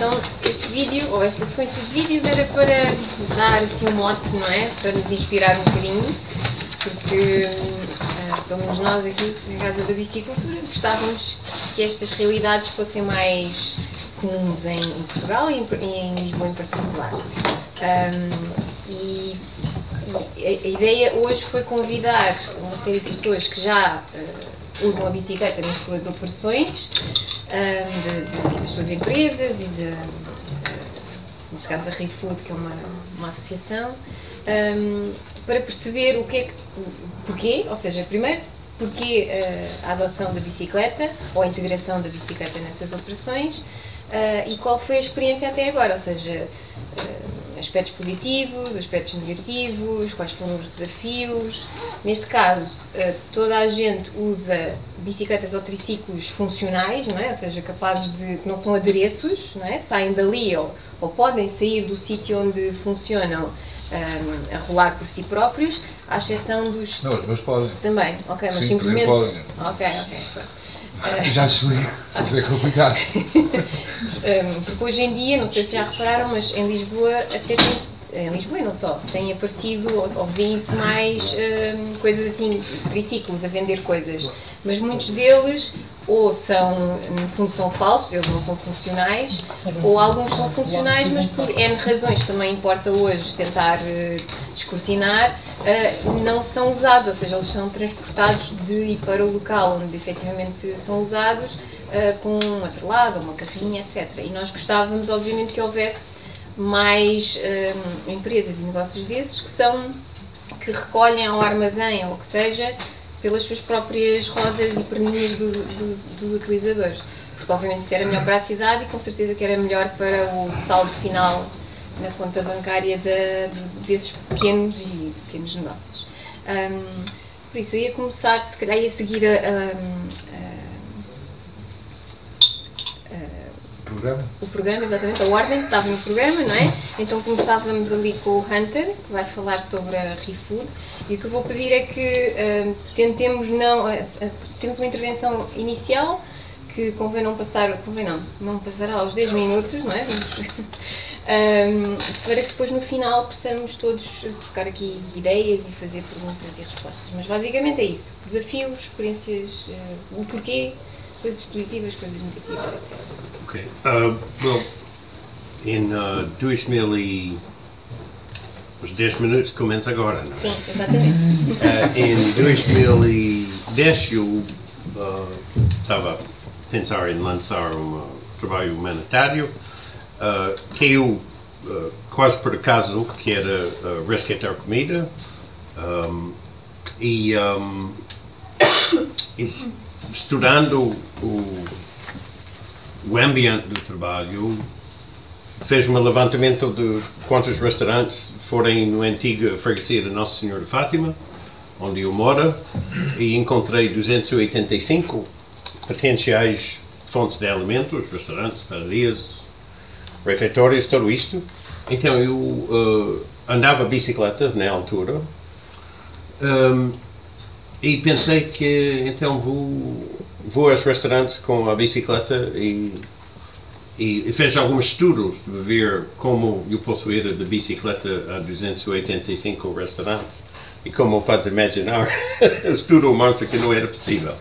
Então este vídeo, ou esta sequência de vídeos era para dar assim um mote, não é? Para nos inspirar um bocadinho, porque ah, pelo menos nós aqui na Casa da Bicicultura gostávamos que estas realidades fossem mais comuns em, Portugal e em, Lisboa em particular. Ahm, e, e a, a ideia hoje foi convidar uma série de pessoas que já ah, usam a bicicleta nas suas operações, ahm, de- de- das suas empresas e de, neste caso da ReFood, que é uma, uma associação, ahm, para perceber o que é que, porquê, ou seja, primeiro, porquê ah, a adoção da bicicleta ou a integração da bicicleta nessas operações ah, e qual foi a experiência até agora, ou seja, ah, aspectos positivos, aspectos negativos, quais foram os desafios. Neste caso, ah, toda a gente usa bicicletas ou triciclos funcionais, não é? ou seja, capazes de que não são adereços, não é? saem dali ou, ou podem sair do sítio onde funcionam ah, a rolar por si próprios, à exceção dos. Não, os meus podem. Também, ok, mas Sim, simplesmente. também Ok, ok. Pronto. Já explico. É complicado. Um, porque hoje em dia, não sei se já repararam, mas em Lisboa até tem. Em Lisboa e não só, tem aparecido ou, vêem-se mais um, coisas assim, triciclos a vender coisas. Mas muitos deles ou são, no fundo, são falsos, eles não são funcionais, ou alguns são funcionais, mas por N razões também importa hoje tentar eh, descortinar, eh, não são usados, ou seja, eles são transportados de e para o local onde efetivamente são usados uh, com um atrelado, uma carrinha, etc. E nós gostávamos, obviamente, que houvesse mais um, empresas e negócios desses que são que recolhem ao armazém ou o que seja pelas suas próprias rodas e perninhas do, do- dos utilizadores. Porque obviamente isso era melhor para a cidade e com certeza que era melhor para o saldo final na conta bancária de- desses pequenos e pequenos negócios. Um, por isso, eu ia começar, se calhar ia seguir a- a- a- Programa? o programa, exatamente, a ordem que estava no programa, não é? Então começávamos ali com o Hunter, que vai falar sobre a ReFood, e o que eu vou pedir é que ah, tentemos não. ah, temos uma intervenção inicial que convém não passar, convém não, não passará aos 10 minutos, não é? Ahm, para que depois no final possamos todos trocar aqui de ideias e fazer perguntas e respostas. Mas basicamente é isso: desafios, experiências, ah, o porquê, coisas positivas, coisas negativas, etc. Ok. Uh, well, em uh, 2000 e... Os 10 minutos começam agora, não é? Sim, exatamente. Uh, em 2010 eu uh, estava a pensar em lançar um uh, trabalho humanitário uh, que eu, uh, quase por acaso, que era uh, resgatar comida um, e, um, e estudando o, o ambiente do trabalho fez um levantamento de quantos restaurantes forem no antigo freguesia de Nossa Senhora de Fátima, onde eu moro, e encontrei 285 potenciais fontes de alimentos, restaurantes, padarias, refeitórios, tudo isto. Então eu eh, andava bicicleta na altura ehm, e pensei que então vou, vou aos restaurantes com a bicicleta e e e fez alguns estudos de ver como eu posso ir de bicicleta a 285 restaurantes. E como podes imaginar, o estudo mostra que não era possível.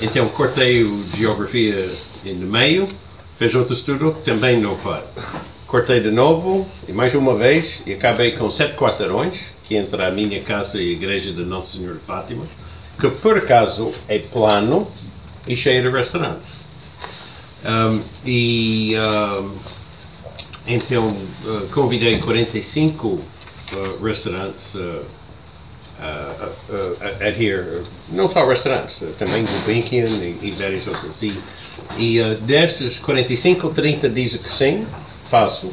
Então cortei o geografia no meio, fez outro estudo, também não pode. Cortei de novo, e mais uma vez, e acabei com sete quarteirões, que entre a minha casa e a igreja de Nossa Senhora de Fátima, que por acaso é plano e cheio de restaurantes. Um, e um, então uh, convidei 45 uh, restaurantes uh, uh, uh, a adhere, não só restaurantes, uh, também Gulbenkian e, e vários outros assim. E uh, destes 45, 30 dizem que sim, faço.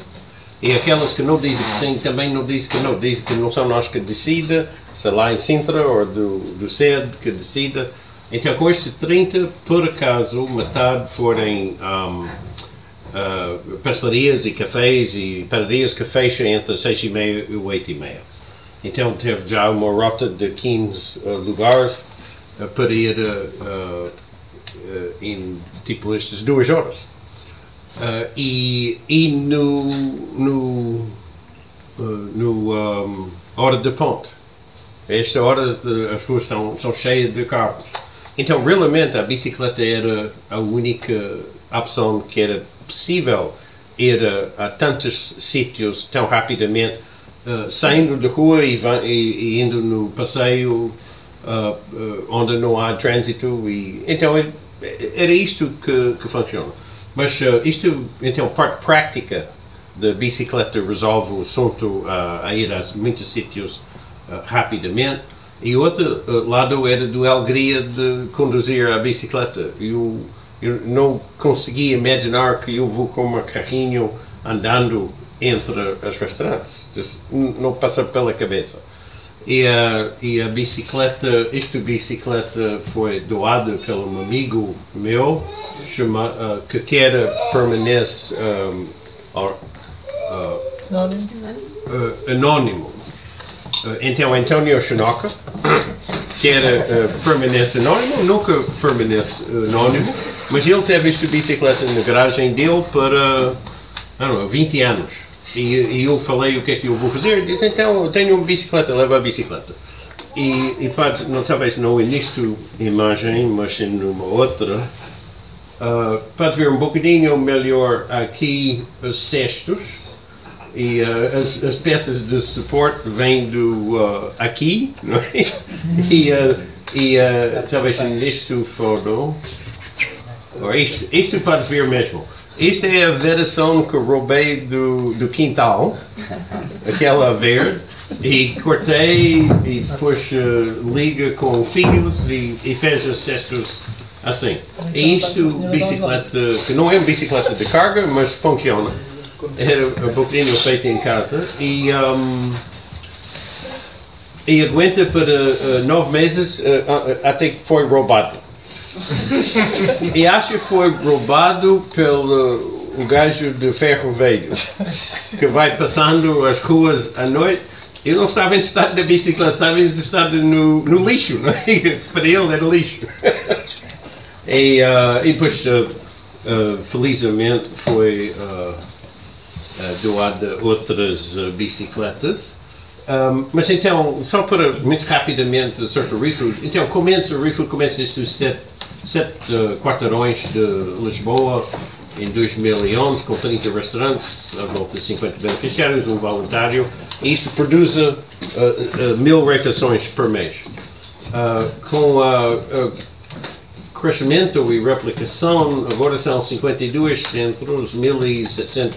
E aquelas que não dizem que sim, também não dizem que não. Dizem que não são nós que decida, sei lá em Sintra ou do, do SED que decida. Então, com estes 30, por acaso, metade forem um, uh, pastelarias e cafés e padarias que fecham entre as 6 e meia e 8 e meia. Então, teve já uma rota de 15 uh, lugares uh, para ir uh, uh, em tipo estas duas horas. Uh, e, e no, no, uh, no um, hora de ponte. Esta hora de- as ruas são, são cheias de carros. Então, realmente, a bicicleta era a única opção que era possível ir a, a tantos sítios tão rapidamente, uh, saindo da rua e, e- e indo no passeio uh, uh, onde não há trânsito. E, então, era isto que, que funciona. Mas uh, isto, então, parte prática da bicicleta resolve o assunto uh, a ir a muitos sítios uh, rapidamente. E outro lado era do alegria de conduzir a bicicleta. Eu, eu não conseguia imaginar que eu vou com um carrinho andando entre os restaurantes. Não passa pela cabeça. E a, e a bicicleta, esta bicicleta foi doada por um amigo meu chama, uh, que quer permanece um, uh, anónimo. Uh, então, António Chinoca, que era uh, permanece anónimo, nunca permanece anónimo, mas ele teve esta bicicleta na garagem dele para, não know, 20 anos. E, e eu falei o que é que eu vou fazer, disse, então, eu tenho uma bicicleta, leva a bicicleta. E, e pode, não, talvez não nesta imagem, mas em uma outra, uh, pode ver um bocadinho melhor aqui os cestos. E uh, as, as peças de suporte vêm do uh, aqui, não é? E, e talvez neste foto, ou isto, isto pode ver mesmo. Esta é a versão que roubei do, do quintal, aquela verde, e cortei e depois uh, liga com fios e, e fez os cestos assim. E isto, bicicleta, que não é uma bicicleta de carga, mas funciona. Era um bocadinho feito em casa e, um, e aguenta para uh, nove meses uh, até que foi roubado. E acho que foi roubado pelo o gajo de ferro velho que vai passando as ruas à noite. Eu não estava em estado da bicicleta, estava em estado no, no lixo, não é? para ele era lixo. e, uh, e depois, uh, uh, felizmente, foi uh, doada outras bicicletas. Um, mas então, só para muito rapidamente acerca do ReFood, então começa, o ReFood começa estes sete, sete uh, quarteirões de Lisboa em 2011 com 30 restaurantes, à volta de 50 beneficiários, um voluntário, e isto produz uh, uh, mil refeições por mês. Uh, com o crescimento e replicação, agora são 52 centros, 1.700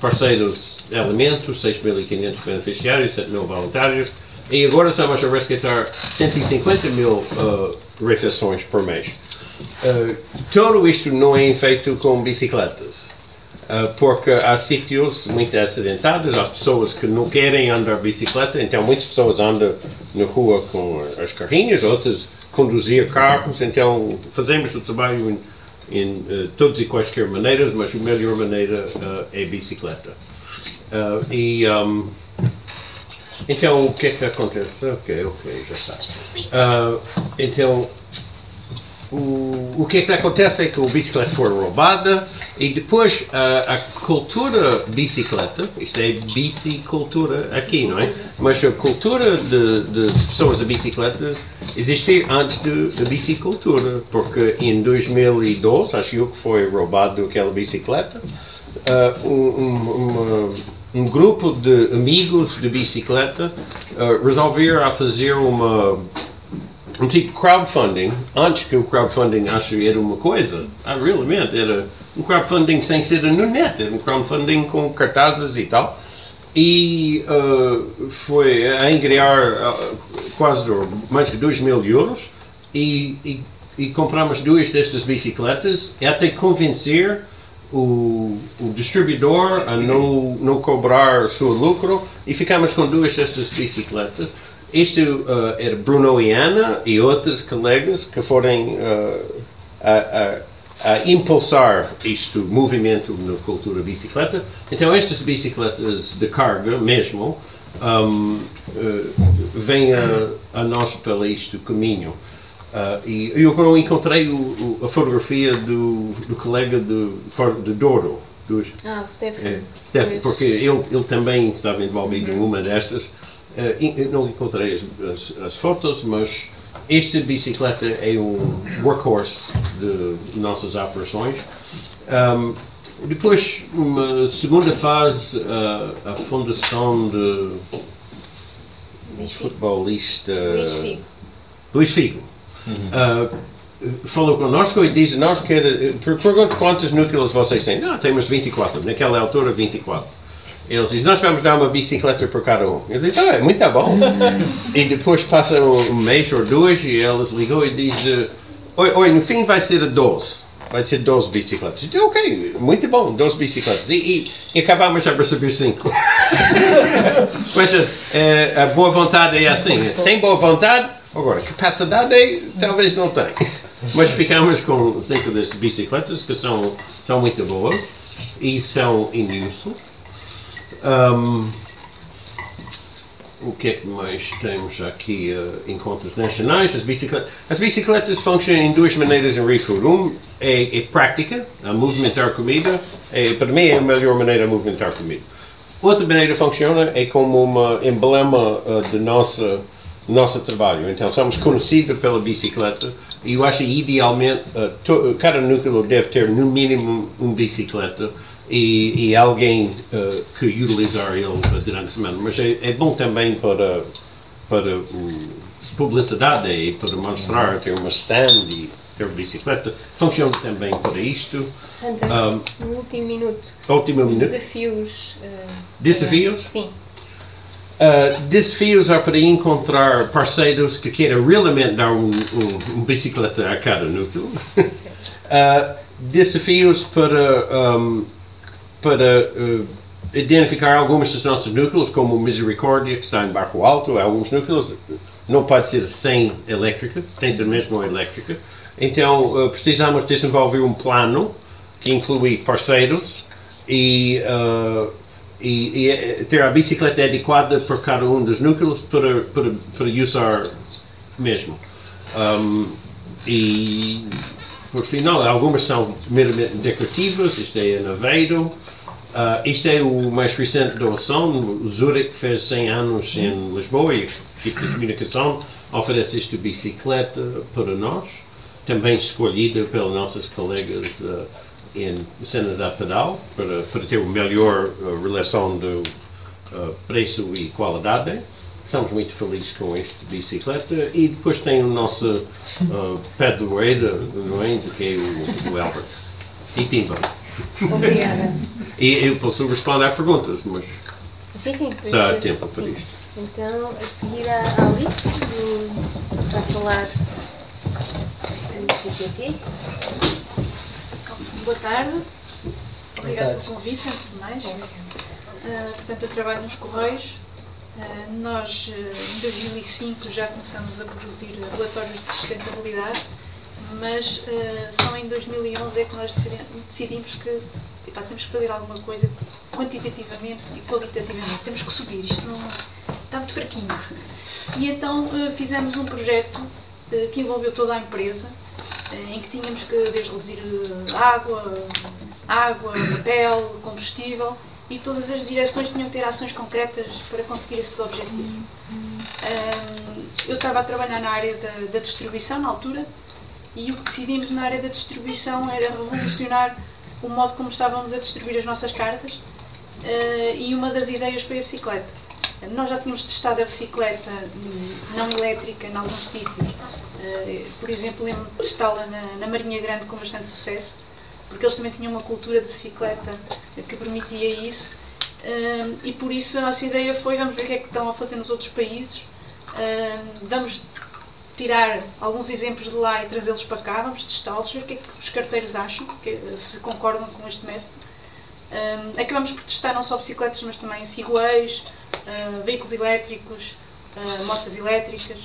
parceiros alimentos, 6.500 beneficiários, 7 mil voluntários, e agora estamos a resgatar 150 mil uh, refeições por mês. Uh, tudo isto não é feito com bicicletas, uh, porque há sítios muito acidentados, há pessoas que não querem andar bicicleta, então muitas pessoas andam na rua com as carrinhas, outras conduzir carros, então fazemos o trabalho em, em uh, todas e quaisquer maneiras, mas a melhor maneira é bicicleta. E um, então o que é que acontece? Ok, ok, já está. então o, o que é que acontece é que a bicicleta foi roubada e depois a, a cultura bicicleta, isto é bicicultura aqui, não é? Mas a cultura de pessoas de bicicletas existia antes da bicicultura, porque em 2012, acho eu que foi roubado aquela bicicleta, uh, um, um, um grupo de amigos de bicicleta uh, resolveram a fazer uma um tipo de crowdfunding, antes que o crowdfunding acho era uma coisa, ah, realmente era um crowdfunding sem ser no net, era um crowdfunding com cartazes e tal. E uh, foi a angriar uh, quase mais de 2 mil euros e, e, e compramos duas destas bicicletas até convencer o, o distribuidor a não, não cobrar seu lucro e ficamos com duas destas bicicletas. Isto uh, era Bruno e Ana e outros colegas que foram uh, a, a, a, impulsar este movimento na cultura bicicleta. Então estas bicicletas de carga mesmo um, uh, vêm a, a nós pelo este caminho. Uh, e eu quando encontrei o, o, a fotografia do, do colega de, de Douro, dos, ah, o Stefano. É, porque ele, ele também estava envolvido uhum, em uma sim. destas. Uh, não encontrei as, as, as, fotos, mas esta bicicleta é um workhorse de nossas operações. Um, depois, uma segunda fase, uh, a fundação de Luís futebolista Luís Figo. Luís Figo Uhum. Uh, falou connosco e disse: Nós queremos. Pergunto quantos núcleos vocês têm. Não, temos 24. Naquela altura, 24. Eles dizem: Nós vamos dar uma bicicleta por cada um. Eu disse: Ah, é muito bom. e depois passa um mês ou dois e eles ligou e diz: Oi, oi, no fim vai ser 12 vai ser 12 bicicletas. Então, ok, muito bom, 12 bicicletas. E, e, e acabamos a receber 5. Mas uh, a boa vontade é assim: tem boa vontade, Agora, capacidade talvez não tem. Mas ficamos com cinco das bicicletas que são, são muito boas e são em uso. Um, o que é que mais temos aqui? Uh, encontros nacionais. As bicicletas, as bicicletas funcionam em duas maneiras em Refood. Um é, é prática, a movimentar comida. É, para mim é a melhor maneira de movimentar comida. Outra maneira funciona é como um emblema uh, de nossa nosso trabalho. Então, somos conhecidos pela bicicleta e eu acho que idealmente uh, to, cada núcleo deve ter no mínimo uma bicicleta e, e alguém uh, que utilizar ele durante a semana. Mas é, é bom também para, para um, publicidade e para mostrar ter uma stand e ter bicicleta. Funciona também para isto. Hunter, um, no último minuto. Último minuto. Desafios. Uh, Desafios? Sim. Uh, desafios é para encontrar parceiros que queiram realmente dar um, um, um bicicleta a cada núcleo. uh, desafios para, um, para uh, identificar algumas dos nossos núcleos, como Misericórdia, que está em Barro Alto. Alguns núcleos não pode ser sem elétrica, tem que ser mesmo elétrica. Então precisamos desenvolver um plano que inclui parceiros e e, e, ter a bicicleta adequada para cada um dos núcleos para, para, para usar mesmo. Um, e por final, algumas são meramente decorativas, isto é Naveiro, uh, isto é o mais recente doação, o Zurich fez 100 anos em Lisboa e a de comunicação oferece esta bicicleta para nós, também escolhida pelas nossas colegas uh, em cenas a pedal para, para ter uma melhor uh, relação de uh, preço e qualidade. Estamos muito felizes com esta bicicleta e depois tem o nosso uh, pé não é? que é o, o Albert. E Pimba. Obrigada. E eu posso responder a perguntas, mas sim, sim, só há tempo para isto. Então, a seguir a Alice vai falar do GTT. Boa tarde. Obrigada pelo convite, antes de mais. Uh, portanto, eu trabalho nos Correios. Uh, nós, uh, em 2005, já começamos a produzir relatórios de sustentabilidade, mas só em 2011 é que nós decidimos que epá, temos que fazer alguma coisa quantitativamente e qualitativamente. Temos que subir, isto não está muito fraquinho. E então fizemos um projeto que envolveu toda a empresa em que tínhamos que reduzir eh, água, água, papel, combustível e todas as direções tinham que ter ações concretas para conseguir esses objetivos. Eu estava a trabalhar na área da, da distribuição na altura e o que decidimos na área da distribuição era revolucionar o modo como estávamos a distribuir as nossas cartas eh, e uma das ideias foi a bicicleta. Nós já tínhamos testado a bicicleta hum, não elétrica em alguns sítios por exemplo, lembro-me de testá-la na, na Marinha Grande com bastante sucesso, porque eles também tinham uma cultura de bicicleta que permitia isso. E por isso a nossa ideia foi vamos ver o que é que estão a fazer nos outros países, vamos tirar alguns exemplos de lá e trazê-los para cá, vamos testá-los, ver o que é que os carteiros acham, se concordam com este método. Acabamos por testar não só bicicletas, mas também segways, uh, veículos elétricos, uh, motas elétricas.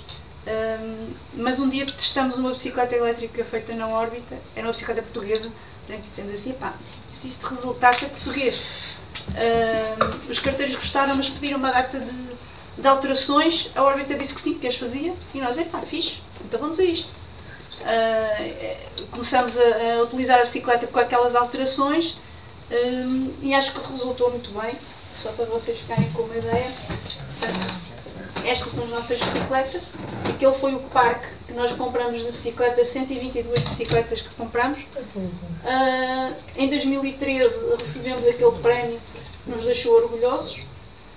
Um, mas um dia testamos uma bicicleta elétrica feita na órbita, era uma bicicleta portuguesa, portanto dissemos assim, pá, se isto resultasse é português. Um, os carteiros gostaram, mas pediram uma data de, de alterações, a órbita disse que sim, que as fazia, e nós, pá, fixe, então vamos a isto. Uh, começamos a, a, utilizar a bicicleta com aquelas alterações um, e acho que resultou muito bem, só para vocês ficarem com uma ideia. Estas são as nossas bicicletas. Aquele foi o parque que nós compramos de bicicletas, 122 bicicletas que compramos. Uh, em 2013 recebemos aquele prémio que nos deixou orgulhosos.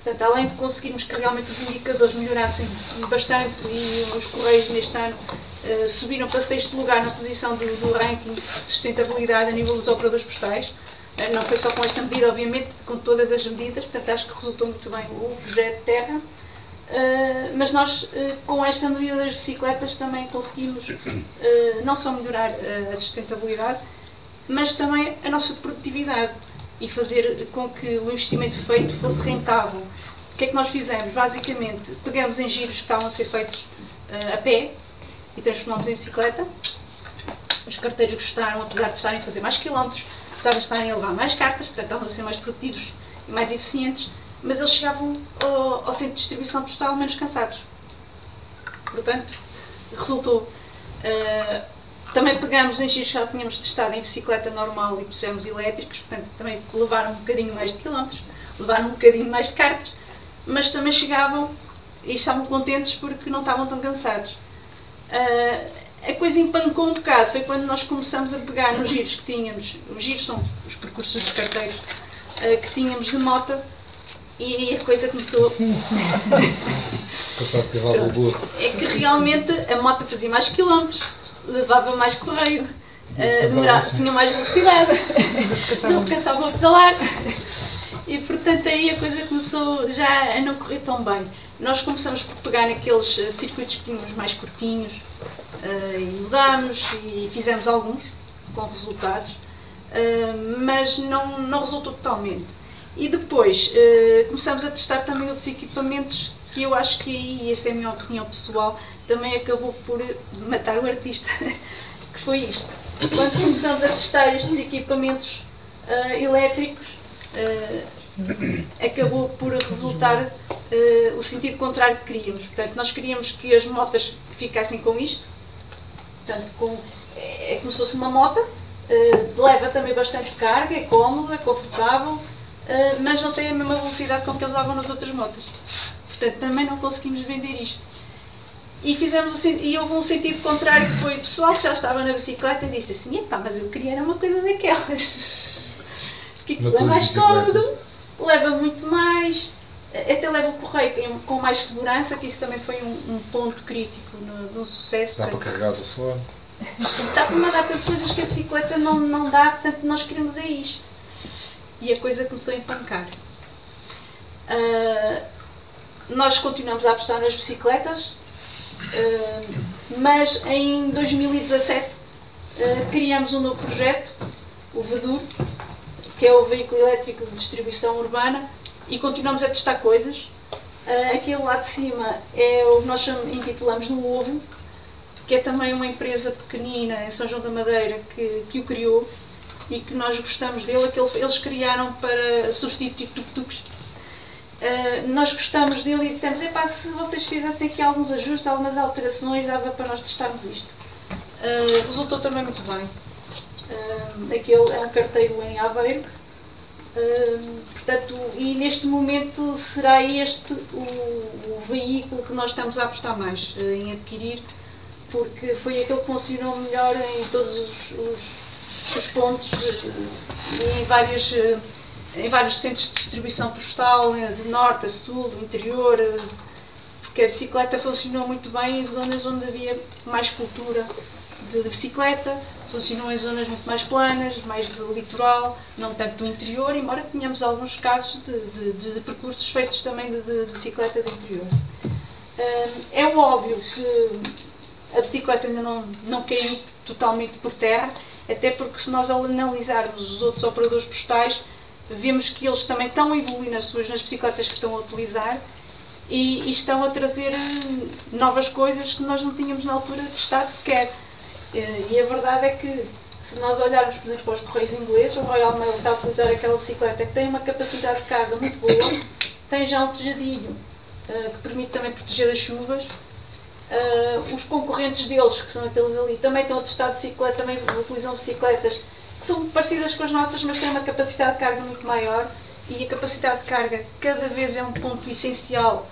Portanto, além de conseguirmos que realmente os indicadores melhorassem bastante e os Correios neste ano uh, subiram para sexto lugar na posição do, do, ranking de sustentabilidade a nível dos operadores postais. Uh, não foi só com esta medida, obviamente, com todas as medidas, portanto acho que resultou muito bem o projeto Terra. Uh, mas nós, uh, com esta medida das bicicletas, também conseguimos uh, não só melhorar a sustentabilidade, mas também a nossa produtividade e fazer com que o investimento feito fosse rentável. O que é que nós fizemos? Basicamente, pegamos em giros que estavam a ser feitos a pé e transformamos em bicicleta. Os carteiros gostaram, apesar de estarem a fazer mais quilómetros, apesar de estarem a levar mais cartas, portanto, estavam a ser mais produtivos e mais eficientes mas eles chegavam ao, ao, centro de distribuição postal menos cansados. Portanto, resultou. Uh, também pegamos em giros que já tínhamos testado em bicicleta normal e pusemos elétricos, portanto, também levaram um bocadinho mais de quilómetros, levaram um bocadinho mais de cartas, mas também chegavam e estavam contentes porque não estavam tão cansados. Uh, a coisa empancou um bocado, foi quando nós começamos a pegar nos giros que tínhamos, os giros são os percursos de carteiros, uh, que tínhamos de moto, e a coisa começou. Passar de cavalo ao burro. É que realmente a moto fazia mais quilómetros, levava mais correio, uh, demorava, tinha mais velocidade, não se cansava a pedalar. E portanto aí a coisa começou já a não correr tão bem. Nós começamos por pegar naqueles eh, circuitos que tínhamos mais curtinhos uh, e mudámos e fizemos alguns com resultados, uh, mas não, não resultou totalmente. E depois uh, começamos a testar também outros equipamentos que eu acho que aí, e essa é a minha opinião pessoal, também acabou por matar o artista, que foi isto. Quando começamos a testar estes equipamentos uh, elétricos, uh, acabou por resultar o sentido contrário que queríamos. Portanto, nós queríamos que as motas ficassem com isto, portanto, com, é, é como se fosse uma moto, leva também bastante carga, é cómodo, é confortável, mas não tem a mesma velocidade com que eles davam nas outras motas. Portanto, também não conseguimos vender isto. E, fizemos e houve um sentido contrário que foi o pessoal que já estava na bicicleta e disse assim, epá, mas eu queria era uma coisa daquelas. Porque é mais cómodo, leva muito mais, até leva o correio com mais segurança, que isso também foi um, um ponto crítico no, no sucesso. Dá portanto, para carregar o telefone. Dá para uma data de coisas que a bicicleta não, não dá, portanto nós queremos é isto e a coisa começou a empancar. Uh, nós continuamos a apostar nas bicicletas, uh, mas em 2017 uh, ah, criamos um novo projeto, o VEDUR, que é o veículo elétrico de distribuição urbana, e continuamos a testar coisas. Aquele lá de cima é o que nós intitulamos no Ovo, que é também uma empresa pequenina em São João da Madeira que, que o criou e que nós gostamos dele, que eles criaram para substituir tuk-tuks. Uh, nós gostamos dele e dissemos, epá, se vocês fizessem aqui alguns ajustes, algumas alterações, dava para nós testarmos isto. Uh, resultou também muito bem. Uh, aquele é um carteiro em Aveiro, portanto, e neste momento será este o, o, veículo que nós estamos a apostar mais em adquirir, porque foi aquele que funcionou melhor em todos os, os os pontos eh, em vários, eh, em vários centros de distribuição postal, eh, de norte a sul, do interior, porque a bicicleta funcionou muito bem em zonas onde havia mais cultura de, de bicicleta, funcionou em zonas muito mais planas, mais do litoral, não tanto do interior, embora tenhamos alguns casos de, de, de percursos feitos também de, bicicleta do interior. É óbvio que a bicicleta ainda não, não caiu totalmente por terra, até porque se nós analisarmos os outros operadores postais, vemos que eles também estão a evoluir nas suas nas bicicletas que estão a utilizar e, e estão a trazer hum, novas coisas que nós não tínhamos na altura testado sequer. Eh, E a verdade é que se nós olharmos, por exemplo, para os correios ingleses, o Royal Mail está a utilizar aquela bicicleta que tem uma capacidade de carga muito boa, tem já um tejadilho eh, que permite também proteger das chuvas. Eh, os concorrentes deles, que são aqueles ali, também estão a testar bicicleta, também utilizam bicicletas que são parecidas com as nossas, mas têm uma capacidade de carga muito maior. E a capacidade de carga cada vez é um ponto essencial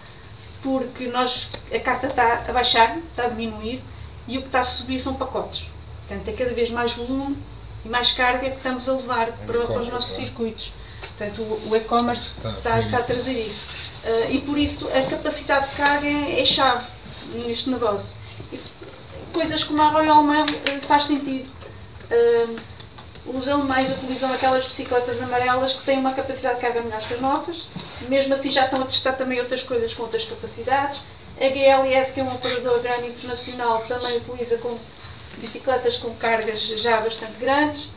porque nós, a carta está a baixar, está a diminuir e o que está a subir são pacotes. Portanto, é cada vez mais volume e mais carga que estamos a levar para, para os nossos circuitos. Portanto, o, o e-commerce Está a está, assumir está a trazer isso. Ah, e por isso a capacidade de carga é, é chave neste negócio. E coisas como a Royal Mail ah, faz sentido. Os alemães utilizam aquelas bicicletas amarelas que têm uma capacidade de carga melhor que as nossas. Mesmo assim já estão a testar também outras coisas com outras capacidades. A GLS, que é um operador grande internacional, também utiliza com bicicletas com cargas já bastante grandes.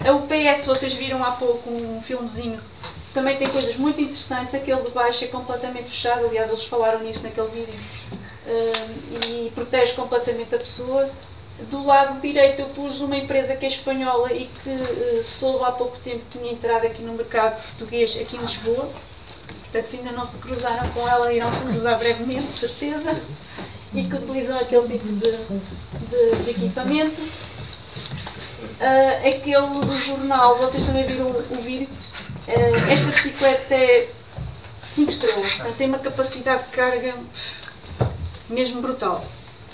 A UPS, vocês viram há pouco um filmezinho, também tem coisas muito interessantes. Aquele de baixo é completamente fechado, aliás, eles falaram nisso naquele vídeo. E protege completamente a pessoa. Do lado direito eu pus uma empresa que é espanhola e que eh, soube há pouco tempo que tinha entrado aqui no mercado português, aqui em Lisboa. Portanto, se ainda não se cruzaram com ela, irão se cruzar brevemente, certeza. E que utilizam aquele tipo de, de- de equipamento. Ah, aquele do jornal, vocês também viram o, vídeo. Ah, esta bicicleta é 5 estrelas, tem uma capacidade de carga mesmo brutal.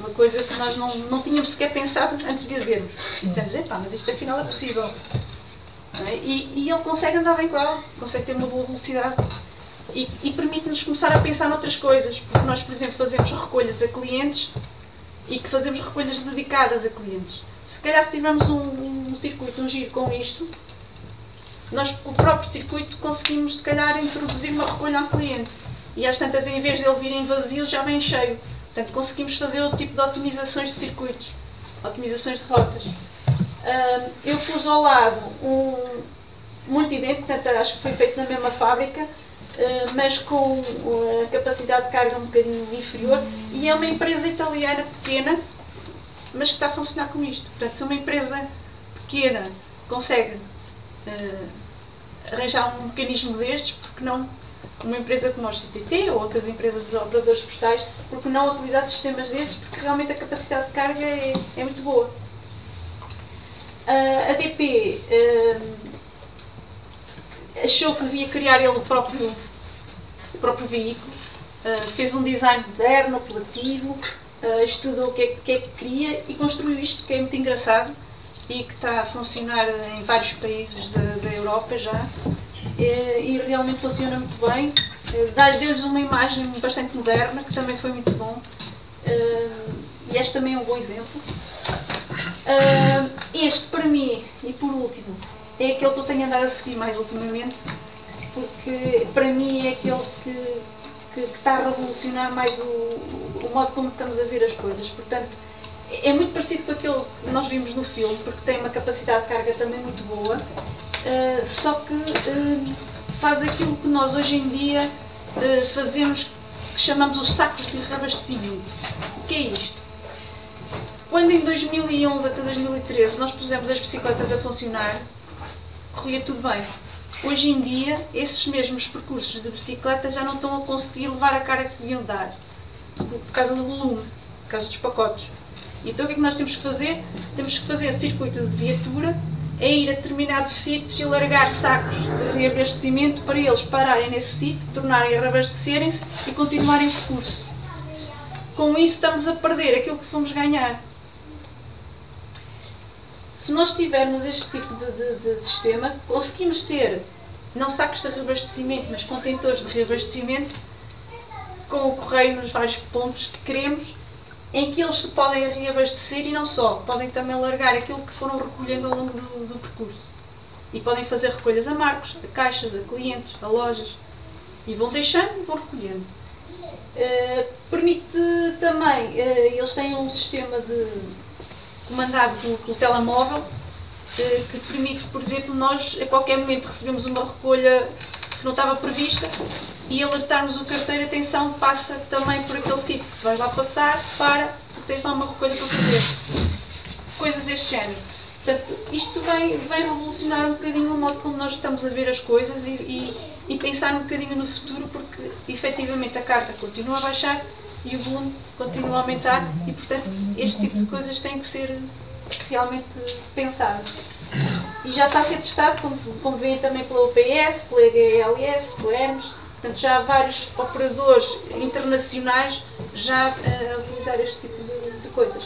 Uma coisa que nós não, não tínhamos sequer pensado antes de a vermos. E dissemos, epá, mas isto afinal é possível. É? E, e ele consegue andar bem com ela, consegue ter uma boa velocidade e, e permite-nos começar a pensar noutras coisas. Porque nós, por exemplo, fazemos recolhas a clientes e que fazemos recolhas dedicadas a clientes. Se calhar se tivermos um, um circuito, um giro com isto, nós, o próprio circuito, conseguimos se calhar introduzir uma recolha ao cliente. E às tantas, em vez de ele vir em vazio, já vem cheio. Portanto, conseguimos fazer outro tipo de otimizações de circuitos, otimizações de rotas. Ahm, eu pus ao lado um muito idêntico, portanto, acho que foi feito na mesma fábrica, ah, mas com a capacidade de carga um bocadinho inferior. E é uma empresa italiana pequena, mas que está a funcionar com isto. Portanto, se uma empresa pequena consegue ah, arranjar um mecanismo destes, porque não uma empresa como a CTT ou outras empresas operadores postais, porque não utilizar sistemas destes, porque realmente a capacidade de carga é, é muito boa. Ah, a DP ah, achou que devia criar ele o próprio, o próprio veículo, ah, fez um design moderno, apelativo, estudou o que é, que é que queria e construiu isto, que é muito engraçado e que está a funcionar em vários países da, da Europa já e realmente funciona muito bem. Eh, Deu-lhes uma imagem bastante moderna, que também foi muito bom. Eh, E este também é um bom exemplo. Eh, Este, para mim, e por último, é aquele que eu tenho andado a seguir mais ultimamente, porque para mim é aquele que, que, que está a revolucionar mais o, o modo como estamos a ver as coisas. Portanto, é muito parecido com aquele que nós vimos no filme, porque tem uma capacidade de carga também muito boa, uh, só que uh, faz aquilo que nós hoje em dia uh, fazemos, que chamamos os sacos de reabastecimento. O que é isto? Quando em 2011 até 2013 nós pusemos as bicicletas a funcionar, corria tudo bem. Hoje em dia, esses mesmos percursos de bicicleta já não estão a conseguir levar a carga que deviam dar, por, por causa do volume, por causa dos pacotes. Então o que é que nós temos que fazer? Temos que fazer circuito de viatura, é ir a determinados sítios e largar sacos de reabastecimento para eles pararem nesse sítio, tornarem a reabastecerem-se e continuarem o percurso. Com isso estamos a perder aquilo que fomos ganhar. Se nós tivermos este tipo de, de- de sistema, conseguimos ter não sacos de reabastecimento, mas contentores de reabastecimento com o correio nos vários pontos que queremos, em que eles se podem reabastecer e não só, podem também largar aquilo que foram recolhendo ao longo do, do percurso. E podem fazer recolhas a marcos, a caixas, a clientes, a lojas. E vão deixando e vão recolhendo. Uh, permite também, uh, eles têm um sistema de comandado pelo, pelo telemóvel uh, que permite, por exemplo, nós a qualquer momento recebemos uma recolha que não estava prevista e alertarmos o carteiro, atenção, passa também por aquele sítio vais lá passar para, tens lá uma recolha para fazer. Coisas deste género. Portanto, isto vem, vem revolucionar um bocadinho o modo como nós estamos a ver as coisas e, e e pensar um bocadinho no futuro, porque efetivamente a carta continua a baixar e o volume continua a aumentar e, portanto, este tipo de coisas tem que ser realmente pensado. E já está a ser testado, como, como veem também pela UPS, pela EGLS, pela Hermes, portanto, já há vários operadores internacionais já a utilizar este tipo de, de coisas.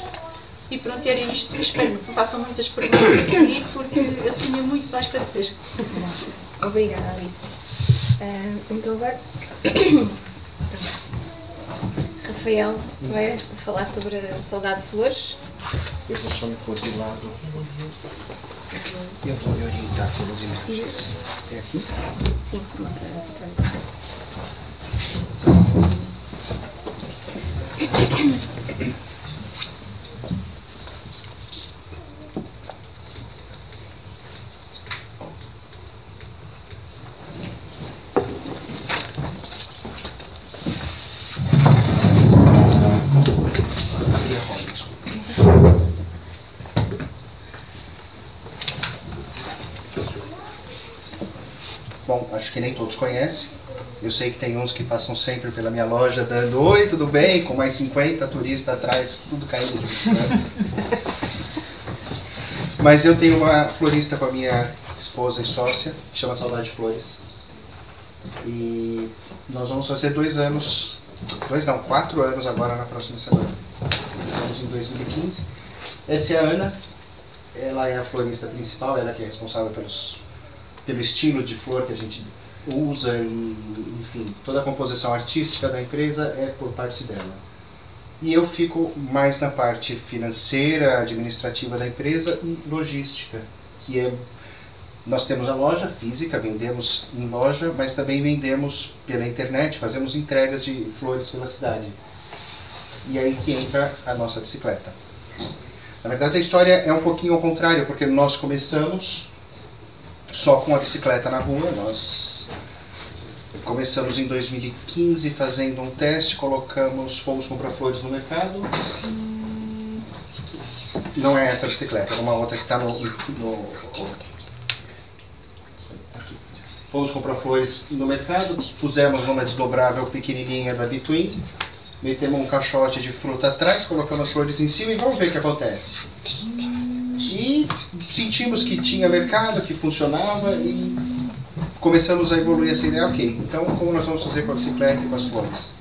E pronto, era isto. Espero que façam muitas perguntas a seguir, porque eu tinha muito mais para dizer. Obrigada, Alice. Uh, então agora Rafael vai falar sobre a saudade de flores. Eu vou só me pôr de lado. Eu vou me orientar pelas imagens. É aqui? Sim, acho que nem todos conhecem. Eu sei que tem uns que passam sempre pela minha loja dando oi, tudo bem, com mais 50 turistas atrás, tudo caindo bicicleta. Mas eu tenho uma florista com a minha esposa e sócia, que chama Saudade Flores. E nós vamos fazer dois anos, dois não, quatro anos agora na próxima semana. Estamos em 2015. Essa é a Ana, ela é a florista principal, ela que é responsável pelos, pelo estilo de flor que a gente usa e, enfim, toda a composição artística da empresa é por parte dela. E eu fico mais na parte financeira, administrativa da empresa e logística, que é nós temos a loja física, vendemos em loja, mas também vendemos pela internet, fazemos entregas de flores pela cidade. E aí que entra a nossa bicicleta. Na verdade, a história é um pouquinho ao contrário, porque nós começamos só com a bicicleta na rua. Nós Começamos em 2015 fazendo um teste, colocamos, fomos comprar flores no mercado. Não é essa bicicleta, é uma outra que está no, no, Fomos comprar flores no mercado, pusemos numa desdobrável pequenininha da Between, metemos um caixote de fruta atrás, colocamos as flores em cima e vamos ver o que acontece. E sentimos que tinha mercado, que funcionava e começamos a evoluir essa ideia, ok, então como nós vamos fazer com a bicicleta e com as flores?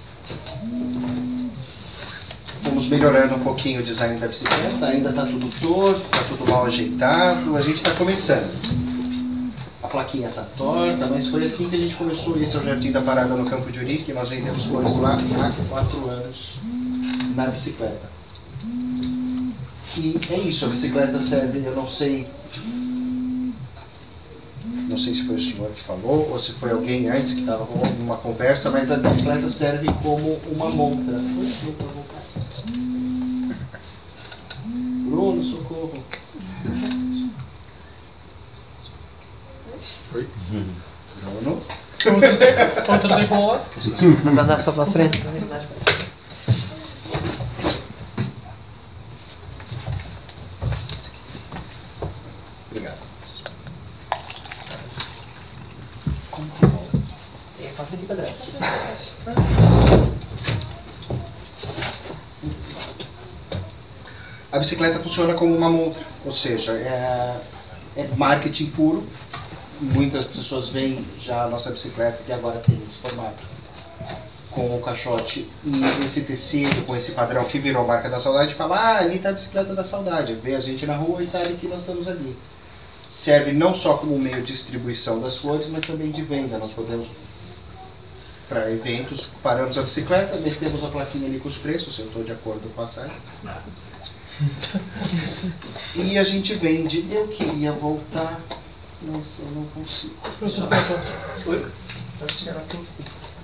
Fomos melhorando um pouquinho o design da bicicleta, ainda está tudo torto, está tudo mal ajeitado, a gente está começando. A plaquinha está torta, mas foi assim que a gente começou. Esse é o Jardim da Parada no Campo de Urique, nós vendemos flores lá há quatro anos na bicicleta. E é isso, a bicicleta serve, eu não sei não sei se foi o senhor que falou ou se foi alguém antes que estava numa conversa, mas a bicicleta serve como uma montra. Bruno, socorro. Oi? Bruno. Outra de boa. Mas andar só para frente. A bicicleta funciona como uma montra, ou seja, é, é marketing puro. Muitas pessoas veem já a nossa bicicleta que agora tem esse formato com o caixote e esse tecido, com esse padrão que virou marca da saudade, fala, ah, ali está a bicicleta da saudade. Vê a gente na rua e sabe que nós estamos ali. Serve não só como meio de distribuição das flores, mas também de venda. Nós podemos para eventos, paramos a bicicleta, metemos a plaquinha ali com os preços, eu estou de acordo com a site. E a gente vende. Eu queria voltar, mas eu não consigo. Oi? Pode chegar aqui.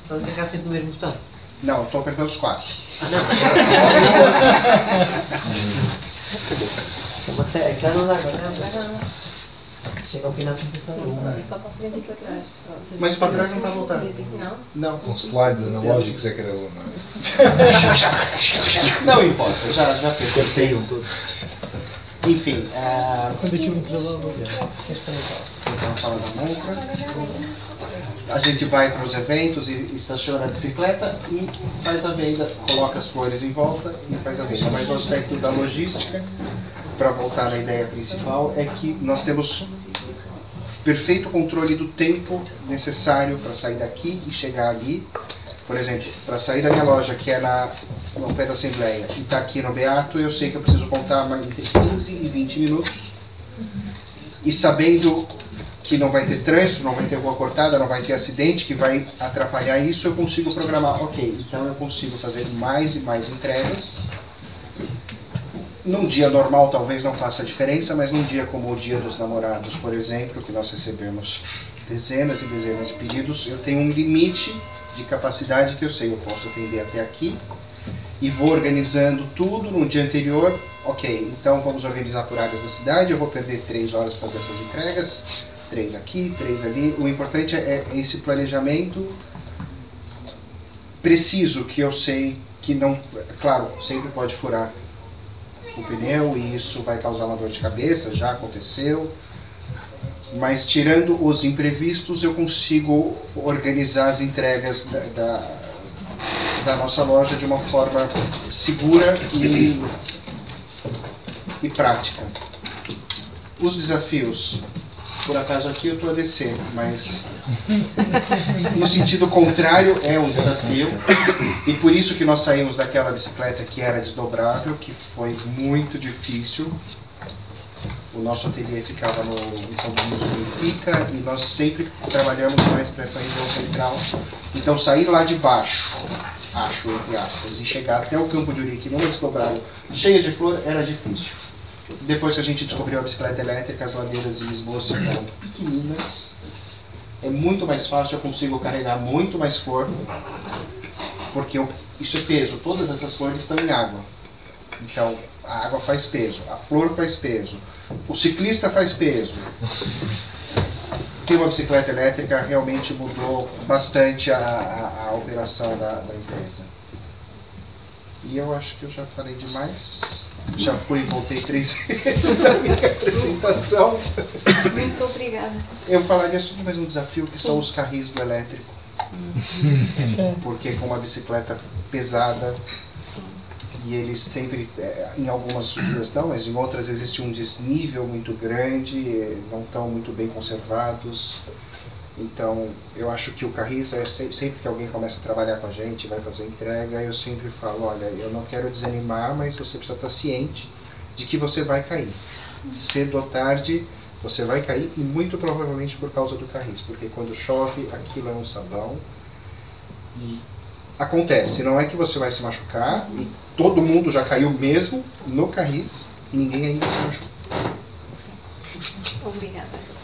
Pode clicar sempre no mesmo botão. Não, estou apertando os quatro. É uma série, já não dá agora. Chega ao fim da apresentação. É só para frente e para trás. Mas para trás não está voltando. Não? Não. Com slides analógicos é cada um, não é? Não importa, já, já fez. Cortei um tudo. Enfim, ah, Quando eu tive um trabalho, então fala da Monca. A gente vai para os eventos e estaciona a bicicleta e faz a venda, coloca as flores em volta e faz a venda. Mas o aspecto da logística, para voltar na ideia principal, é que nós temos perfeito controle do tempo necessário para sair daqui e chegar ali. Por exemplo, para sair da minha loja, que é na, no pé da Assembleia, e estar aqui no Beato, eu sei que eu preciso contar mais entre 15 e 20 minutos. E sabendo que não vai ter trânsito, não vai ter rua cortada, não vai ter acidente que vai atrapalhar isso, eu consigo programar, ok, então eu consigo fazer mais e mais entregas. Num dia normal talvez não faça diferença, mas num dia como o dia dos namorados, por exemplo, que nós recebemos dezenas e dezenas de pedidos, eu tenho um limite de capacidade que eu sei, eu posso atender até aqui e vou organizando tudo no dia anterior. Ok, então vamos organizar por áreas da cidade, eu vou perder três horas para fazer essas entregas, três aqui, três ali. O importante é é esse planejamento preciso que eu sei que não, claro, sempre pode furar o pneu e isso vai causar uma dor de cabeça, já aconteceu. Mas tirando os imprevistos, eu consigo organizar as entregas da, da, da nossa loja de uma forma segura e, e prática. Os desafios, por acaso aqui eu estou a descer, mas no sentido contrário é um desafio e por isso que nós saímos daquela bicicleta que era desdobrável, que foi muito difícil. O nosso ateliê ficava no, em São Domingos do Benfica e nós sempre trabalhamos mais para essa região central. Então sair lá de baixo, acho, entre aspas, e chegar até o Campo de Urique numa desdobrável cheia de flor era difícil. Depois que a gente descobriu a bicicleta elétrica, as ladeiras de Lisboa tornaram pequeninas. É muito mais fácil, eu consigo carregar muito mais flor, porque eu, isso é peso. Todas essas flores estão em água. Então, a água faz peso, a flor faz peso, o ciclista faz peso. Ter uma bicicleta elétrica realmente mudou bastante a, a, a operação da, da empresa. E eu acho que eu já falei demais. Já fui e voltei três vezes na minha apresentação. Muito obrigada. Eu falaria sobre mais um desafio que são os carris do elétrico. Porque com uma bicicleta pesada e eles sempre, eh, em algumas subidas não, mas em outras existe um desnível muito grande, não estão muito bem conservados. Então, eu acho que o carris é sempre, sempre que alguém começa a trabalhar com a gente, vai fazer entrega, eu sempre falo, olha, eu não quero desanimar, mas você precisa estar ciente de que você vai cair. Cedo ou tarde, você vai cair e muito provavelmente por causa do carris, porque quando chove, aquilo é um sabão e acontece, não é que você vai se machucar e todo mundo já caiu mesmo no carris, ninguém ainda se machucou. Obrigada.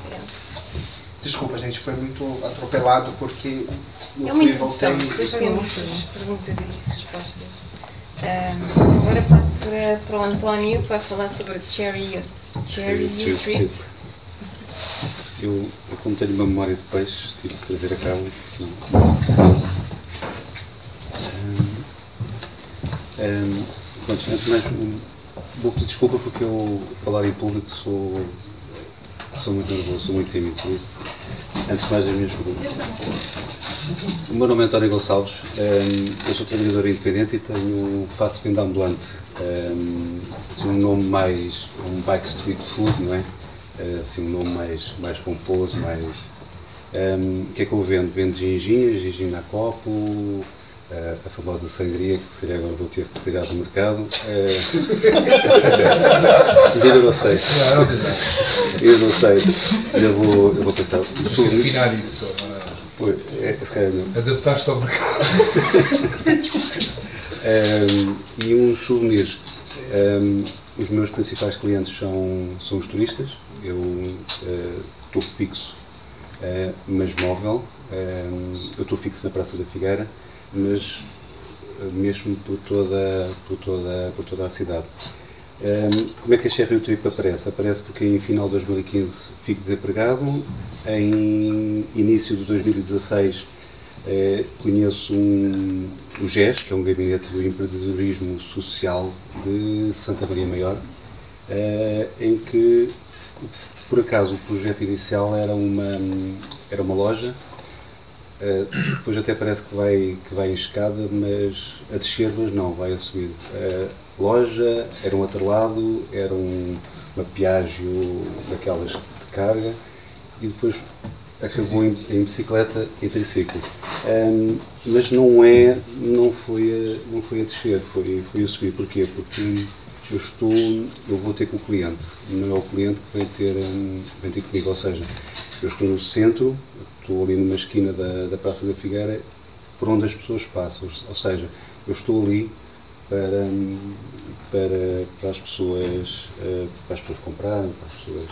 Desculpa, gente, foi muito atropelado porque eu É fui uma e voltei. introdução, depois temos perguntas e respostas. Agora passo para, para o António para falar sobre Cherry, cherry Trip, Trip. Eu, eu como tenho uma memória de peixe, tive que trazer a cabo, senão... Hum, pronto, antes de mais, um, vou pedir desculpa porque eu falar em público sou, sou muito nervoso, sou muito tímido, por isso. Antes de mais, as minhas desculpas. O meu nome é António Gonçalves, hum, eu sou trabalhador independente e tenho, faço venda ambulante. Hum, assim, um nome mais, um bike street food, não é? Eh, Assim, um nome mais, mais pomposo, mais... hum, o que é que eu vendo? Vendo ginginhas, gingina a copo, eh, a famosa sangria, que se calhar agora vou ter que tirar do mercado. eh, ainda não sei, eu não sei. Ainda vou, eu vou pensar. Muito- Afinar isso. Pois, é, se calhar não. Adaptar-te ao mercado. Um, e uns souvenirs. Um, os meus principais clientes são, são os turistas. Eu estou fixo, uh, mas móvel. Um, eu estou fixo na Praça da Figueira, mas mesmo por toda, por toda, por toda a cidade. Um, como é que a Cherry Trip aparece? Aparece porque em final de 2015 fico desempregado, em início de 2016 eh, conheço um, o GES, que é um gabinete do empreendedorismo social de Santa Maria Maior, eh, em que por acaso o projeto inicial era uma, era uma loja, eh, depois até parece que vai, que vai em escada, mas a descer, mas não, vai a subir. A loja era um atrelado, era um, uma piágio daquelas de carga e depois acabou em, em bicicleta e triciclo. Um, mas não é, não foi a, não foi a descer, foi, foi a subir. Porquê? Porque eu estou, eu vou ter com o cliente, não é o cliente que vem ter, um, vem ter comigo, ou seja, eu estou no centro, estou ali numa esquina da, da Praça da Figueira, por onde as pessoas passam, ou seja, eu estou ali para, para, para as pessoas, eh, para as pessoas comprarem, para as pessoas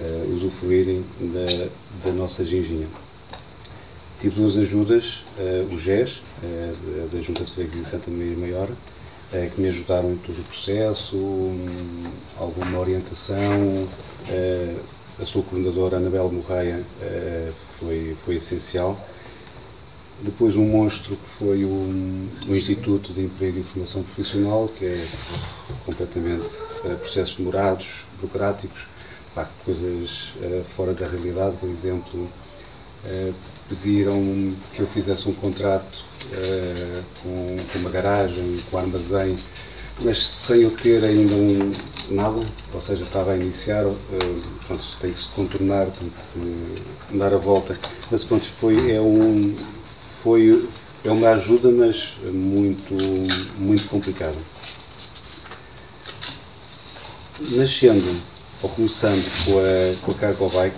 uh, usufruírem da, da nossa ginginha. Tive duas ajudas, uh, o GES, uh, da Junta de Freguesia de Santa Maria Maior, que me ajudaram em todo o processo, um, alguma orientação. A sua coordenadora, Anabel Morreia, foi, foi essencial. Depois um monstro que foi o, o Instituto de Emprego e Formação Profissional, que é completamente processos demorados, burocráticos, pá, coisas uh, fora da realidade, por exemplo, pediram que eu fizesse um contrato com, com, uma garagem, com armazém, mas sem eu ter ainda um, nada, ou seja, estava a iniciar, uh, pronto, tem que se contornar, tem que se dar a volta, mas pronto, foi, é um, foi, é uma ajuda, mas muito, muito complicada. Nascendo ou começando com a, com a cargo bike,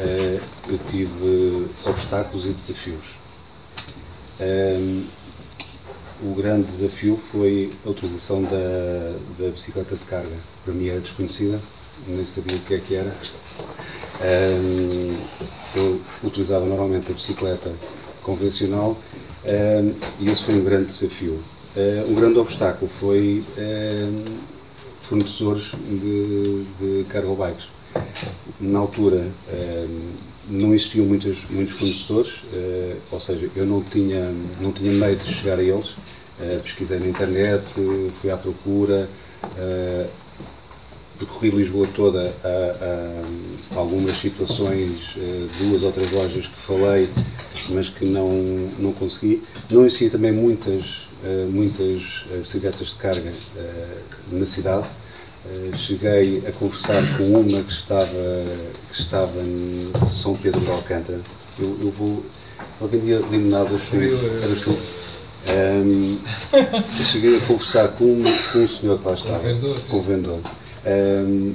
uh, eu tive obstáculos e desafios. Ehm, o grande desafio foi a utilização da, da bicicleta de carga. Para mim era desconhecida, nem sabia o que é que era. Um, eu utilizava normalmente a bicicleta convencional um, e esse foi um grande desafio. Uh, um grande obstáculo foi fornecedores de, de cargo bikes. Na altura não existiam muitos, muitos fornecedores, eh, ou seja, eu não tinha, não tinha meio de chegar a eles. Eh, pesquisei na internet, fui à procura, percorri Lisboa toda a, a, algumas situações, duas ou três lojas que falei, mas que não, não consegui. Não existia também muitas muitas bicicletas de carga na cidade. Cheguei a conversar com uma que estava, que estava em São Pedro de Alcântara. Eu, eu vou. Ela vendia limonadas, era chuva. Um, cheguei a conversar com, um, com um senhor que lá estava, com o vendedor. Um,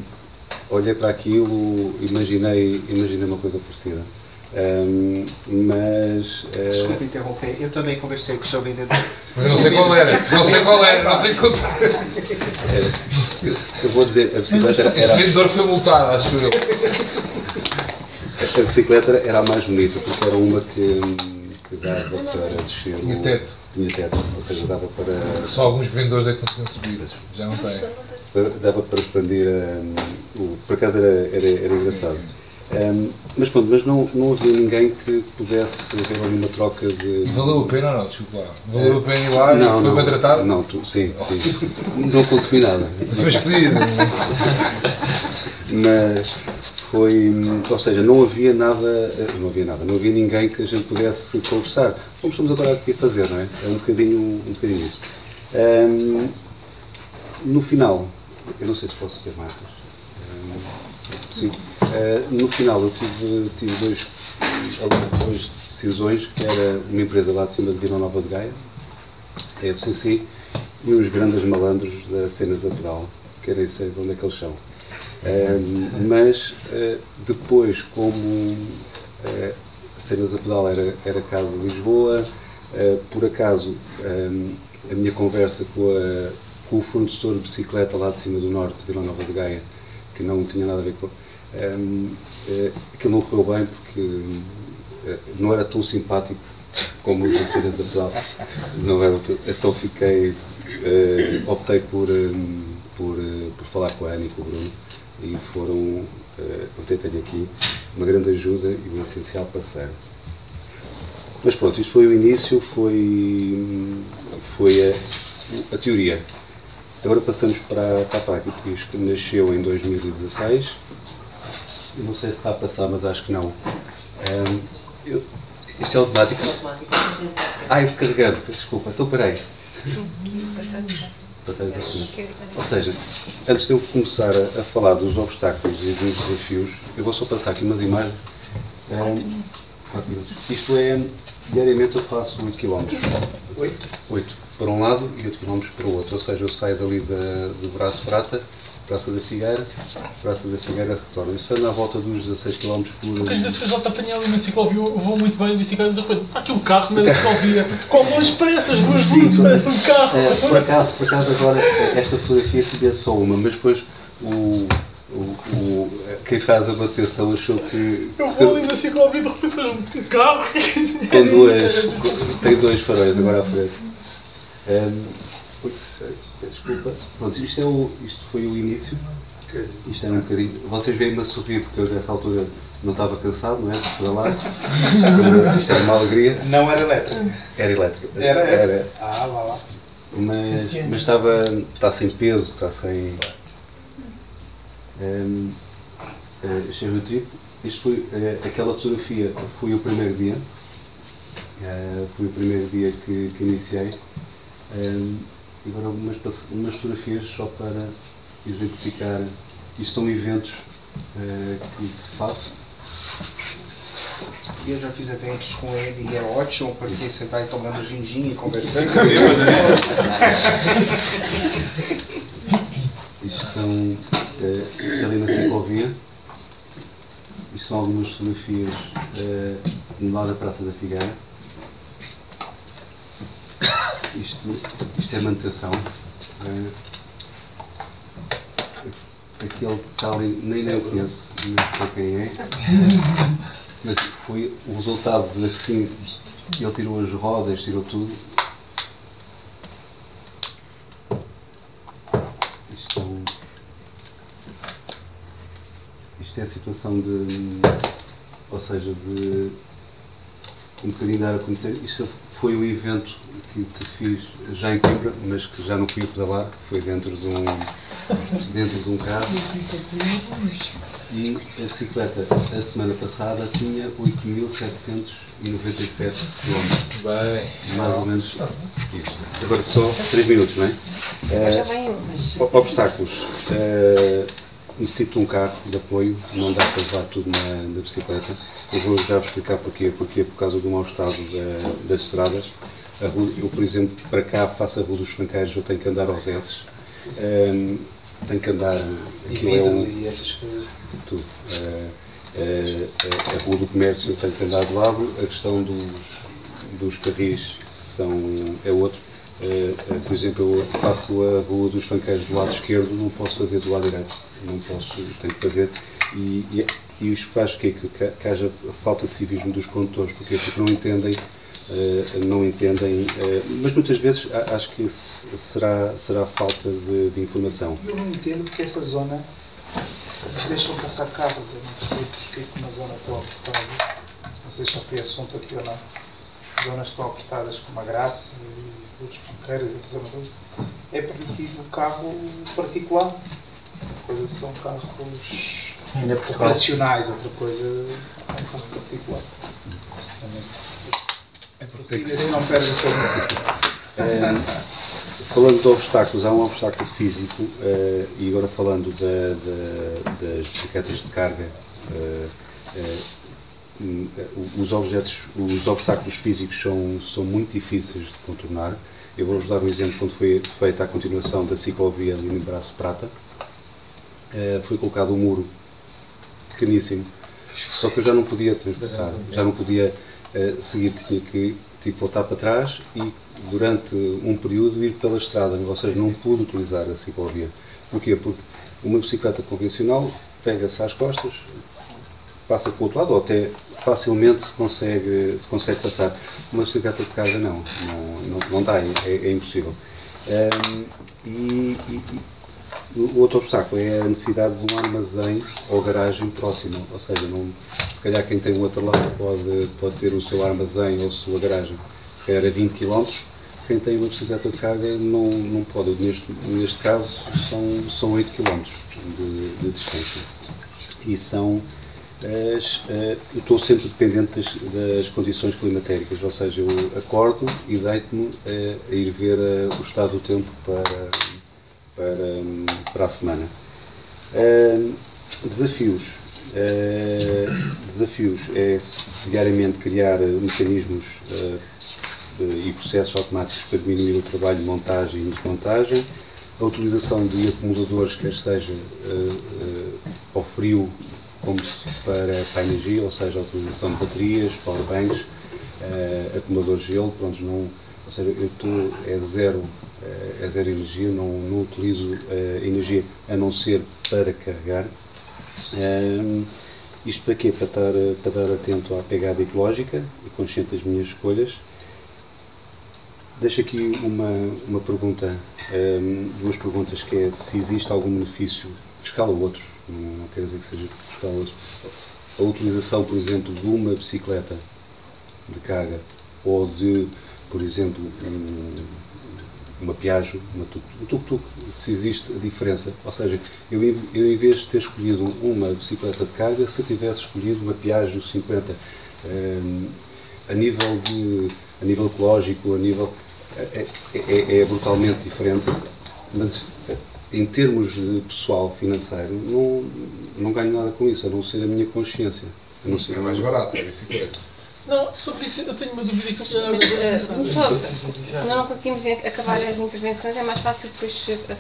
olhei para aquilo, imaginei, imaginei uma coisa parecida. Um, mas. Uh... Desculpe interromper, eu também conversei com o seu vendedor. Mas eu não sei qual era, não sei qual era, não tenho contato. Eu vou dizer, a bicicleta era. Esse vendedor foi multado, acho eu. A bicicleta era a mais bonita, porque era uma que, que dava para descer. Tinha teto. Tinha teto, ou seja, dava para. Só alguns vendedores é que conseguiam subir, já não tem. Dava para expandir. Um, o, por acaso era, era, era engraçado. Sim, sim. Um, mas pronto, mas não, não havia ninguém que pudesse haver ali uma troca de. Valeu a pena ou não? Desculpa lá. Valeu a pena ir lá não, e foi não, bem tratado? Não, tu, sim, sim. não consumi nada. Mas foi expedido. mas foi. Ou seja, não havia nada. Não havia nada, não havia ninguém que a gente pudesse conversar. Como estamos agora aqui a fazer, não é? É um bocadinho, um bocadinho isso. Um, no final, eu não sei se posso dizer marcas. Um, sim. Uh, no final eu tive, tive dois, duas decisões, que era uma empresa lá de cima de Vila Nova de Gaia, a FCC, e uns grandes malandros da Cenas a Pedal, que era isso de onde é que eles são. Uh, mas uh, depois, como Cenas a Pedal era, era cá de Lisboa, por acaso a minha conversa com, a, com o fornecedor de bicicleta lá de cima do norte, Vila Nova de Gaia, que não tinha nada a ver com um, é, aquilo não correu bem porque é, não era tão simpático como a certeza pedal não era, então fiquei, eh, optei por, eh, por, eh, por falar com a Ana e com o Bruno e foram, eh, eu tenho aqui, uma grande ajuda e um essencial parceiro. Mas pronto, isto foi o início, foi, foi a, a teoria. Agora passamos para, para a prática, porque isto nasceu em 2016. Eu não sei se está a passar, mas acho que não. Ahm, eu- isto é automático? Ai, eu carregando, peço desculpa. Então, peraí. Para trás da frente. Ou seja, antes de eu começar a, a falar dos obstáculos e dos desafios, eu vou só passar aqui umas imagens. Ahm, quatro minutos. Isto é, diariamente eu faço 8 km. 8? 8 para um lado e 8 km para o outro. Ou seja, eu saio dali da, do Braço Prata, Praça da Figueira, Praça da Figueira retorno. Isso anda à volta dos 16 km por Porque às vezes que eu já te apanhei ali na ciclovia, eu vou muito bem de bicicleta, de repente, há aqui um carro na ciclovia, com duas pressas, duas luzes, parece um carro. É, por acaso, por acaso agora esta fotografia seria só uma, mas depois o, o, o- quem faz a manutenção achou que Eu vou ali na ciclovia e de repente vejo um carro. com duas, tem dois faróis agora à frente. Peço desculpa. Pronto, isto, é o, isto foi o início. Isto era um bocadinho. Vocês veem-me a sorrir porque eu nessa altura não estava cansado, não é? Para lá. Isto era uma alegria. Não era elétrico. Era elétrico. Era essa? Ah, vá lá. Mas, mas estava, está sem peso, está sem. Um, uh, tipo, isto foi, eh, aquela fotografia foi o primeiro dia, eh, foi o primeiro dia que, que iniciei. Um, e agora umas, umas fotografias só para exemplificar. Isto são eventos eh, que faço. Eu já fiz eventos com ele e é ótimo porque você vai tomando gin e conversando. Isto são eh, isto ali na ciclovia. Isto são algumas fotografias eh, no lado da Praça da Figueira. Isto, isto é manutenção. Eh, aquele que está ali, nem nem conheço, não sei quem é. Mas foi o resultado de assim, ele tirou as rodas, tirou tudo. Isto, são- isto é a situação de. Ou seja, de. Um bocadinho dar a conhecer. Isto foi um evento que, que fiz já em Coimbra, mas que já não fui a pedalar, foi dentro de um, dentro de um carro. E a bicicleta, a semana passada, tinha 8.797 km. Bem. Mais ou menos isso. Agora só 3 minutos, não é? Já Eh, vem mas. o- obstáculos. Eh, necessito de um carro de apoio, não dá para levar tudo na, na bicicleta. Eu vou já vos explicar porquê. Porque é por causa do mau estado da- das estradas. A rua- eu, por exemplo, para cá faço a Rua dos Franqueiros, eu tenho que andar aos S. Eh, tenho que andar. Aquilo é um, e essas coisas. tudo. Eh, eh, a rua do comércio eu tenho que andar de lado, a questão dos, dos carris são, é outro. Eh, por exemplo, eu faço a rua dos fanqueiros do lado esquerdo, não posso fazer do lado direito. Não posso, tenho que fazer. E, e, e isto faz que, que, que haja falta de civismo dos condutores, porque, porque não entendem. eh, não entendem, eh, mas muitas vezes acho que se- será, será falta de, de informação. Eu não entendo porque essa zona eles deixam passar carros. Eu não percebo porque é que uma zona tão apertada. Não sei se já foi assunto aqui ou não. Zonas tão apertadas como a Graça e outros franqueiros, essa zona. É permitido o carro particular. Coisa são carros Ainda operacionais, outra coisa é um carro particular. É porque Tem tem que que ser, ser. não perde o seu. Eh, falando de obstáculos, há um obstáculo físico eh, e agora falando da- da- das bicicletas de carga, eh, eh, hum, os, objetos, os obstáculos físicos são, são muito difíceis de contornar. Eu vou-vos dar um exemplo quando foi feita a continuação da ciclovia ali no Braço Prata. Eh, foi colocado um muro pequeníssimo, só que eu já não podia transportar, já não podia eh, seguir, tinha que, tive que voltar para trás e durante um período ir pela estrada, ou seja, não pude utilizar a ciclovia. Porquê? Porque uma bicicleta convencional pega-se às costas, passa para o outro lado, ou até facilmente se consegue, se consegue passar. Uma bicicleta de carga não, não, não, não dá, é, é impossível. Um, e, e, o outro obstáculo é a necessidade de um armazém ou garagem próxima, ou seja, não, se calhar quem tem um outro lado pode, pode ter o seu armazém ou a sua garagem, se calhar a 20 km, quem tem uma bicicleta de carga não, não pode. Neste, neste caso são, são 8 km de, de distância. E são as, uh, eu estou sempre dependente das, das, condições climatéricas, ou seja, eu acordo e deito-me uh, a ir ver uh, o estado do tempo para, para, um, para a semana. desafios. desafios é diariamente criar mecanismos e processos automáticos para diminuir o trabalho de montagem e desmontagem, a utilização de acumuladores, quer seja ao frio como para, para a energia, ou seja, a utilização de baterias, powerbanks, uh, acumuladores de gelo, pronto, não, ou seja, eu estou, é zero, uh, é zero energia, não, não utilizo uh, energia a não ser para carregar. Um, isto para quê? Para estar, para estar atento à pegada ecológica e consciente das minhas escolhas. Deixo aqui uma, uma pergunta, um, duas perguntas, que é se existe algum benefício, de escala ou outros, não quer dizer que seja escalas. A utilização, por exemplo, de uma bicicleta de carga ou de, por exemplo, um, uma Piaggio, uma um tuk-tuk, se existe a diferença. Ou seja, eu, eu em vez de ter escolhido uma bicicleta de carga, se tivesse escolhido uma Piaggio 50, um, a nível de a nível ecológico, a nível é, é, é, é brutalmente diferente, mas em termos de pessoal financeiro, não, não ganho nada com isso, a não ser a minha consciência. A não ser é mais barato, é bicicleta. Não, sobre isso eu tenho uma dúvida que se Mas, uh, vamos só, senão não conseguimos acabar as intervenções, é mais fácil depois uh,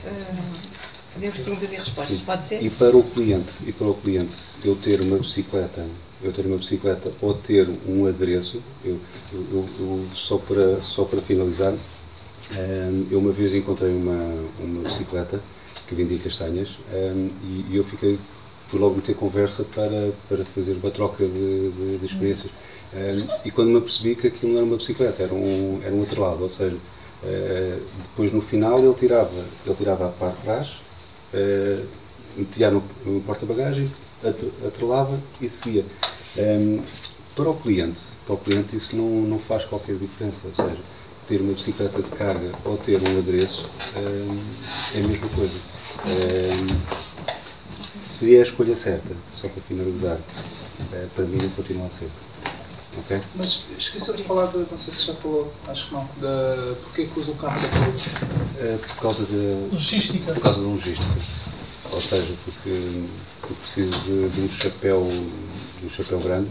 fazermos perguntas e respostas, Sim. pode ser? E para o cliente, e para o cliente, eu ter uma bicicleta, eu ter uma bicicleta ou ter um adereço, eu, eu, eu só, para, só para finalizar, eu uma vez encontrei uma, uma bicicleta que vendia castanhas um, e, e, eu fiquei, fui logo meter conversa para, para fazer uma troca de, de, de experiências. Um, e quando me apercebi que aquilo não era uma bicicleta, era um, era um atrelado, ou seja, uh, depois no final ele tirava, ele tirava a parte de trás, uh, metia no, no porta-bagagem, atrelava e seguia. Para o cliente, para o cliente isso não, não faz qualquer diferença, ou seja, ter uma bicicleta de carga ou ter um adereço é a mesma coisa. se é a escolha certa, só para finalizar, eh, para mim continua a ser. Okay? Mas esqueci de falar de, não sei se já falou, acho que não, de porque que usa o carro de apoio? É, por causa de. Logística. Por causa de logística. Ou seja, porque eu preciso de, de um chapéu, de um chapéu grande.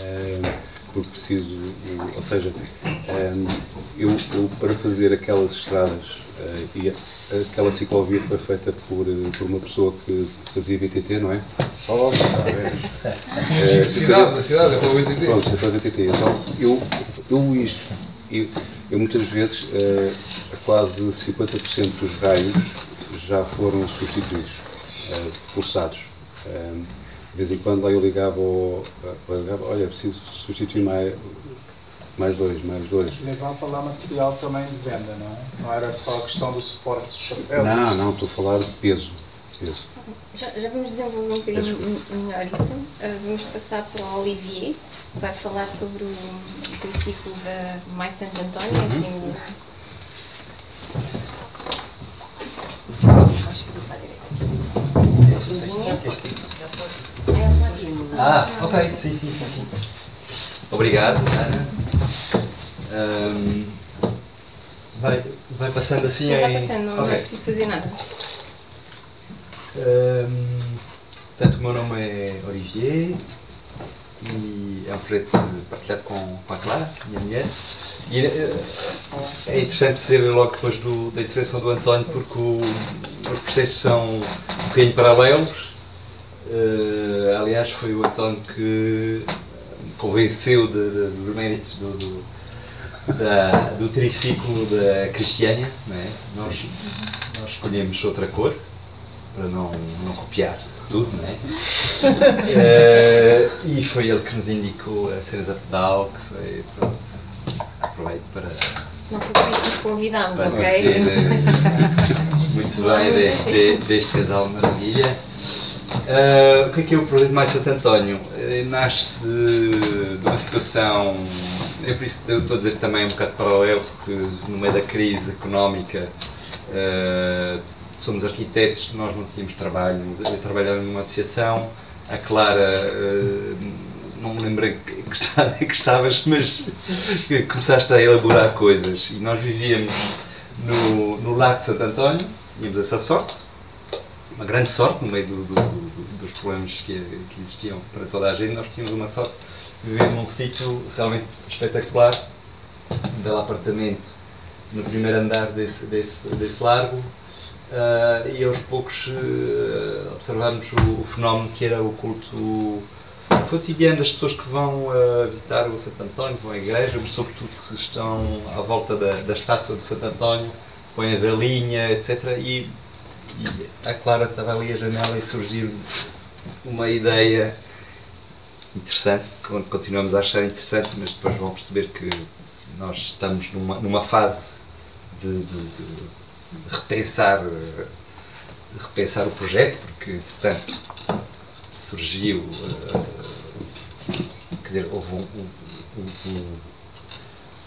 É, porque preciso, ou seja, ehm, eu, eu para fazer aquelas estradas e aquela ciclovia foi feita por, eh, por uma pessoa que fazia BTT, não é? Oh, é, cidade, a cidade, é para o BTT. Pronto, é para o BTT. Então, eu, eu isto, eu, eu muitas vezes, uh, quase 50% dos raios já foram substituídos, uh, forçados. Um, de vez em quando lá eu ligava, ao, ligava olha, preciso substituir mais, mais dois, mais dois. Levava lá material também de venda, não é? Não era só a questão do suporte dos chapéus? Não, não, estou a falar de peso. peso. Já, já vamos desenvolver um bocadinho melhor isso. Uh, vamos passar para o Olivier, que vai falar sobre o triciclo da Mais Santo António, uhum. assim Acho que vou para a direita. Essa cozinha. Ah, ok, sim, sim, sim. sim. Obrigado, Ana. Um, vai, vai passando assim sim, vai passando, não, okay. não é preciso fazer nada. Um, portanto, o meu nome é Olivier e é um projeto partilhado com, com a Clara, minha mulher. E é, é interessante ser logo depois do, da intervenção do António porque o, os processos são um bocadinho paralelos Uh, aliás, foi o António que convenceu de, de, dos méritos do, do, da, do triciclo da Cristiânia. Não é? nós, nós escolhemos outra cor, para não, não copiar tudo, não é? uh, e foi ele que nos indicou a cenas a pedal, que foi, pronto, aproveito para... Não foi por isso que nos convidámos, ok? Dizer, muito bem deste, deste casal maravilha. Uh, o que é que é o projeto Mais Santo António? Uh, nasce de, de, uma situação, é por isso que estou a dizer também um bocado paralelo, porque no meio da crise económica uh, somos arquitetos, nós não tínhamos trabalho, eu trabalhava numa associação, a Clara, não me lembro que, que estavas, mas começaste a elaborar coisas. E nós vivíamos no, no Lago Santo António, tínhamos essa sorte, uma grande sorte no meio do, do, do, dos problemas que, que, existiam para toda a gente. Nós tínhamos uma sorte de viver num sítio realmente espetacular, um belo apartamento no primeiro andar desse, desse, desse largo. Uh, e aos poucos uh, o, o, fenómeno que era o culto cotidiano das pessoas que vão uh, visitar o Santo António, vão à igreja, mas sobretudo que estão à volta da, da estátua de Santo António, põem a velinha, etc. E e a Clara estava ali à janela e surgiu uma ideia interessante, que continuamos a achar interessante, mas depois vão perceber que nós estamos numa, numa fase de, de, de, repensar, de repensar o projeto, porque, portanto, surgiu, uh, quer dizer, houve um, um, um,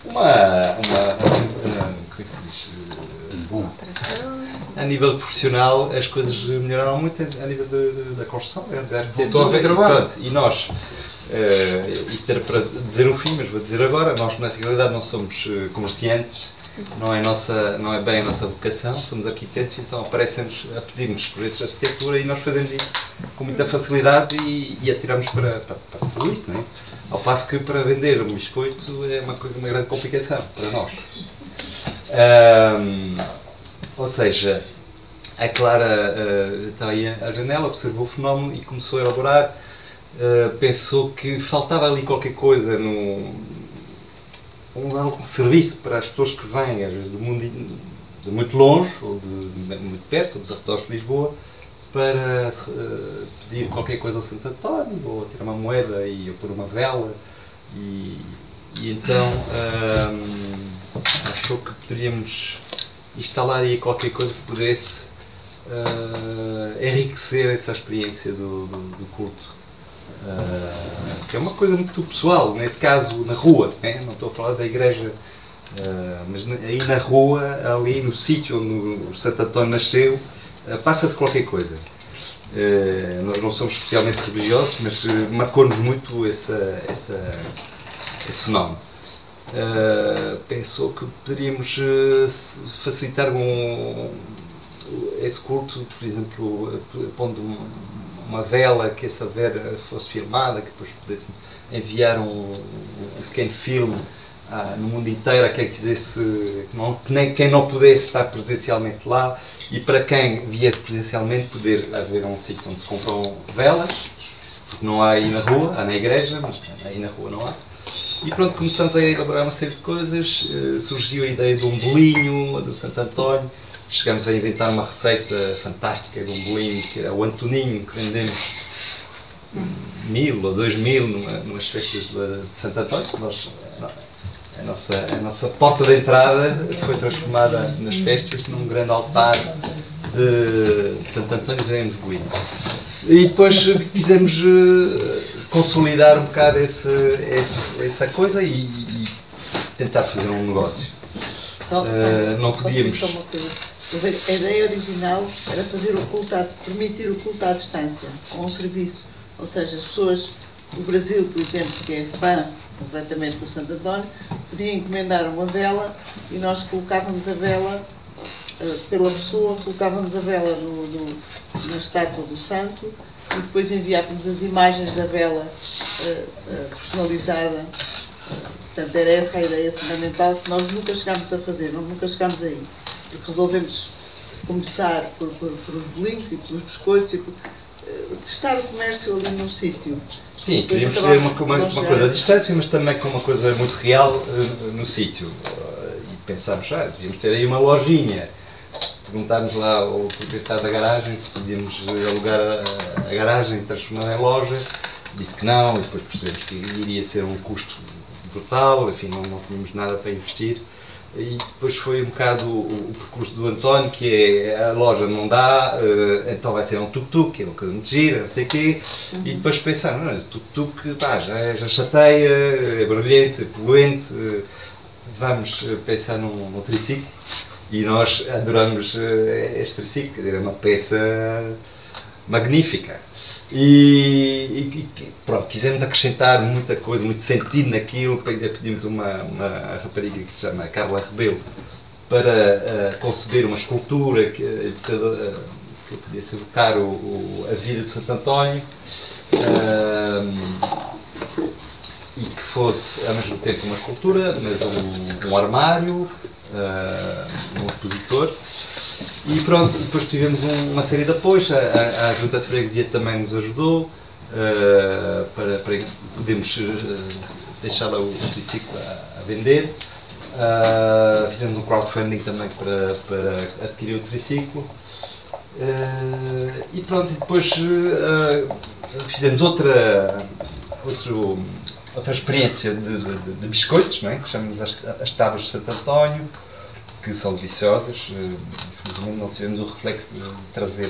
uma, uma, uma, como é que se diz? Uh, a nível profissional as coisas melhoraram muito a nível de, de, da construção, da arquitetura. Voltou a haver trabalho. E nós, uh, isto era para dizer o fim, mas vou dizer agora, nós na realidade não somos eh, comerciantes, não é, nossa, não é bem a nossa vocação, somos arquitetos, então aparecem-nos a pedir-nos projetos de arquitetura e nós fazemos isso com muita facilidade e, e atiramos para, para, para tudo isto, não é? Ao passo que para vender um biscoito é uma, uma grande complicação para nós. Um, ou seja, a Clara uh, está aí à janela, observou o fenómeno e começou a elaborar. Uh, pensou que faltava ali qualquer coisa no um, serviço para as pessoas que vêm, às vezes do mundo de muito longe ou de, de muito perto, dos arredores de Lisboa, para uh, pedir qualquer coisa ao Santo António, ou tirar uma moeda e pôr uma vela. E, e então achou que poderíamos instalar aí qualquer coisa que pudesse uh, enriquecer essa experiência do, do, do culto. Uh, que é uma coisa muito pessoal, nesse caso na rua, né? não estou a falar da igreja, uh, mas aí na rua, ali no sítio onde o Santo António nasceu, passa-se qualquer coisa. nós não somos especialmente religiosos, mas marcou-nos muito essa, essa, esse fenómeno. Uh, pensou que poderíamos uh, facilitar um, esse culto, por exemplo, pondo uma vela, que essa vela fosse filmada, que depois pudesse enviar um, um pequeno filme ah, no mundo inteiro a quem quisesse, não, nem quem não pudesse estar presencialmente lá e para quem viesse presencialmente poder haver um sítio onde se compram velas, porque não há aí na rua, há na igreja, mas aí na rua não há e pronto, começamos a elaborar uma série de coisas. Uh, surgiu a ideia de um bolinho do Santo António. Chegamos a inventar uma receita fantástica de um bolinho, que era o Antoninho, que vendemos mil ou dois mil numa, numas festas de, de Santo António. Nós, a, nossa, a nossa porta de entrada foi transformada nas festas num grande altar de, Santo António vendemos bolinhos. E depois quisemos. Uh, consolidar um bocado esse, esse, essa coisa e, e, tentar fazer um negócio. Só, uh, não podíamos. Só uma coisa. A ideia original era fazer o culto, à, permitir o culto à distância, com um serviço. Ou seja, as pessoas do Brasil, por exemplo, que é fã completamente do Santo António, podia encomendar uma vela e nós colocávamos a vela uh, pela pessoa, colocávamos a vela no, no, na estátua do santo e depois enviávamos as imagens da vela uh, uh, personalizada. Portanto, era essa a ideia fundamental que nós nunca chegámos a fazer, nunca chegámos aí. Porque resolvemos começar por, por, por os bolinhos e pelos biscoitos e por, uh, testar o comércio ali num sítio. Sim, queríamos fazer uma, uma, uma coisa à distância, mas também com uma coisa muito real no sítio. e pensámos, ah, devíamos ter aí uma lojinha perguntámos lá ao proprietário da garagem se podíamos alugar a, a garagem e transformar em loja. Disse que não, e depois percebemos que iria ser um custo brutal, enfim, não, não tínhamos nada para investir. E depois foi um bocado o, o, percurso do António, que é a loja não dá, uh, então vai ser um tuk-tuk, que é uma coisa muito gira, não sei o quê. Uhum. E depois pensar, não, tuk-tuk já, já chateia, é barulhento, é poluente, uh, vamos pensar num, num triciclo. E nós adoramos uh, este triciclo, é uma peça magnífica. E, e, pronto, quisemos acrescentar muita coisa, muito sentido naquilo, pedimos uma, uma rapariga que se chama Carla Rebelo para uh, conceber uma escultura que, uh, que pudesse evocar o, o, a vida de Santo António uh, fosse ao mesmo tempo uma escultura, mas um, um armário, um expositor e pronto, depois tivemos um, uma série de apoios, a, a, a Junta de Freguesia também nos ajudou uh, para, para podermos uh, deixar lá o triciclo a, a vender. Uh, fizemos um crowdfunding também para, para adquirir o triciclo. e pronto, e depois fizemos outra, outro, outra experiência de, de, de biscoitos, não é? que chamamos as, as tábuas de Santo António, que são deliciosas infelizmente não tivemos o reflexo de trazer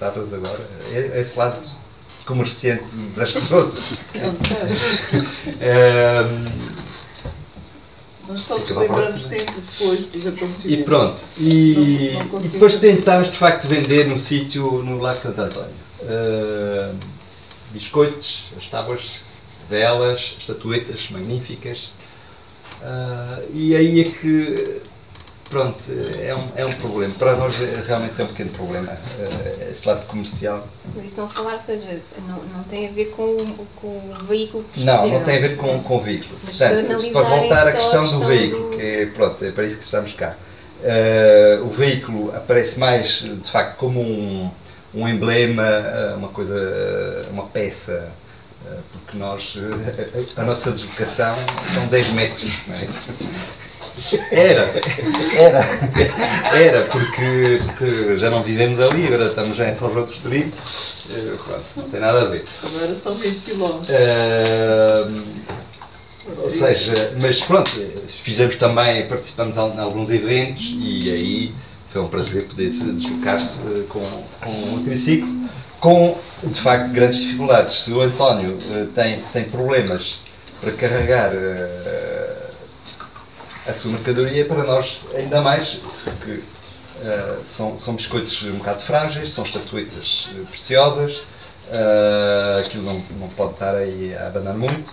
eh, agora. É, esse lado comerciante desastroso. é, Nós só nos lembramos sempre depois dos acontecimentos. E pronto. E, não, não e depois tentámos de facto vender no sítio no Lago Santo António. Uh, biscoitos, as tábuas, velas, estatuetas magníficas. Uh, e aí é que Pronto, é um, é um problema. Para nós é, realmente é um pequeno problema, eh, esse lado comercial. Mas isso não falar, ou seja, não, não tem a ver com, com o veículo que Não, não tem a ver com, com o veículo. Mas Portanto, para voltar à questão, questão, do veículo, do... que é, pronto, é para isso que estamos cá. Uh, o veículo aparece mais, de facto, como um, um emblema, uma coisa, uma peça porque nós, a nossa deslocação são 10 metros. É? Era, era, era, porque, porque já não vivemos ali, agora estamos já em São João dos Estoril, eh, não tem nada a ver. Agora são 20 km. Uh, ou seja, mas pronto, fizemos também, participamos em alguns eventos e aí foi um prazer poder deslocar-se com, com o triciclo, com de facto grandes dificuldades. Se o António uh, tem, tem problemas para carregar. Uh, a sua mercadoria para nós ainda mais, porque uh, são, são biscoitos um bocado frágeis, são estatuetas preciosas, uh, aquilo não, não pode estar aí a abanar muito.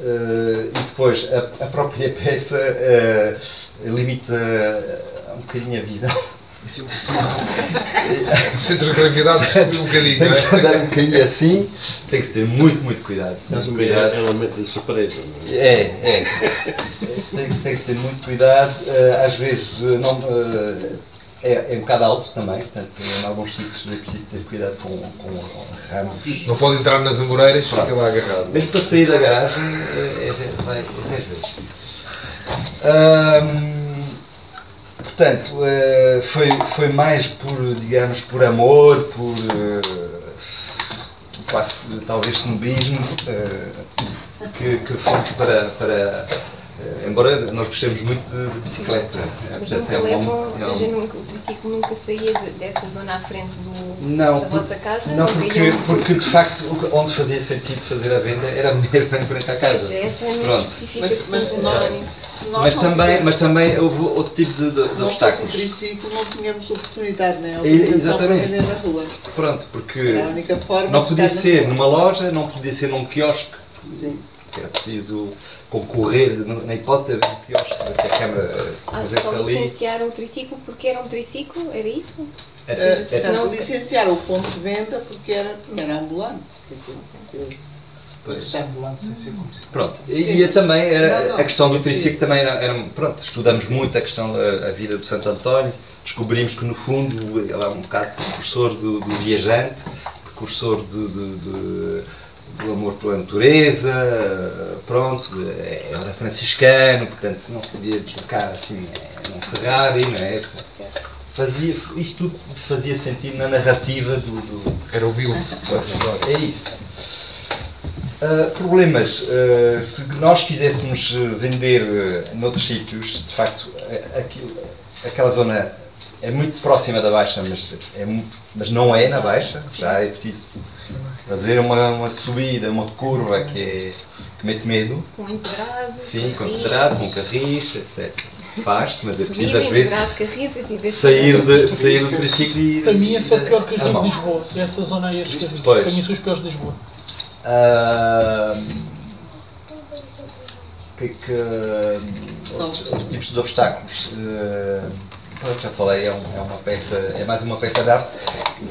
Uh, e depois a, a própria peça uh, limita um bocadinho a visão. O centro de gravidade subiu um bocadinho, tem que andar um bocadinho assim, tem que se ter muito, muito cuidado. Mas um cuidado. é uma de surpresa. É? é, é. Tem, tem que ter muito cuidado. Uh, às vezes uh, não, uh, é, é um bocado alto também, portanto, em alguns sítios é preciso ter cuidado com, com ramos. Não pode entrar nas amoreiras, fica lá agarrado. Mesmo para sair da garagem, é, é, vai, é 10 vezes. Um, Portanto, uh, foi, foi mais por, digamos, por amor, por uh, quase talvez snobismo, uh, que, que fomos para, para embora nós gostemos muito de, de bicicleta. Mas nunca é levam, ou seja, nunca, o triciclo nunca saía de, dessa zona à frente do, não, da vossa casa? Não, porque, porque de facto onde fazia sentido fazer a venda era mesmo em frente à casa. Pois, essa é a minha específica mas, mas, nós, mas também, mas também houve outro tipo de, de, de obstáculos. Se não triciclo não tínhamos oportunidade, nem é? Exatamente. para vender na rua. Pronto, porque era a única forma não podia ser numa loja, não podia ser num quiosque. Sim. Era preciso concorrer, na hipótese de haver um quiosque que a Câmara ah, só ali. licenciaram o triciclo porque era um triciclo? Era isso? É, seja, é, não licenciaram o ponto de venda porque era, era ambulante. Pois. Pronto, e, e também era, não, não, a questão do triciclo também era, era, pronto, estudamos muito a questão da a vida do Santo António, descobrimos que no fundo ele é um bocado precursor do, do viajante, precursor de, de, de, do amor pela natureza, pronto, era franciscano, portanto não se podia deslocar assim num Ferrari, não é? fazia, isto tudo fazia sentido na narrativa do. do... Era humilde. É isso. Uh, problemas. Uh, se nós quiséssemos vender uh, noutros sítios, de facto, aquilo, aquela zona é muito próxima da Baixa, mas, é, mas não é na Baixa. Já é preciso fazer uma, uma subida, uma curva que, é, que mete medo. Com empedrado. Sim, com empedrado, com carris, etc. Faz-se, mas é preciso às vezes carris, sair, de, sair do triciclo e. Para mim, esse é o pior carrinho de Lisboa. Essa zona aí, estes carrinhos. Para mim, são os piores de Lisboa. Uh, que é que. Outros tipos de obstáculos. Uh, já falei, é, um, é, uma peça, é mais uma peça de arte,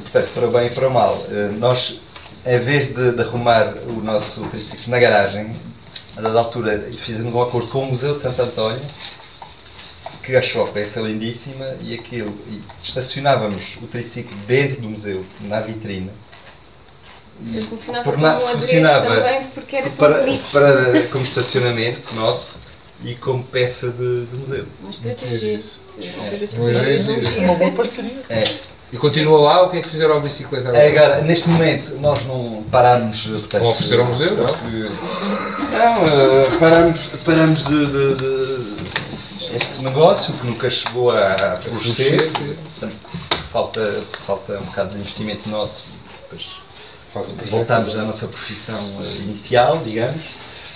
portanto, para bem e para mal. Uh, nós, em vez de, de, arrumar o nosso triciclo na garagem, a dada altura fizemos um acordo com o Museu de Santo António, que achou a peça lindíssima e aquilo. E estacionávamos o triciclo dentro do museu, na vitrine se funcionava Torna, como um funcionava também porque era para, para, como estacionamento nosso e como peça de, de museu. Uma estratégia. É uma boa parceria. É. E continua lá, o que é que fizeram à bicicleta agora? É, agora, neste momento nós não parámos. Portanto, Vão oferecer ao museu, não? Não, uh, parámos, parámos de, de, de, este negócio que nunca chegou a florescer. Falta, falta um bocado de investimento nosso. Pois, voltamos à nossa profissão eh, inicial, digamos.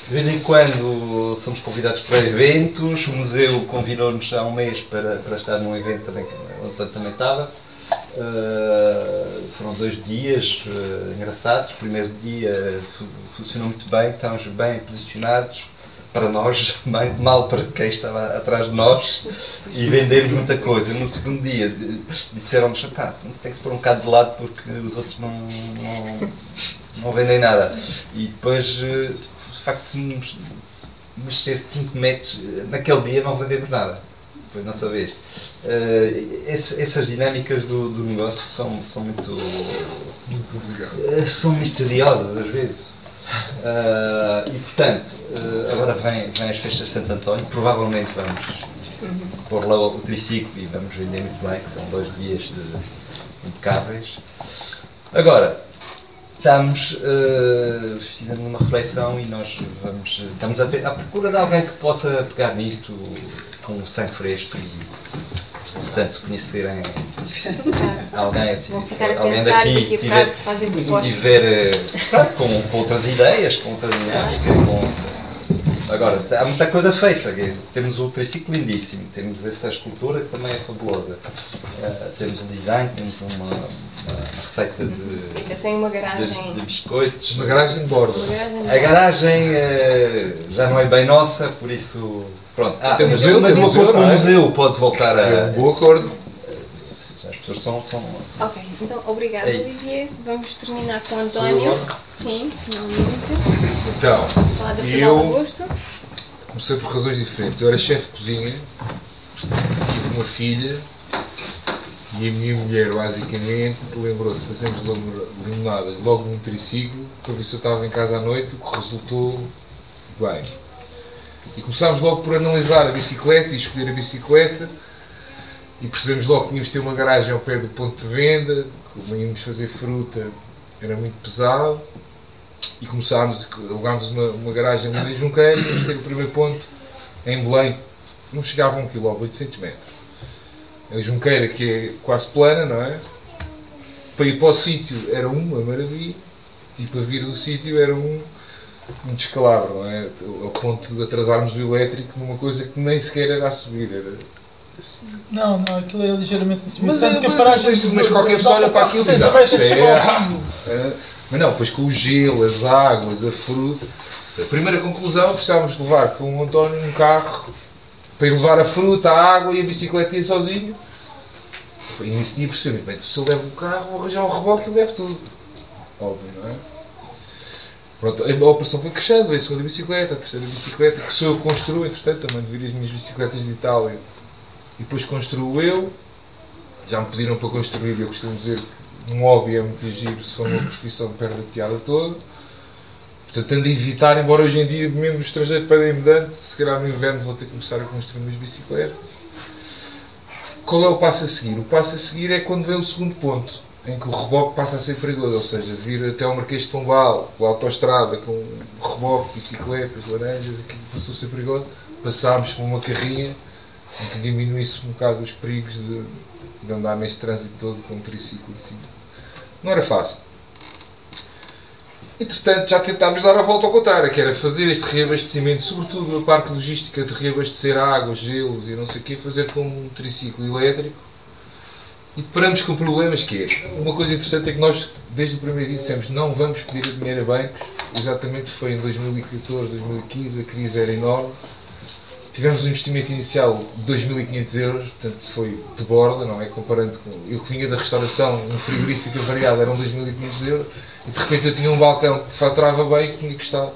De vez em quando somos convidados para eventos, o museu convidou-nos há um mês para, para estar num evento também, onde também estava. Uh, foram dois dias uh, engraçados. O primeiro dia funcionou muito bem, estávamos bem posicionados para nós, mal para quem estava atrás de nós e vendemos muita coisa. No segundo dia disseram-nos, tem que se pôr um bocado de lado porque os outros não, não, não vendem nada. E depois, eh, de facto, se mexer 5 metros, eh, naquele dia não vendemos nada. Foi a nossa vez. Uh, essas dinâmicas do, do negócio são, são muito. muito são misteriosas às vezes. Uh, e portanto, uh, agora vem, vem as festas de Santo António, provavelmente vamos pôr lá o triciclo e vamos vender muito bem, que são dois dias de, impecáveis. Agora, estamos uh, fazendo uma reflexão e nós vamos, estamos a ter, à procura de alguém que possa pegar nisto com o sangue fresco e portanto, se conhecerem alguém assim, alguém daqui tiver, tiver uh, com, com outras ideias, com outra dinâmica, com, Agora, há muita coisa feita. Temos o triciclo lindíssimo, temos essa escultura que também é fabulosa. Uh, temos um design, temos uma, uma receita de, tem uma garagem. De, de biscoitos. Uma garagem de bordo. A garagem uh, já não é bem nossa, por isso Pronto. Ah, tem museu, mas tem museu, o é? museu pode voltar a. É um bom acordo. As pessoas são. são, são... Ok, então obrigado, é Olivier. Vamos terminar com o António. Sim, finalmente. Então, Falar da eu comecei por razões diferentes. Eu era chefe de cozinha, tive uma filha e a minha mulher basicamente lembrou-se, fazemos limonadas logo num triciclo, para ver se eu estava em casa à noite, o que resultou bem. E começámos logo por analisar a bicicleta e escolher a bicicleta e percebemos logo que tínhamos de ter uma garagem ao pé do ponto de venda, como íamos fazer fruta era muito pesado e começámos, alugámos uma, uma garagem ali em Junqueira e íamos ter o primeiro ponto em Belém, não chegava a 1 km, 800 metros. A Junqueira que é quase plana, não é? Para ir para o sítio era uma maravilha e para vir do sítio era um um descalabro, não é? Ao ponto de atrasarmos o elétrico numa coisa que nem sequer era a subir. Era... Não, não, aquilo é ligeiramente a subir. Mas, é, mas, paragem, mas, mas qualquer pessoa olha para aquilo e diz, é, mas não, depois com o gelo, as águas, a fruta. A primeira conclusão, precisávamos levar com o António um carro para ir levar a fruta, a água e a bicicleta sozinho. E nesse dia percebi, bem, se eu levo o carro, vou arranjar um reboque e levo tudo. Óbvio, não é? Pronto, a operação foi crescendo, veio a segunda bicicleta, a terceira bicicleta, que sou eu que construo, entretanto também devido as minhas bicicletas de Itália. E depois construo eu. Já me pediram para construir eu costumo dizer que um hobby é muito giro, se for uma profissão perde a piada toda. Portanto, tendo a evitar, embora hoje em dia, mesmo no estrangeiro pedem-me se calhar no inverno vou ter que começar a construir minhas bicicletas. qual é o passo a seguir? O passo a seguir é quando vem o segundo ponto, em que o reboque passa a ser perigoso, ou seja, vir até o Marquês de Pombal, pela autostrada, com reboque, bicicletas, laranjas, aquilo passou a ser perigoso. Passámos por uma carrinha em que diminuísse um bocado os perigos de, de andar neste trânsito todo com um triciclo de cima. Não era fácil. Entretanto, já tentámos dar a volta ao contrário, que era fazer este reabastecimento, sobretudo a parte logística de reabastecer águas, gelos e não sei o quê, fazer com um triciclo elétrico. E deparamos com problemas que é, uma coisa interessante é que nós, desde o primeiro dia, dissemos não vamos pedir dinheiro a bancos, exatamente foi em 2014, 2015, a crise era enorme, tivemos um investimento inicial de 2.500 euros, portanto foi de borda, não é? Comparando com eu que vinha da restauração, um frigorífico variado eram 2.500 euros, e de repente eu tinha um balcão que faturava bem que tinha custado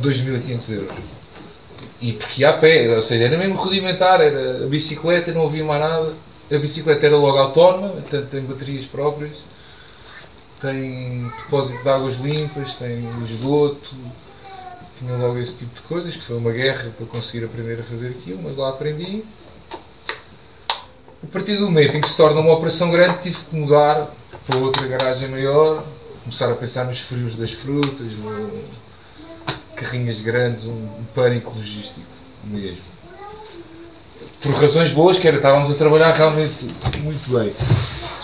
2.500 euros. E porque ia a pé, ou seja, era mesmo rudimentar, era a bicicleta, não havia mais nada. A bicicleta era logo autónoma, portanto tem baterias próprias, tem depósito de águas limpas, tem esgoto, tinha logo esse tipo de coisas, que foi uma guerra para conseguir aprender a fazer aquilo, mas lá aprendi. A partir do momento em que se torna uma operação grande, tive que mudar para outra garagem maior, começar a pensar nos frios das frutas, no carrinhas grandes, um, pânico logístico mesmo. Por razões boas, que era, estávamos a trabalhar realmente muito bem.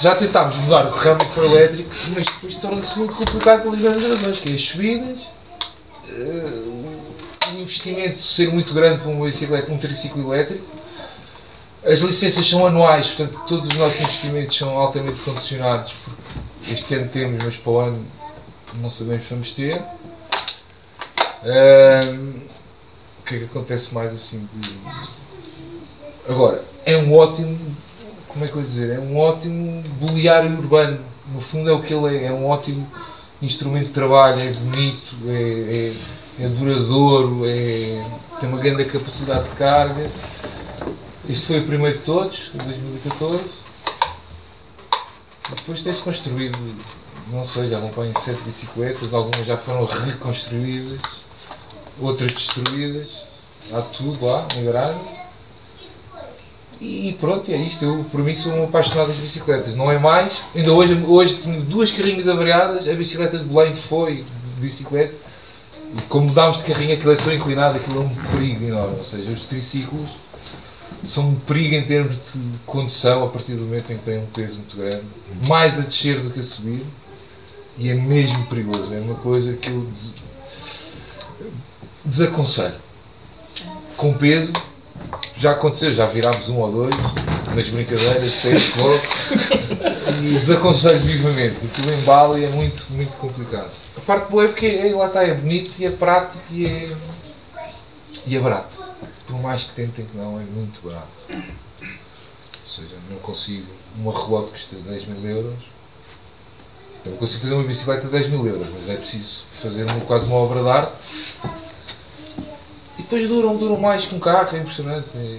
Já tentámos mudar realmente para o elétrico, mas depois torna-se muito complicado pelas mesmas razões, que é as subidas, uh, o investimento ser muito grande para bicicleta, um triciclo elétrico. As licenças são anuais, portanto todos os nossos investimentos são altamente condicionados, porque este ano temos, mas para o ano não sabemos se vamos ter. Uh, o que é que acontece mais assim de... Agora, é um ótimo, como é que eu vou dizer, é um ótimo boleário urbano. No fundo é o que ele é, é um ótimo instrumento de trabalho, é bonito, é, é, é duradouro, é, tem uma grande capacidade de carga. Este foi o primeiro de todos, em 2014. Depois tem-se construído, não sei, já acompanham sete bicicletas, algumas já foram reconstruídas, outras destruídas. Há tudo lá na garagem. E pronto, é isto. Eu, por mim, sou um apaixonado das bicicletas. Não é mais. Ainda hoje, hoje tenho duas carrinhas avariadas. A bicicleta de Belém foi de bicicleta. E como mudámos de carrinha, aquilo é tão inclinado, aquilo é um perigo enorme. Ou seja, os triciclos são um perigo em termos de condução a partir do momento em que têm um peso muito grande. Mais a descer do que a subir. E é mesmo perigoso. É uma coisa que eu des... desaconselho. Com peso, já aconteceu, já virámos um ou dois nas brincadeiras, teste logo e desaconselho vivamente, porque o embalo é muito, muito complicado. A parte boa é porque é, lá está, é bonito e é prático e é, e é barato. Por mais que tentem que não, é muito barato. Ou seja, não consigo, uma relógio que custa 10 mil euros, eu consigo fazer uma bicicleta de 10 mil euros, mas é preciso fazer uma, quase uma obra de arte depois duram, duram mais que um carro, é impressionante. É...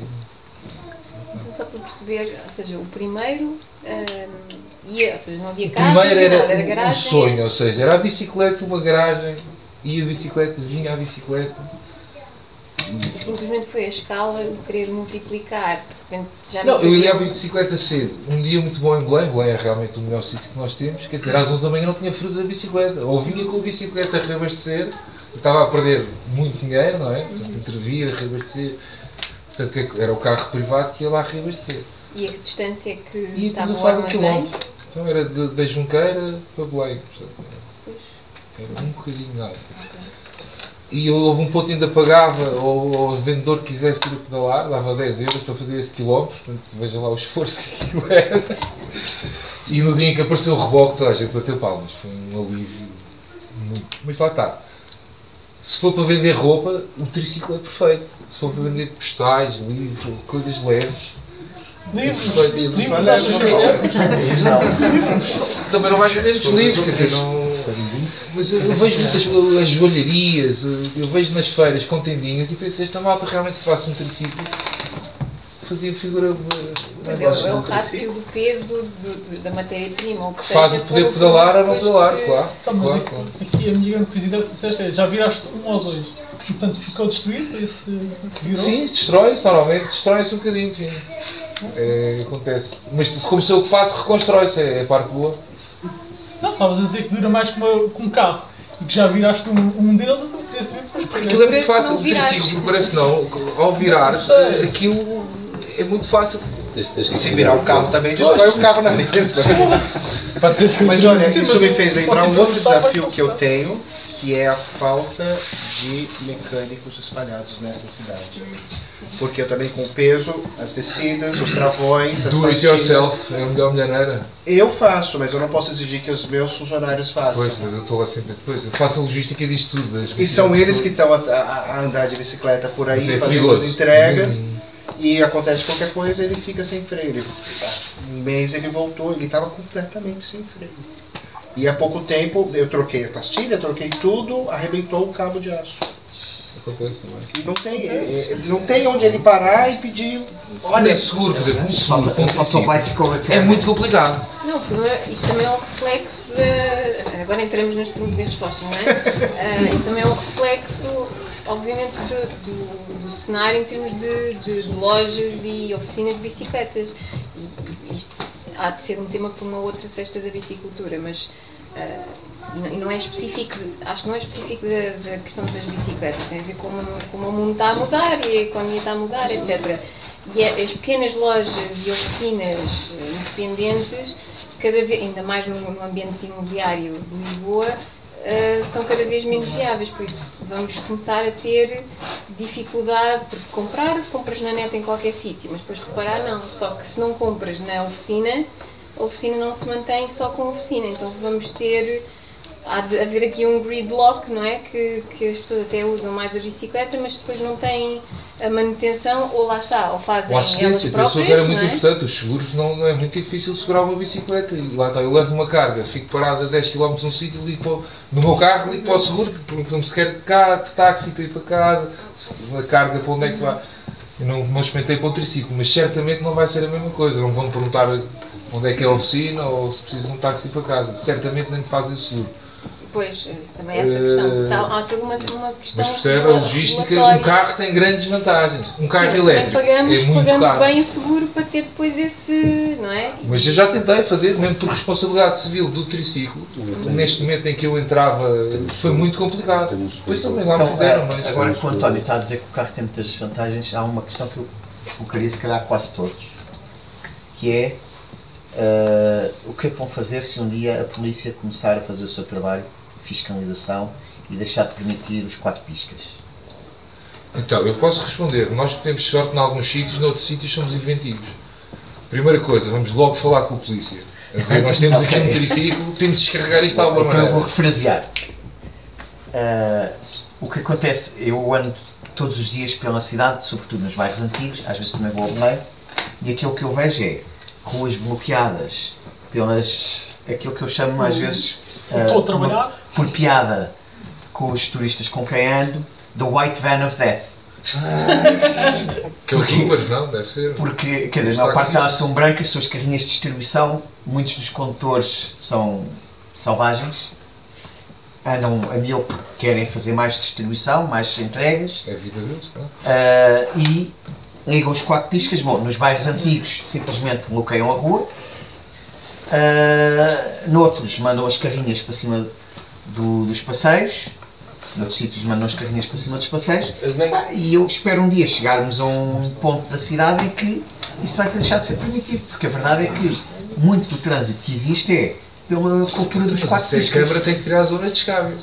Então, só para perceber, ou seja, o primeiro um, ia, ou seja, não havia O carro, primeiro não havia era, nada, era um garagem. sonho, ou seja, era a bicicleta, uma garagem, ia a bicicleta, vinha a bicicleta. E simplesmente foi a escala de querer multiplicar, de repente já Não, eu ia à bicicleta cedo. Um dia muito bom em Belém, Belém é realmente o melhor sítio que nós temos. Quer dizer, às 11 da manhã não tinha fruta da bicicleta. Ou vinha com a bicicleta a reabastecer, estava a perder muito dinheiro, não é? Portanto, intervir, a reabastecer. Portanto, era o carro privado que ia lá reabastecer. E a que distância é que E estava o um armazém? quilómetro. Então era de- da Junqueira para Belém. Portanto, era, um bocadinho nada. E houve um ponto que ainda pagava ou ou o vendedor que quisesse ir a pedalar, dava 10 euros para fazer esse quilómetro, portanto veja lá o esforço que aquilo era. E no dia em que apareceu o reboque, toda a gente bateu palmas, foi um alívio muito. Mas lá está. Se for para vender roupa, o triciclo é perfeito. Se for para vender postais, livros, coisas leves, Livros, é livros, achas que é? Também não vais vender os livros, quer dizer, não. Mas eu, vejo muitas as joalharias, eu vejo nas feiras com tendinhas e penso, esta malta realmente se faz um triciclo, fazia figura. Pois é, é o rácio do peso do- do- da matéria-prima. Que seja, faz o poder pedalar ou não pedalar, se- claro. Então, mas claro, aqui, claro. aqui a minha grande curiosidade que disseste é, já viraste um ou dois. Portanto, ficou destruído esse que virou? Sim, destrói-se normalmente, destrói-se um bocadinho, sim. É, acontece. Mas como sou eu que faço, reconstrói-se, é, é a parte boa. Não, estavas a dizer que dura mais que, uma, que um carro. E que já viraste um, um deles, então podia saber depois. Porque aquilo é muito fácil, o triciclo parece não, ao virar, aquilo é muito fácil. Tens- tens que E se virar o carro também, destrói o carro na mesma. Pode ser que Mas olha, Sim, isso mas me fez lembrar um outro desafio que eu tenho, que é a falta de mecânicos espalhados nessa cidade. Porque eu também com o peso, as descidas, os travões, as Do it yourself é a melhor maneira. Eu faço, mas eu não posso exigir que os meus funcionários façam. Pois, mas eu estou lá sempre depois. Eu faço a logística disto tudo. E são eles que 24 estão a, a- a andar de bicicleta por aí, é fazendo as entregas. Hum. E acontece qualquer coisa, ele fica sem freio. Ele, um mês ele voltou, ele estava completamente sem freio. E há pouco tempo eu troquei a pastilha, troquei tudo, arrebentou o cabo de aço. Acontece também. Não tem, é, é, não tem onde ele parar e pedir. Olha, é seguro, um um o triciclo. bicycle repair. É muito complicado. Não, isto também é um reflexo de. Agora entramos nas perguntas e respostas, não é? Ah, isto também é um reflexo, obviamente, do, do, do cenário em termos de, de- lojas e oficinas de bicicletas. E isto há de ser um tema para uma outra cesta da bicicultura, mas. ah, e não- é específico, acho que não é específico da, da questão das bicicletas, tem a ver com como o mundo está a mudar e a economia está a mudar, etc. E é- as pequenas lojas e oficinas eh, independentes, cada vez, ainda mais no, no ambiente imobiliário de Lisboa, eh, são cada vez menos viáveis. Por isso, vamos começar a ter dificuldade, porque comprar, compras na net em qualquer sítio, mas depois reparar, não. Só que se não compras na oficina, a oficina não se mantém só com a oficina. Então, vamos ter. Há de haver aqui um gridlock, não é? Que, que as pessoas até usam mais a bicicleta, mas depois não têm a manutenção, ou lá está, ou fazem Com elas assistência, próprias. pensou que era muito não é? importante. Os seguros não, não é muito difícil segurar uma bicicleta. E lá está, eu levo uma carga, fico parado a 10 km num sítio, ligo no meu carro, ligo para o seguro, perguntam-me se quer cá, táxi para ir para casa, a carga para onde é que vai. Eu não, não experimentei para o triciclo, mas certamente não vai ser a mesma coisa. Não vão perguntar onde é que é a oficina ou se precisa de um táxi para casa. Certamente nem me fazem o seguro. Pois, eh, também é essa questão. Eh, Há, há toda uma, uma questão. Mas percebe, a logística, um carro tem grandes vantagens. Um carro Sim, elétrico pagamos, é muito pagamos caro. bem o seguro para ter depois esse. não é? Mas eu já tentei fazer, mesmo por responsabilidade civil do triciclo, neste momento em que eu entrava, foi muito complicado. Depois também lá me Então, fizeram, eh, mas. Agora que o António está a dizer que o carro tem muitas vantagens, há uma questão que eu colocaria se calhar quase todos, que é eh, o que é que vão fazer se um dia a polícia começar a fazer o seu trabalho fiscalização e deixar de permitir os quatro piscas? Então, eu posso responder. Nós temos sorte em alguns sítios, noutros sítios somos inventivos. Primeira coisa, vamos logo falar com a polícia. A dizer, nós temos aqui um triciclo, temos de descarregar isto de alguma Então eu vou maneira. refrasear. Ah, o que acontece, eu ando todos os dias pela cidade, sobretudo nos bairros antigos, às vezes também vou ao Belém, e aquilo que eu vejo é ruas bloqueadas pelas. aquilo que eu chamo às vezes. ah, Estou a trabalhar. Por piada com os turistas com quem ando, The White Van of Death. Que é Ubers, não? Deve ser. Porque, quer dizer, a maior parte delas são brancas, são as carrinhas de distribuição, muitos dos condutores são selvagens, andam a mil porque querem fazer mais distribuição, mais entregas, É a vida deles, não? ah, e ligam os quatro piscas, bom, nos bairros antigos simplesmente bloqueiam a rua, ah, noutros mandam as carrinhas para cima do- dos passeios, noutros sítios mandam as carrinhas para cima dos passeios, ah, e eu espero um dia chegarmos a um ponto da cidade em que isso vai deixar de ser permitido, porque a verdade é que muito do trânsito que existe é pela cultura dos Mas quatro se a piscas. Câmara tem que criar zonas de descarga.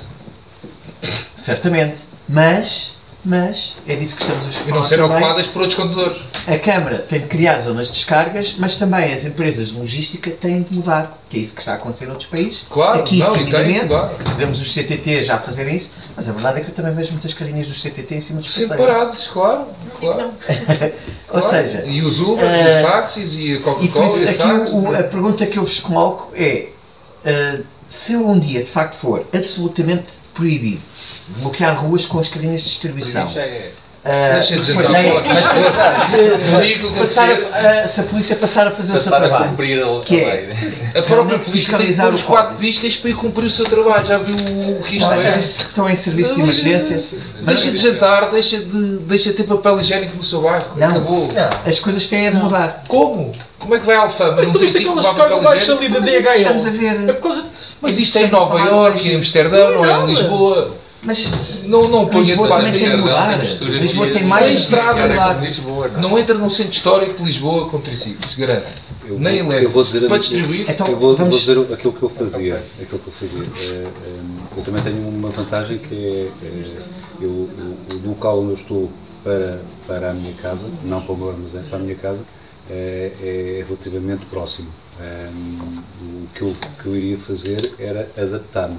Certamente, mas, mas é disso que estamos a falar E não serem ocupadas por outros condutores. A Câmara tem de criar zonas de descargas, mas também as empresas de logística têm de mudar, que é isso que está a acontecer noutros países. Claro, Aqui, não, e tem, timidamente, claro. vemos os CTT já fazerem isso, mas a verdade é que eu também vejo muitas carrinhas dos CTT em cima dos passeios. parados, claro. claro. Ou Claro. seja, E os Ubers, eh, os táxis e a E por Coca-Cola isso, e a aqui Sagres. o- o- a pergunta que eu vos coloco é: uh, se um dia de facto for absolutamente proibido bloquear ruas com as carrinhas de distribuição, Já é. Ah, Deixa de jantar já é- mas se- se- Não passar a- a- se a polícia passar a fazer o seu Passar a trabalho, cumprir a- que é. A própria realmente polícia tem que pôr os quatro piscas para ir cumprir o seu trabalho. Já viu o que isto Não, é? mas que estão em serviço de Mas, emergência. Deixa de jantar, deixa de, deixa de ter papel higiênico no seu bairro. Não, Acabou. as coisas têm a de mudar. Como? Como é que vai a Alfama? Não Tu tem aquelas levar papel higiênico? ali da Mas isso DHL? estamos a ver. É por causa disso. Mas Mas isto é em é Nova Iorque, em Amsterdão, não é em nada. Lisboa. Mas Não, não Lisboa também tem de mudar. Lisboa tem mais estrada. Lisboa, não. Entra no centro histórico de Lisboa com triciclos, garanto. Eu Nem vou- elétrico. eu vou dizer a Para distribuir. Então, eu vou, vamos- vou dizer aquilo que eu fazia. Aquilo que eu fazia. É, é, eu também tenho uma vantagem que é, é eu, o, o local onde eu estou para, para a minha casa, não para o meu armazém, para a minha casa, é, é relativamente próximo. É, o que eu, que eu iria fazer era adaptar-me.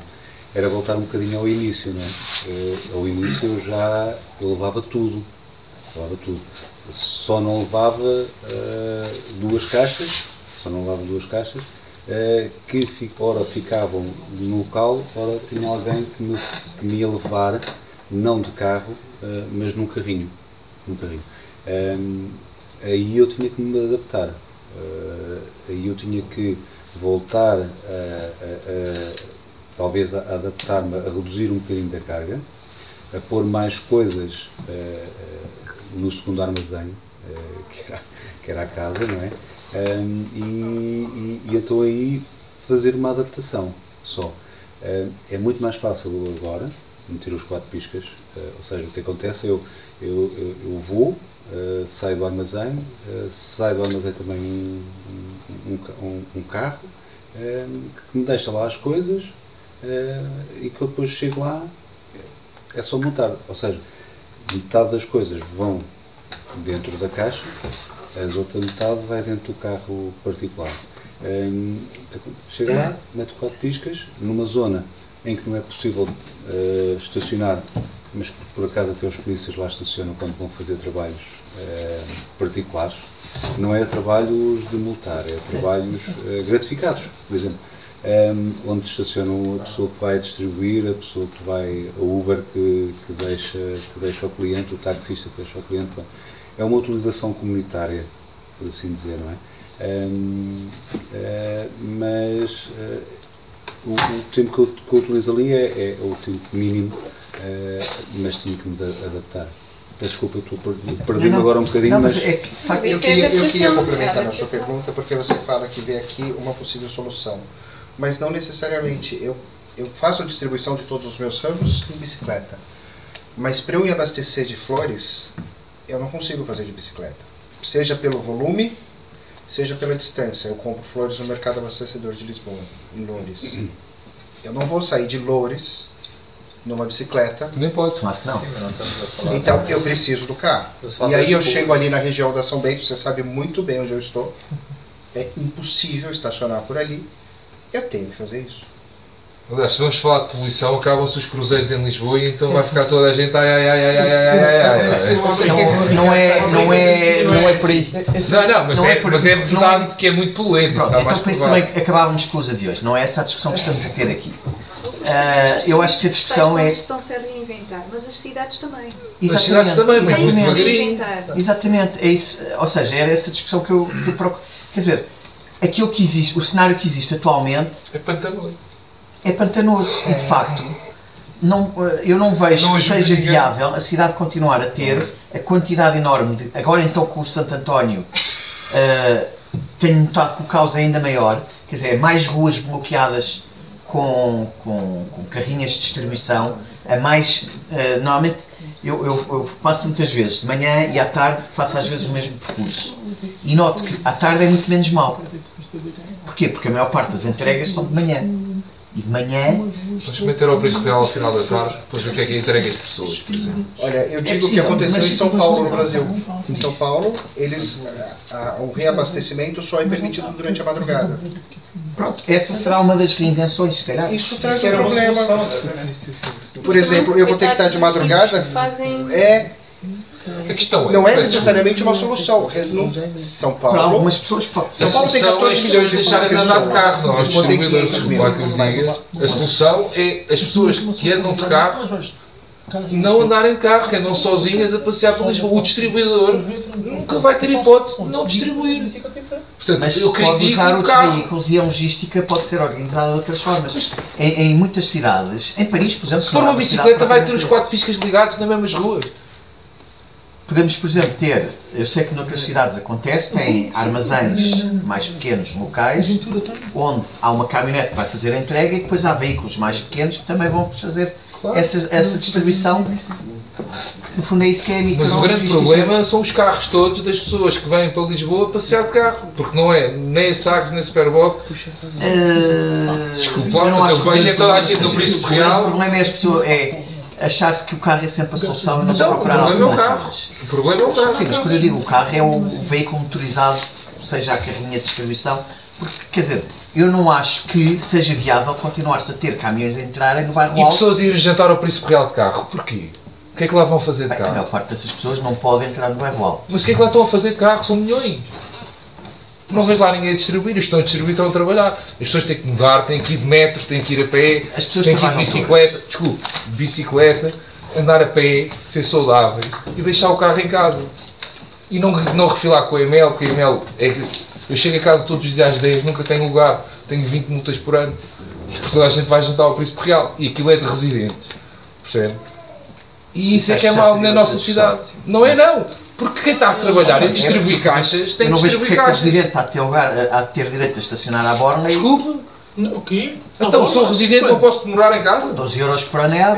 Era voltar um bocadinho ao início, não é? Eh, ao início eu já eu levava tudo. Levava tudo. Só não levava eh, duas caixas, só não levava duas caixas, eh, que ora ficavam no local, ora tinha alguém que me, que me ia levar, não de carro, eh, mas num carrinho. Num carrinho. Aí eu tinha que me adaptar. Aí eu tinha que voltar a, a- a- talvez a adaptar-me, a reduzir um bocadinho da carga, a pôr mais coisas eh, no segundo armazém, eh, que, era, que era a casa, não é? Ehm, e, e- e aí fazer uma adaptação só. Ehm, é muito mais fácil agora meter os quatro piscas, ou seja, o que acontece eu, eu, eu, eu vou, saio do armazém, saio do armazém também um, um, um um- um carro ehm, que me deixa lá as coisas e que eu depois chego lá é só montar, ou seja, metade das coisas vão dentro da caixa, as outra metade vai dentro do carro particular. Hum, chega lá, mete quatro piscas, numa zona em que não é possível eh, estacionar, mas que por acaso até os polícias lá estacionam quando vão fazer trabalhos eh, particulares. Não é trabalhos de multar, é trabalhos eh, gratificados, por exemplo. Um, onde estacionam a pessoa que vai distribuir, a pessoa que vai, a Uber que, que, deixa, que deixa ao cliente, o taxista que deixa ao cliente. É uma utilização comunitária, por assim dizer, não é? Um, eh, mas eh, o, o tempo que eu, que eu utilizo ali é, é o tempo mínimo, eh, mas tinha que me da- adaptar. Peço Desculpa, eu estou a per- perdi-me Não, não. agora um bocadinho, Não, mas. mas é que, Eu é queria, eu queria é complementar a sua pergunta, porque você fala que vê aqui uma possível solução. Mas não necessariamente. Eu, eu faço a distribuição de todos os meus ramos em bicicleta. Mas para eu me abastecer de flores, eu não consigo fazer de bicicleta. Seja pelo volume, seja pela distância. Eu compro flores no mercado abastecedor de Lisboa, em Loures. Eu não vou sair de Loures numa bicicleta Nem pode. que não. Então eu preciso do carro. E aí eu chego ali na região da São Bento, você sabe muito bem onde eu estou. É impossível estacionar por ali. Eu tenho que fazer isso. Aliás, se vamos falar de poluição, acabam-se os cruzeiros em Lisboa e então Sim. vai ficar toda a gente ai ai ai ai ai ai ai. ai. Não, não, é, não, é, não é por aí. Não, não, mas, não é, é mas é, é verdade que é muito poluente. Pronto, então por isso também acabávamos com os aviões, não é essa a discussão que estamos a ter aqui. Ah, eu acho que a discussão é. Os estão servem a inventar, mas as cidades também. Exatamente. As cidades também, mas muito. Exatamente, é isso, ou seja, era essa discussão que eu, que eu procuro. Quer dizer, aquilo que existe, o cenário que existe atualmente É pantanoso. é pantanoso e de facto não, eh, eu não vejo Não que seja ninguém. viável a cidade continuar a ter a quantidade enorme de. Agora então com o Santo António eh, tenho notado que o caos é ainda maior, quer dizer, mais ruas bloqueadas com, com, com carrinhas de distribuição, a mais. eh, normalmente eu, eu, eu passo muitas vezes de manhã e à tarde faço às vezes o mesmo percurso. E noto que à tarde é muito menos mal. Porquê? Porque a maior parte das entregas são de manhã. E de manhã Vamos meter ao Príncipe Real ao final da tarde, depois ver o que é que é entrega de pessoas, por exemplo. Olha, eu digo o que aconteceu em São Paulo, no Brasil. Em São Paulo, eles, a- a- o reabastecimento só é permitido durante a madrugada. Pronto, essa será uma das reinvenções, se calhar. Isso traz Isso um problema. solução. Por exemplo, eu vou ter que estar de madrugada. É, A questão é, não é peço necessariamente uma solução. No- São Para Paulo. algumas pessoas pode ser. São Paulo tem solução é 14 as milhões pessoas de deixarem de andar de carro, não é? Os Respondem distribuidores, 500 mil. desculpa lá que eu lhe diga. A solução é as pessoas que andam de carro não andarem de carro, que andam sozinhas a passear por Lisboa. O distribuidor nunca vai ter hipótese de não distribuir. Portanto, Mas eu pode usar outros carro. veículos e a logística pode ser organizada de outras formas. Em, em muitas cidades, em Paris, por exemplo, Se for é uma bicicleta, vai ter os quatro piscas ligados nas mesmas ruas. Podemos, por exemplo, ter, eu sei que noutras cidades acontece, tem armazéns mais pequenos locais, onde há uma caminhonete que vai fazer a entrega e depois há veículos mais pequenos que também vão fazer essa, essa distribuição. No fundo é isso que é a Mas o grande problema são os carros todos das pessoas que vêm para Lisboa passear de carro. Porque não é nem Sagres nem a Superboc. Eh, Desculpe eu não mas acho eu que o vejo grande toda a problema gente no preço real. O problema é as pessoas, é achar-se que o carro é sempre a solução e não Então, o procurar problema é o carro. O problema é o carro. Sim, mas quando eu digo o carro é o veículo motorizado, seja a carrinha de distribuição, porque, quer dizer, eu não acho que seja viável continuar-se a ter caminhões a entrarem no bairro E alto. pessoas irem jantar ao Príncipe Real de carro. Porquê? O que é que lá vão fazer de Bem, a maior carro? parte dessas pessoas não podem entrar no bairro alto. Mas o que é que lá estão a fazer de carro? São milhões. Não vejo lá ninguém a distribuir, estão a distribuir, estão a trabalhar. As pessoas têm que mudar, têm que ir de metro, têm que ir a pé, As pessoas têm que ir de bicicleta, desculpe, de bicicleta, andar a pé, ser saudáveis e deixar o carro em casa. E não, não refilar com a Emel, porque a Emel é eu chego a casa todos os dias às 10, nunca tenho lugar, tenho 20 multas por ano, porque toda a gente vai jantar ao Príncipe Real e aquilo é de residentes, percebe? E isso é que é mau seria na nossa cidade. Não é não, porque quem está a trabalhar e É distribuir caixas tem não que vejo porque distribuir é que o caixas. residente está a ter, lugar, a, a ter direito a estacionar à borna e Desculpe, O quê? então sou residente, não posso demorar em casa? 12 euros por ano é à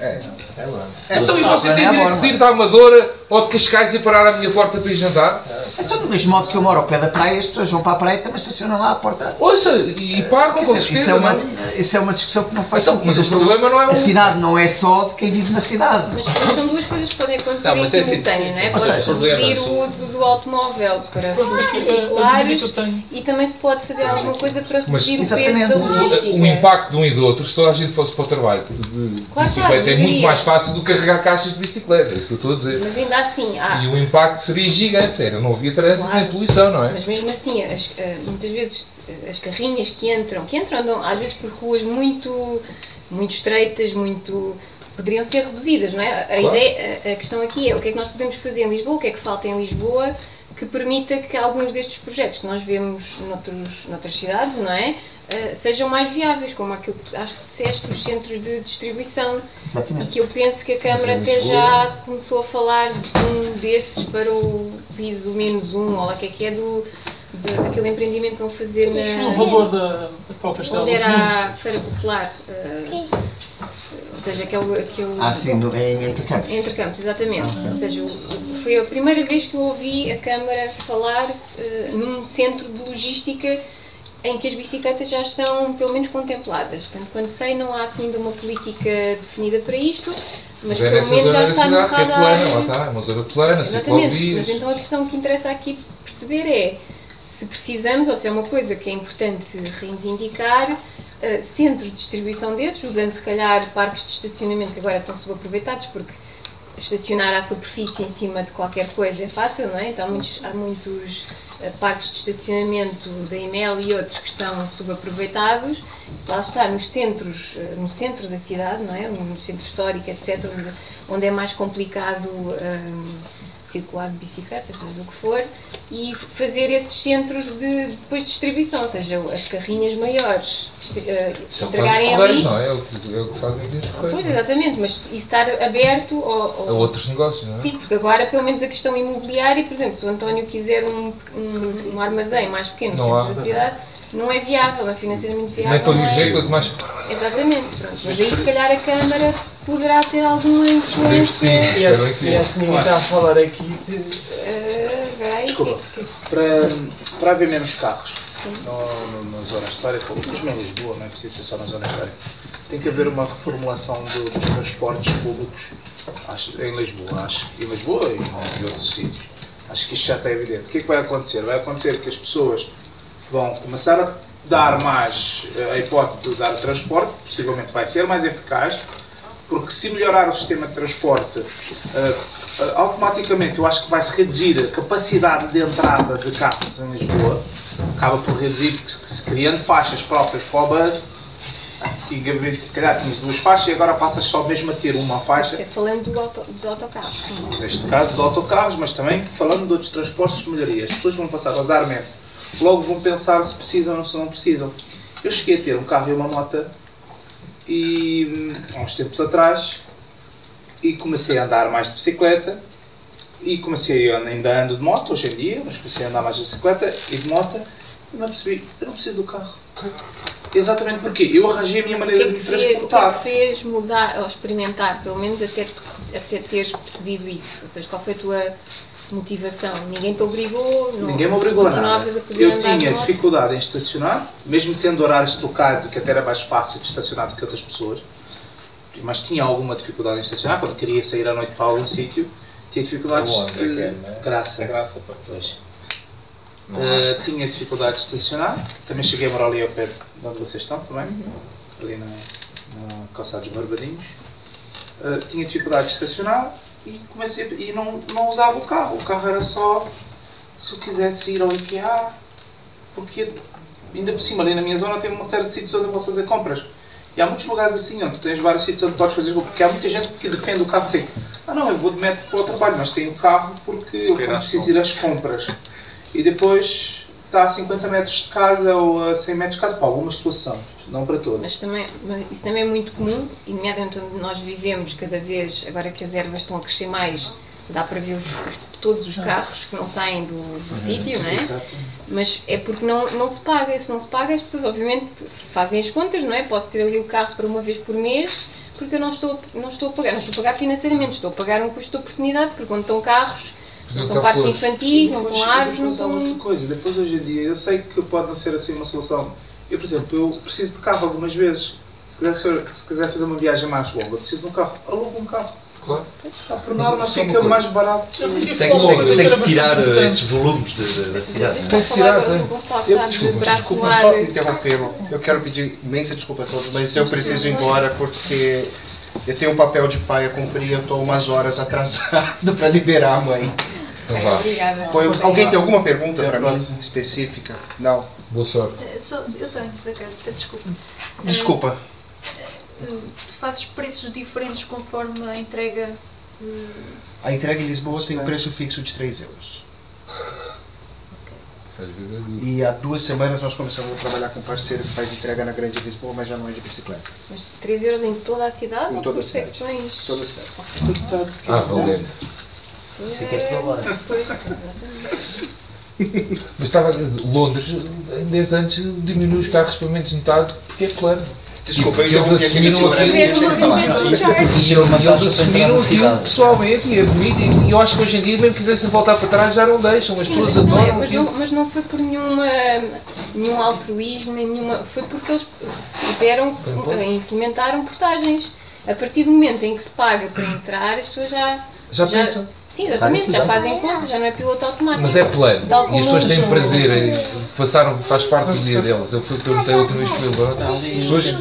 É a. É. Então e você é tem a direito de ir da Amadora ou de Cascais e parar à minha porta para ir jantar? Então, do mesmo modo que eu moro ao pé da praia, as pessoas vão para a praia e também estacionam lá à porta. Ouça, e pagam Quer com certeza. isso, é uma, não? isso é uma discussão que não faz Então, sentido. mas o problema não é A o- cidade não é só de quem vive na cidade. Mas, são duas coisas que podem acontecer Não, em é assim, simultâneo, não é? Pode reduzir o uso do automóvel para fins a particulares tenho. e também se pode fazer alguma coisa para reduzir o peso da logística. O impacto de um e do outro, se toda a gente fosse para o trabalho de Claro, bicicleta, é muito mais fácil do que carregar caixas de bicicleta, é isso que eu estou a dizer. Mas ainda assim, há, E o impacto seria gigante, era, não havia trânsito Claro. nem poluição, não é? Mas mesmo assim, as- eh, muitas vezes eh, as carrinhas que entram, que entram andam às vezes por ruas muito, muito estreitas, muito. poderiam ser reduzidas, não é? A, Claro. ideia, a, a questão aqui é o que é que nós podemos fazer em Lisboa, o que é que falta em Lisboa que permita que alguns destes projetos que nós vemos noutros, noutras cidades, não é? Eh, sejam mais viáveis, como aquilo que acho que disseste, os centros de distribuição. E Exatamente. que eu penso que a Câmara até já começou a falar de um desses para o piso menos um, ou lá o que é que é do, de- daquele empreendimento que vão fazer O na. valor da, da o Castelo Onde era a Feira Popular. eh, ou seja, aquele. aquele Ah, sim, no, em Intercampos. entre campos, exatamente. Ou seja, o- foi a primeira vez que eu ouvi a Câmara falar eh, num centro de logística em que as bicicletas já estão, pelo menos, contempladas. Tanto quanto sei, não há assim ainda uma política definida para isto, mas Mas é pelo menos já está no é radar. plana, lá está, é uma zona plana, Exatamente, ciclovias. mas então a questão que interessa aqui perceber é se precisamos, ou se é uma coisa que é importante reivindicar, eh, centros de distribuição desses, usando se calhar parques de estacionamento que agora estão subaproveitados, porque estacionar à superfície em cima de qualquer coisa é fácil, não é? Então há muitos, há muitos parques de estacionamento da EML e outros que estão subaproveitados. Lá está, nos centros, eh, no centro da cidade, não é? No centro histórico, etc., onde, é mais complicado hum, circular de bicicleta, seja o que for, e fazer esses centros de depois de distribuição, ou seja, as carrinhas maiores eh, Isso o que fazem os entregarem ali. não é? É o que, é o que fazem os correios. Pois, exatamente, mas isso estar aberto ao, A ao- outros negócios, não é? Sim, porque agora, pelo menos a questão imobiliária, por exemplo, se o António quiser um, um, um armazém mais pequeno no centro da cidade, não é viável, não é financeiramente viável. Não é- viver, quanto mais. Exatamente, pronto. Mas aí se calhar a Câmara poderá ter alguma que sim. influência. E acho, que sim. e acho que ninguém está a falar aqui de. Eh, peraí, Desculpa. que- que- Para, para haver menos carros Sim. no, no- na zona histórica, ou mesmo em Lisboa, não é preciso ser só na zona histórica, tem que haver uma reformulação do- dos transportes públicos acho, em Lisboa, acho, em Lisboa e em outros sítios. Acho que isto já está evidente. O que é que vai acontecer? Vai acontecer que as pessoas vão começar a dar mais eh, a hipótese de usar o transporte, possivelmente vai ser mais eficaz, porque se melhorar o sistema de transporte, eh, eh, automaticamente eu acho que vai se reduzir a capacidade de entrada de carros em Lisboa, acaba por reduzir, se- criando faixas próprias para o bus, antigamente se calhar tinhas duas faixas e agora passas só mesmo a ter uma faixa. Isso é falando do auto, dos autocarros. Neste caso dos autocarros, mas também falando de outros transportes de melhoria. As pessoas vão passar a usar mesmo. Logo vão pensar se precisam ou se não precisam. Eu cheguei a ter um carro e uma moto e hum, há uns tempos atrás e comecei a andar mais de bicicleta e comecei a ainda ando de moto hoje em dia, mas comecei a andar mais de bicicleta e de moto e me apercebi, eu não preciso do carro. Exatamente porque eu arranjei a minha Mas o que maneira é de que me te fez, o que é que transportar. fez mudar ou experimentar, pelo menos até, até teres percebido isso? Ou seja, qual foi a tua motivação? Ninguém te obrigou? Não, Ninguém me obrigou a nada. continuavas a poder Eu tinha dificuldade em estacionar, mesmo tendo horários trocados, que até era mais fácil de estacionar do que outras pessoas. Mas tinha alguma dificuldade em estacionar, quando queria sair à noite para algum sítio, tinha dificuldades é de é, não é? graça. É graça. Não Uh, tinha dificuldade de estacionar, também cheguei a morar ali ao pé de onde vocês estão também, ali na, na calçada dos Barbadinhos. Uh, tinha dificuldade de estacionar e comecei e não, não usava o carro. O carro era só se eu quisesse ir ao IKEA, porque ainda por cima ali na minha zona tem uma série de sítios onde eu posso fazer compras. E há muitos lugares assim, onde tens vários sítios onde podes fazer compras, porque há muita gente que defende o carro assim, ah não, eu vou de metro para o trabalho, mas tenho o carro porque eu preciso ir às compras. E depois está a 50 metros de casa ou a 100 metros de casa, para algumas situações, não para todas. Mas também, mas isso também é muito comum, e nomeadamente onde nós vivemos, cada vez, agora que as ervas estão a crescer mais, dá para ver os- os- todos os carros que não saem do, do sítio, não é? Exato. Mas é porque não, não se paga, e se não se paga, as pessoas obviamente fazem as contas, não é? Posso ter ali o carro para uma vez por mês, porque eu não estou, não estou a pagar, não estou a pagar financeiramente, estou a pagar um custo de oportunidade, porque quando estão carros, não estão parques infantis, não estão árvores, não há outra estão... coisa. Depois hoje em dia, eu sei que pode não ser assim uma solução. Eu, por exemplo, eu preciso de carro algumas vezes. Se quiser, se quiser fazer uma viagem mais longa, preciso de um carro. Alugo um carro. Claro. Ah, por norma fica mais barato. Eu podia Tem, falar uma tem, tem que tirar eh, esses volumes da cidade. Tem que tirar, tem. Eu, desculpa, desculpa só interrompê-lo. Eu quero pedir imensa desculpa a todos, mas eu preciso ir embora porque eu tenho um papel de pai a cumprir eu estou umas horas atrasado para liberar a mãe. Então vá. Obrigada. Foi- alguém tem alguma pergunta para mim específica? Não. Boa sorte. Eh, eu tenho, por acaso, peço desculpa. Desculpa. Eh, tu fazes preços diferentes conforme a entrega. eh, A entrega em Lisboa tem um preço fixo de 3 euros. É. E há duas semanas nós começamos a trabalhar com um parceiro que faz entrega na Grande Lisboa, mas já não é de bicicleta. Mas 3 euros em toda a cidade Em ou toda por a cidade. secções? Toda a cidade. Ah, bom. valente. Isso Isso é que é trabalho. Pois, exatamente. Mas estava. Londres, em 10 anos, diminui os carros pelo menos metade porque é plano. Desculpa, eu eles assumiram aquilo. E, eles- e assumiram aquilo pessoalmente e é bonito. E eu acho que hoje em dia, mesmo que quisessem voltar para trás, já não deixam. As pessoas não, é, adoram mas, não, mas não foi por nenhuma, nenhum altruísmo, nem nenhuma. Foi porque eles fizeram, um implementaram portagens. A partir do momento em que se paga para entrar, as pessoas já. Já pensam. Sim, exatamente, já fazem conta, já não é piloto automático. Mas é plano. E as pessoas têm prazer. em- Passaram, faz parte do dia deles. Eu fui perguntei outra vez para ele. As pessoas.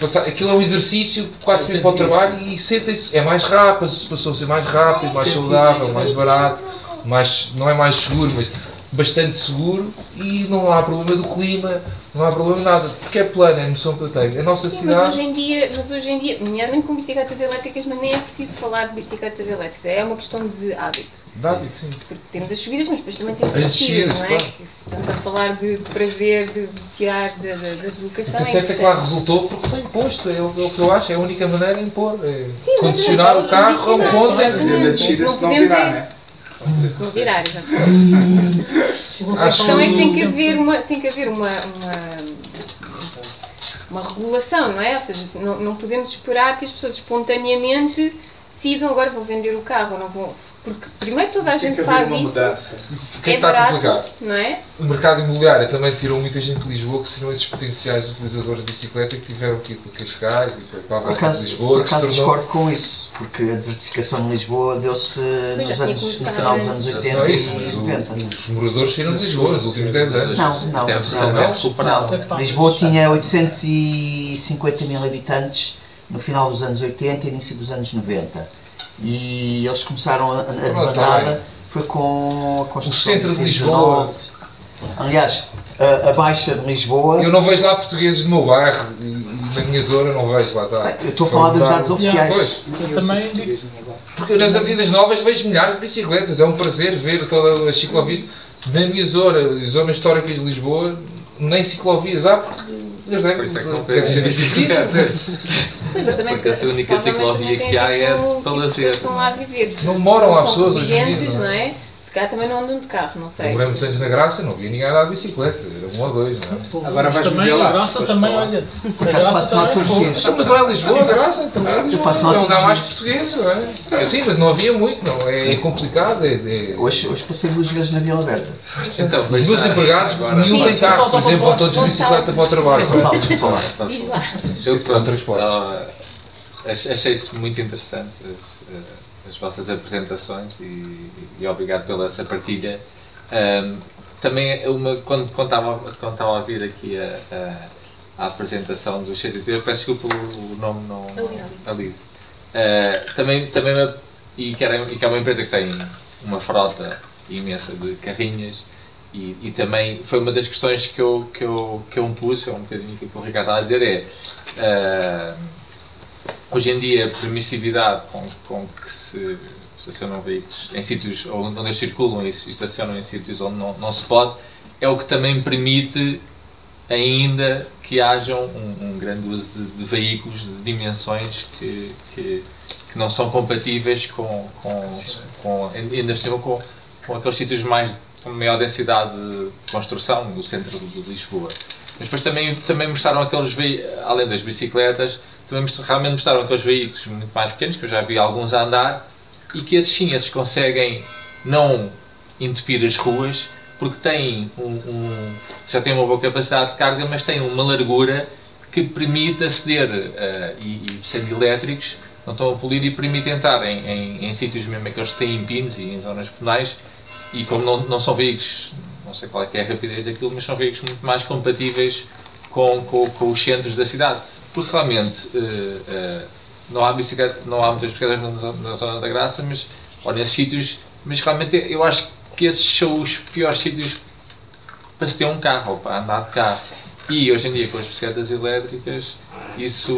passar- Aquilo é um exercício, para ir para o trabalho e sentem-se. É mais rápido, passou a ser mais rápido, mais saudável, mais barato, mais, não é mais seguro, mas bastante seguro e não há problema do clima, não há problema de nada, porque é plano, é a noção que eu tenho. A nossa Sim, mas cidade. hoje em dia, mas hoje em dia, nomeadamente com bicicletas elétricas, mas nem é preciso falar de bicicletas elétricas, é uma questão de hábito. Dá, sim. Porque temos as subidas, mas depois também temos As as descidas, não é? claro. Estamos a falar de prazer, de, de tirar da, da, da deslocação. O que é certo é que lá resultou porque foi imposto, é o, é o que eu acho, é a única maneira de impor. É Sim, condicionar o exatamente, carro a um ponto. Da descida Isso se não podemos virar, é- não virar. Acho A questão é que tem que haver uma, tem que haver uma, uma, uma regulação, não é? Ou seja, se não, não podemos esperar que as pessoas espontaneamente decidam agora vou vender o carro ou não vou. Porque primeiro toda a Tem gente faz uma isso, mudança. Quem é está a barato, complicar? não é? O mercado imobiliário também tirou muita gente de Lisboa, que seriam esses potenciais utilizadores de bicicleta que tiveram que ir para Cascais e para a Por volta de Lisboa, por acaso discordo com isso, porque a desertificação de Lisboa deu-se nos anos, no final dos anos Já 80 só e isso, o- 90. os moradores saíram de Lisboa nos últimos 10 anos. Não, não, não. não. Lisboa tinha 850 mil habitantes no final dos anos 80 e início dos anos 90. E eles começaram a, a Pronto, tá demandada foi com a construção centro da de C19. Lisboa. Aliás, a, a Baixa de Lisboa. Eu não vejo lá portugueses no meu bairro e, e na minha zona não vejo lá. Tá. Eu estou a falar dos dados oficiais. Pois. Eu também. Porque nas avenidas novas vejo milhares de bicicletas. É um prazer ver todas as ciclovias. Na minha zona, zona histórica de Lisboa, nem ciclovias há porque eles devem, Por isso é que não deve ser mas também Porque essa única provavelmente ciclovia não que há é para tipo, lazer. Não moram lá pessoas hoje em dia, não não é? É? Calhar também não andam de carro, não sei. Eu lembro anos na Graça, não via ninguém andar de bicicleta. Era um ou dois, não é? Agora vais também, a graça também, olha. A acaso graça passo lá também, todos os dias. Mas não é Lisboa, a Graça, também é Lisboa. passo lá Não os mais dias. portugueses, não é? é? Sim, mas não havia muito, não. É, é complicado. É, é... Hoje, hoje passei duas vezes na Vila Aberta. Então, Os meus empregados, nenhum tem carro, por exemplo, vão todos de bicicleta para o trabalho. Lá. Diz lá. Eu São transportes. ah, ach- achei-se muito interessante as, as vossas apresentações e, e obrigado pela essa partilha. Ahm, também uma, quando, quando, estava, quando estava a vir aqui a, a, a apresentação do CTT, eu peço desculpa o, o nome não. Alice. Ah, também, também me- e, que era, e que é uma empresa que tem uma frota imensa de carrinhas e, e também foi uma das questões que eu, que eu, que eu me pus, é um bocadinho que o Ricardo está a dizer, é ah, hoje em dia a permissividade com, com que se estacionam veículos em sítios onde eles circulam e se estacionam em sítios onde não, não se pode, é o que também permite ainda que hajam um, um grande uso de, de veículos de dimensões que, que, que não são compatíveis com, com, com ainda por cima com, com aqueles sítios mais com maior densidade de construção, no centro de, Lisboa. Mas depois também, também mostraram aqueles além das bicicletas, também realmente mostraram aqueles veículos muito mais pequenos, que eu já vi alguns a andar, e que esses sim, esses conseguem não entupir as ruas, porque têm um, um- já têm uma boa capacidade de carga, mas têm uma largura que permite aceder eh, e, e sendo elétricos, não estão a poluir e permite entrar em, em, em sítios mesmo aqueles que têm pinos e em zonas penais, e como não, não são veículos, não sei qual é, é a rapidez daquilo, mas são veículos muito mais compatíveis com, com, com os centros da cidade. Porque realmente eh, eh, não, há bicicleta, não há muitas bicicletas na, na zona da graça, mas, ou nesses sítios, mas realmente eu acho que esses são os piores sítios para se ter um carro ou para andar de carro. E hoje em dia com as bicicletas elétricas, isso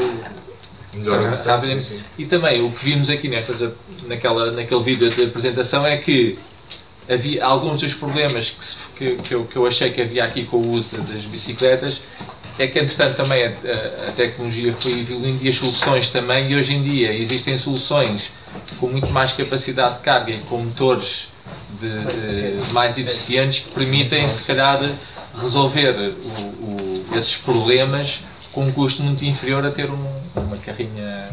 Melhor bastante, bem. sim, sim. e também o que vimos aqui nessas, naquela, naquele vídeo de apresentação é que havia alguns dos problemas que, se- que, que, eu, que eu achei que havia aqui com o uso das bicicletas é que entretanto também a, a- a tecnologia foi evoluindo e as soluções também e hoje em dia existem soluções com muito mais capacidade de carga e com motores de, de- mais eficientes que permitem se calhar resolver o- o- esses problemas com um custo muito inferior a ter um- uma carrinha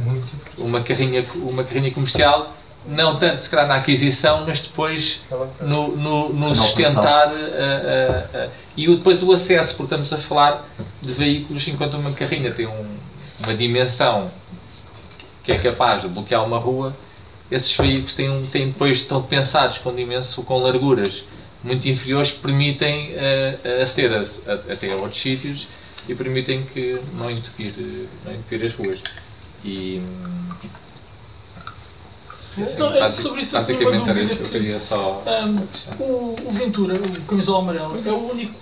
uma carrinha uma carrinha comercial não tanto se calhar na aquisição mas depois no, no, no Na sustentar uh, uh, uh, e o- depois o acesso porque estamos a falar de veículos enquanto uma carrinha tem um- uma dimensão que é capaz de bloquear uma rua esses veículos têm, têm depois estão pensados com dimensão com larguras muito inferiores que permitem uh, aceder a, a- até a outros sítios e permitem que não entupir, eh, não entupir as ruas. E, assim, Não, é sobre isso basicamente era isso que eu queria só. Ahm, o, o Ventura, o camisola amarelo, é o único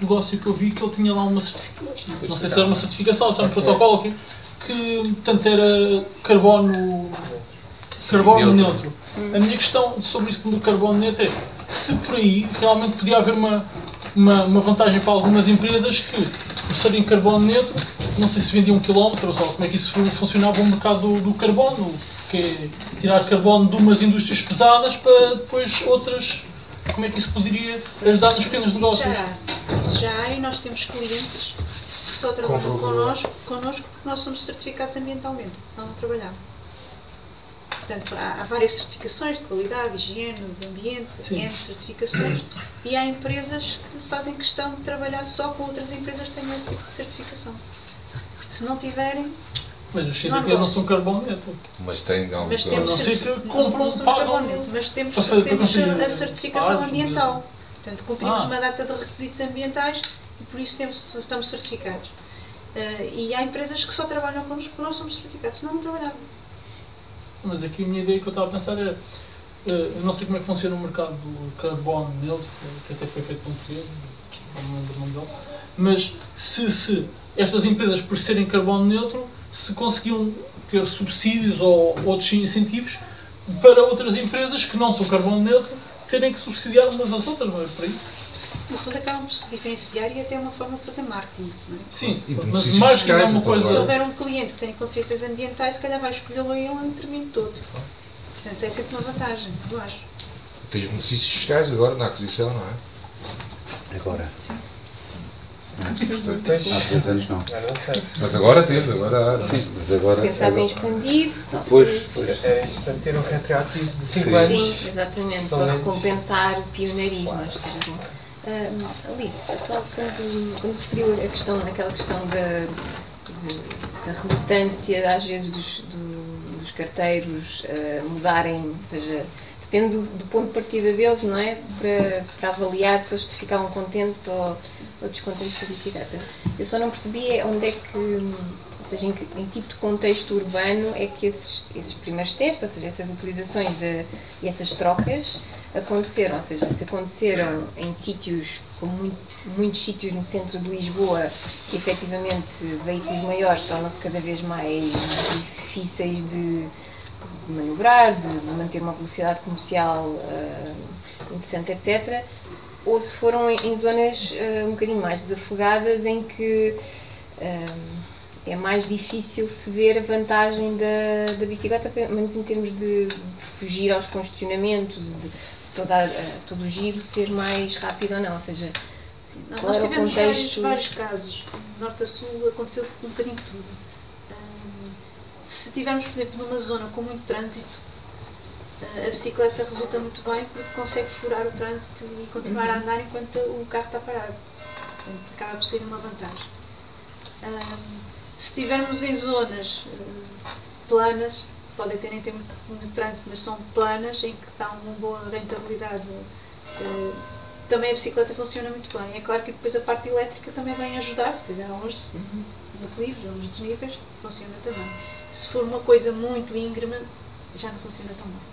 negócio que eu vi que ele tinha lá uma certificação. Não sei se era uma certificação ou se era um protocolo que, que portanto era carbono, carbono Neutro. neutro. A minha questão sobre isso do carbono neutro é se por aí realmente podia haver uma, uma, uma vantagem para algumas empresas que, por serem carbono neutro, não sei se vendiam quilómetros ou como é que isso funcionava o mercado do, do carbono, que é tirar carbono de umas indústrias pesadas para depois outras. Como é que isso poderia ajudar nos pequenos Isso negócios? já há. Isso já há e nós temos clientes que só trabalham connosco, connosco porque nós somos certificados ambientalmente, senão não trabalhamos. Portanto, há, há várias certificações de qualidade, de higiene, de ambiente, Sim. N certificações, e há empresas que fazem questão de trabalhar só com outras empresas que tenham esse tipo de certificação. Se não tiverem, Mas os Não há CDP não negócio. são carbono neutro. Mas tem algum mas temos, não certi- que compram, não pagam carbono, mas temos, temos a certificação Ah, ambiental. Portanto, cumprimos Ah. uma data de requisitos ambientais e por isso temos, estamos certificados. Eh, e há empresas que só trabalham connosco porque nós somos certificados, senão não trabalhavam. Mas aqui a minha ideia que eu estava a pensar era. eh, Eu não sei como é que funciona o mercado do carbono neutro, que até foi feito por um português. não me lembro o nome dele, mas se, se estas empresas, por serem carbono neutro, se conseguiam ter subsídios ou outros incentivos para outras empresas que não são carbono neutro terem que subsidiar umas às outras, não é por aí? No fundo, acabam por se diferenciar e até é uma forma de fazer marketing. Não é? Sim, E mas marketing é uma então, coisa. Se houver um cliente que tenha consciências ambientais, se calhar vai escolhê-lo a ele de todo. Portanto, é sempre uma vantagem, eu acho. Tens benefícios fiscais agora na aquisição, não é? Agora. Tens. Há três anos não. Mas agora teve, agora há. é? Sim, mas agora. Pensado em expandir, pois, pois. Era interessante ter um retroativo de 5 Sim. anos. Sim, exatamente, para recompensar o pioneirismo, acho que era bom. Ah, Alice, só quando, quando referiu a questão, aquela questão da, de- da relutância, às vezes, dos, do- dos carteiros ah, mudarem, ou seja, depende do, do ponto de partida deles, não é? Para, para avaliar se eles ficavam contentes ou, ou descontentes com a bicicleta. Eu só não percebi é onde é que, ou seja, em, que, em tipo de contexto urbano é que esses, esses primeiros testes, ou seja, essas utilizações de, e essas trocas aconteceram, ou seja, se aconteceram em sítios, como muito- muitos sítios no centro de Lisboa, que efetivamente veículos maiores tornam-se cada vez mais difíceis de, de manobrar, de, de manter uma velocidade comercial ah, interessante, etc. Ou se foram em, zonas ah, um bocadinho mais desafogadas em que ah, é mais difícil se ver a vantagem da, da bicicleta, pelo menos em termos de, de fugir aos congestionamentos, de, de toda, a- todo o giro ser mais rápido ou não. Ou seja, Sim, nós, nós tivemos vários, vários casos. De norte a sul aconteceu um bocadinho tudo. Hum, se tivermos, por exemplo, numa zona com muito trânsito, eh, a bicicleta resulta muito bem porque consegue furar o trânsito e continuar a andar enquanto o carro está parado. Portanto, acaba por ser uma vantagem. Hum, se estivermos em zonas eh, planas, podem ter nem ter muito, muito trânsito, mas são planas em que dá uma boa rentabilidade. eh, também a bicicleta funciona muito bem. É claro que depois a parte elétrica também vem ajudar, se tiver uns declives, uns desníveis, funciona também. Se for uma coisa muito íngreme, já não funciona tão bem.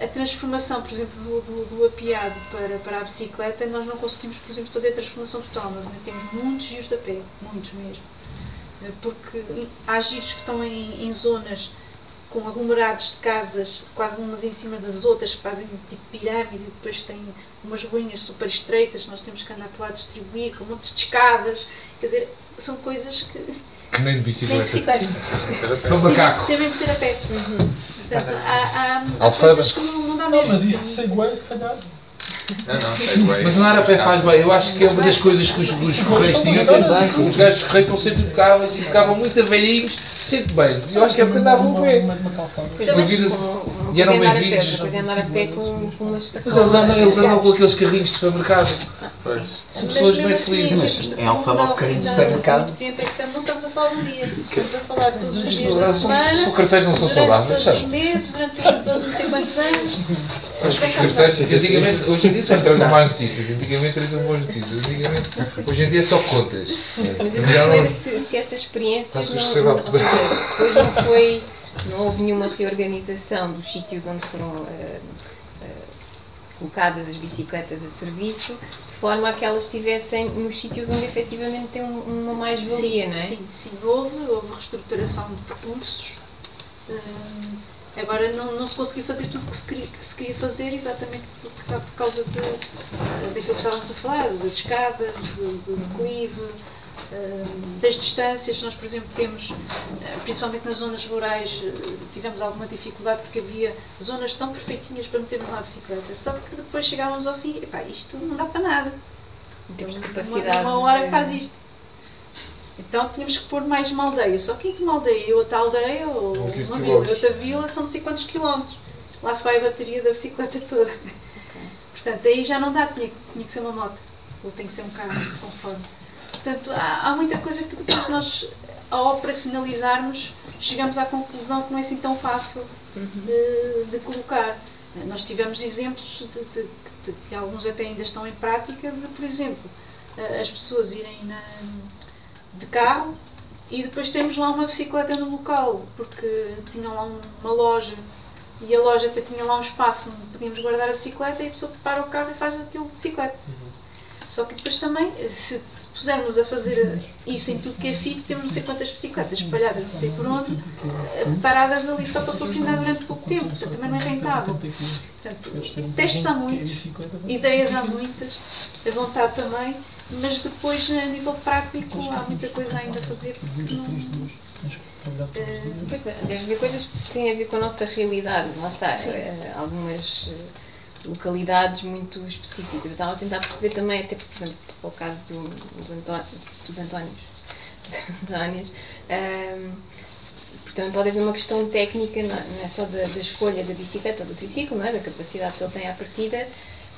A transformação, por exemplo, do, do, do apiado para, para a bicicleta, nós não conseguimos, por exemplo, fazer a transformação total, mas ainda temos muitos giros a pé, muitos mesmo. Eh, Porque há giros que estão em, em zonas com aglomerados de casas, quase umas em cima das outras, que fazem tipo pirâmide, depois têm umas ruínas super estreitas, nós temos que andar para lá distribuir, com montes de escadas. Quer dizer, são coisas que. Que nem de Nem bicicleta. bicicleta. Para o macaco. Tem mesmo de ser a pé. Portanto, há, há, há coisas que não, não dá Não, mesmo. mas isso de Segway, se calhar. Não, não, Segway. Mas andar a pé faz bem. Eu acho que é uma das coisas que os, os correios tinham. Os gajos de correio estão sempre impecáveis e ficavam muito velhinhos, sempre bem. Eu acho que é porque andavam bem. Mais uma calçada. Depois, Uma mas vida- e eram é andar a pé, é andar a com, com umas Mas eles andam, eles andam com aqueles carrinhos de supermercado. Pois. São pessoas bem assim, felizes. Mas em Alfama, o carrinho de Há supermercado. muito tempo é que não estamos a falar um dia. Estamos a falar todos os dias da semana. São carteiros não são saudáveis, todos os meses, durante todos não sei quantos anos. Acho que os Pensamos carteiros, antigamente, hoje em dia só trazem más notícias, antigamente trazem boas notícias, antigamente, hoje em dia é só contas. Mas eu saber se, se Acho que não, não, depois não foi, não houve nenhuma reorganização dos sítios onde foram eh, eh, colocadas as bicicletas a serviço, de forma a que elas estivessem nos sítios onde efetivamente tem um- uma mais-valia, não é? Sim, sim, houve, houve reestruturação de percursos. Hum, agora não, não se conseguiu fazer tudo o que se queria, que se queria fazer exatamente por, por, causa de, eh, daquilo que estávamos a falar, das escadas, do, do declive, das distâncias. Nós, por exemplo, temos, eh, principalmente nas zonas rurais, eh, tivemos alguma dificuldade porque havia zonas tão perfeitinhas para metermos lá a bicicleta. Só que depois chegávamos ao fim, epá, isto não dá para nada. Em termos de Uma- capacidade. Uma hora de- faz isto. Então tínhamos que pôr mais uma aldeia. Só que entre uma aldeia e outra aldeia, ou uma 15 vila e outra vila, são não sei quantos quilómetros. Lá se vai a bateria da bicicleta toda. Portanto, aí já não dá, tinha que, tinha que ser uma moto. Ou tem que ser um carro, conforme. Portanto, há, há muita coisa que depois nós, ao operacionalizarmos, chegamos à conclusão que não é assim tão fácil de, de colocar. Nós tivemos exemplos de, de- que alguns até ainda estão em prática, de, por exemplo, as pessoas irem na- de carro e depois temos lá uma bicicleta no local, porque tinham lá um- uma loja e a loja até tinha lá um espaço onde podíamos guardar a bicicleta e a pessoa prepara o carro e faz aquilo de bicicleta. Só que depois também, se, se pusermos a fazer isso em tudo que é sítio, temos não sei quantas bicicletas espalhadas não sei por onde, eh, paradas ali só para funcionar durante pouco tempo, portanto também não é rentável. Portanto, testes há muitos, ideias há muitas, a vontade também, mas depois a nível prático há muita coisa ainda a fazer porque não, deve haver coisas que têm a ver com a nossa realidade, lá está, Sim. eh, algumas eh, localidades muito específicas. Eu estava a tentar perceber também, até por exemplo, para o caso do, do Antó- dos Antónios, Antónios, porque também pode haver uma questão técnica, não é, não é só da, da escolha da bicicleta ou do triciclo, não é? da capacidade que ele tem à partida.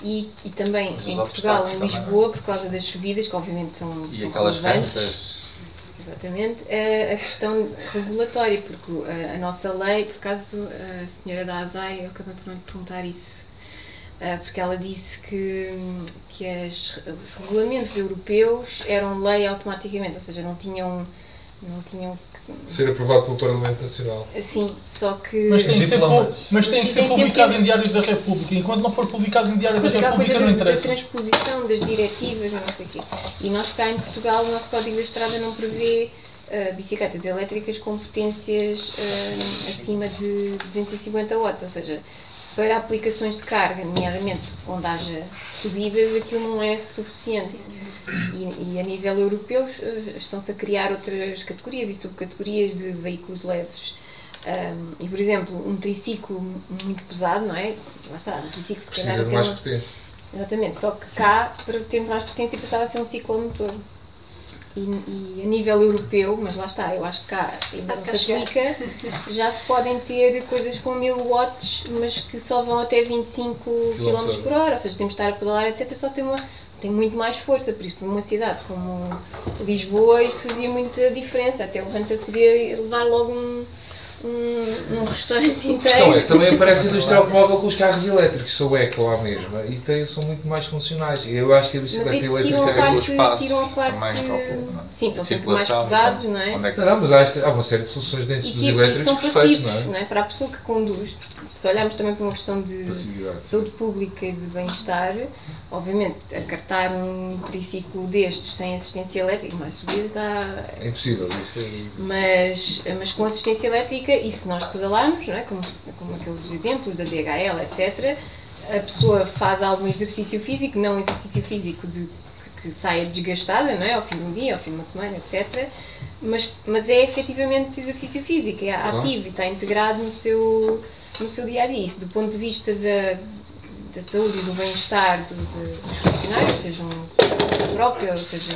E, e também em Portugal, em também. Lisboa, por causa das subidas, que obviamente são, E são aquelas relevantes. rampas. Exatamente. A, a questão regulatória, porque a, a nossa lei, por acaso a senhora da ASAI, eu acabei por não perguntar isso, porque ela disse que, que as- os regulamentos europeus eram lei automaticamente, ou seja, não tinham. Não tinham Ser aprovado pelo Parlamento Nacional. Sim, só que. Mas tem que ser, mas tem que ser publicado que- em Diário da República. Enquanto não for publicado em Diário da República, coisa não da, da interessa. transposição das diretivas e não sei o quê. E nós cá em Portugal, o nosso Código da Estrada não prevê ah, bicicletas elétricas com potências ah, acima de 250 watts, ou seja, para aplicações de carga, nomeadamente onde haja subidas, aquilo não é suficiente. E, e a nível europeu ah, estão-se a criar outras categorias e subcategorias de veículos leves. Um, e, por exemplo, um triciclo muito pesado, não é? Lá está, um triciclo se calhar Precisa de até mais uma- potência. Exatamente, só que cá, para termos mais potência, passava a ser um ciclomotor. E, e a nível europeu, mas lá está, eu acho que cá ainda não se aplica, já se podem ter coisas com 1000 watts, mas que só vão até 25 km por hora, ou seja, temos de estar a pedalar, etc. Só tem, uma, tem muito mais força, por isso, para uma cidade como Lisboa, isto fazia muita diferença. Até o Hunter podia levar logo um, um, um restaurante A questão é, inteiro. também aparece a indústria automóvel com os carros elétricos, sou eco lá mesmo, e tem, são muito mais funcionais. Eu acho que a bicicleta aí tiram a elétrica é parte, tiram a parte sim, são sempre mais pesados, não é? Não, não, mas há, esta- há uma série de soluções dentro E dos que e elétricos são perfeitos, passivos, não é? não é? Para a pessoa que conduz, se olharmos também para uma questão de saúde pública e de bem-estar, obviamente, acartar um triciclo destes sem assistência elétrica, mais subida, dá. É impossível, isso é... Mas, mas com assistência elétrica, e se nós pedalarmos, não é? como, como aqueles exemplos da DHL, etc., a pessoa faz algum exercício físico, não exercício físico de que saia desgastada, não é? Ao fim de um dia, ao fim de uma semana, etc. Mas, mas é efetivamente exercício físico, é ativo e está integrado no seu, no seu dia a dia. Isso, do ponto de vista da, da saúde e do bem-estar do- de- dos funcionários, sejam próprios, ou seja,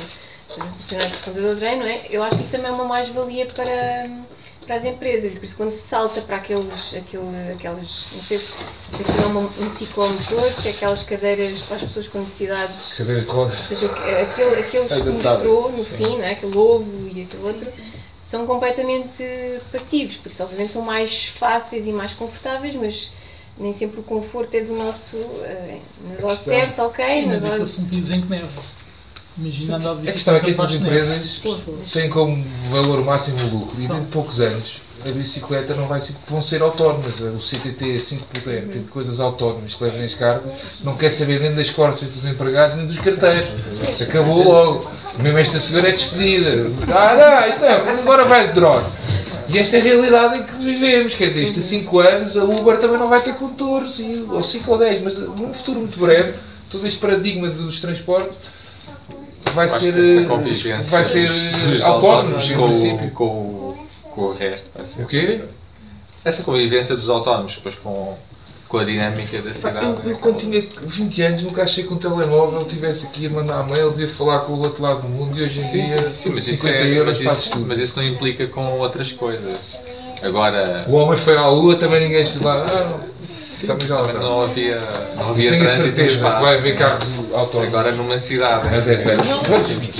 sejam funcionários por conta do treino, não é? Eu acho que isso também é uma mais-valia para, para as empresas. Por isso, quando se salta para aqueles, aquele, aquelas, não sei se aquilo é uma- um ciclomotor, se é aquelas cadeiras para as pessoas com necessidades. Cadeiras de rodas. Ou seja, aquele, aqueles que mostrou no sim. fim, não é? aquele ovo e aquele outro, são completamente passivos. Por isso, obviamente, são mais fáceis e mais confortáveis, mas nem sempre o conforto é do nosso. eh, na dose Questão. certa, ok? Sim, na mas dose- se me dizem que neve. Imagina andar de A questão é que bicicleta estas empresas têm como valor máximo o lucro e dentro de poucos anos a bicicleta não vai ser, vão ser autónomas. O CTT 5.0 tem coisas autónomas que levam as cargas, não quer saber nem das costas dos empregados nem dos carteiros. Acabou logo. Mesmo esta senhora é despedida. Ah, não, isso não, agora vai de drone. E esta é a realidade em que vivemos, quer dizer, isto a 5 anos a Uber também não vai ter condutores, ou 5 ou 10, mas num futuro muito breve, todo este paradigma dos transportes vai Acho ser, eh, vai ser autónomo, em princípio. com, com o resto. vai ser- O quê? Essa convivência dos autónomos, depois com, com a dinâmica da cidade. Eu, eu quando tinha 20 anos nunca achei que um telemóvel estivesse aqui a mandar mails e a falar com o outro lado do mundo e hoje em Sim, dia sim, mas, isso 50 é, euros mas, isso, tudo. mas isso não implica com outras coisas. Agora, O homem foi à lua, também ninguém lá. Ah, não. também já também não havia, não havia Tenho a trânsito certeza espaço. que vai haver carros autónomos. Agora numa cidade. Há 10 anos.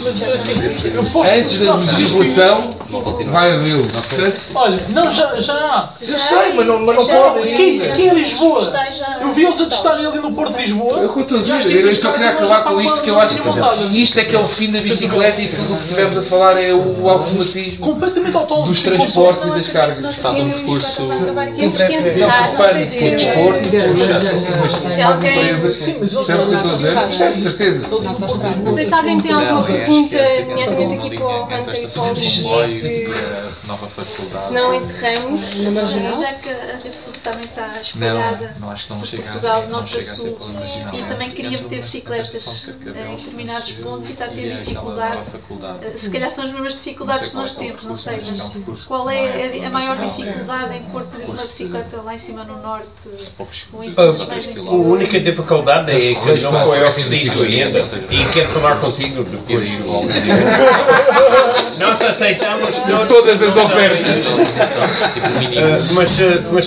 Mas assim, eu posso Antes da legislação, vai havê-lo. Olha, não, já, já há. Eu sei, mas não, mas não podem Aqui, aqui em Lisboa. Eu vi eles a testarem ali no Porto de Lisboa. É eu estou a dizer, eu só queria acabar com isto, que eu acho que isto é que é o fim da bicicleta e tudo o que tivemos a falar é o automatismo Completamente autónomo. dos transportes e das cargas. Faz um percurso. Temos que encerrar, não sei se. Se alguém- Sim, mas estou certeza. Não sei se alguém tem alguma que pergunta, é- nomeadamente é aqui para o Hunter e para o que faculdade. se não encerramos. Já que a rede Food também está espalhada Não, não acho que não chega a- Portugal, não norte a chega a ser sul, e também queria meter bicicletas Carcavelos, em determinados pontos e está a ter dificuldade. Eh, Se calhar são as mesmas dificuldades que nós é temos, não sei, mas é qual que é é a- maior é. dificuldade em pôr, por exemplo, uma bicicleta lá em cima no norte? Poucos ou em A cima única dificuldade é que não foi oferecido ainda e quero falar contigo depois. Nós aceitamos Todas as ofertas. Uh, mas, uh, mas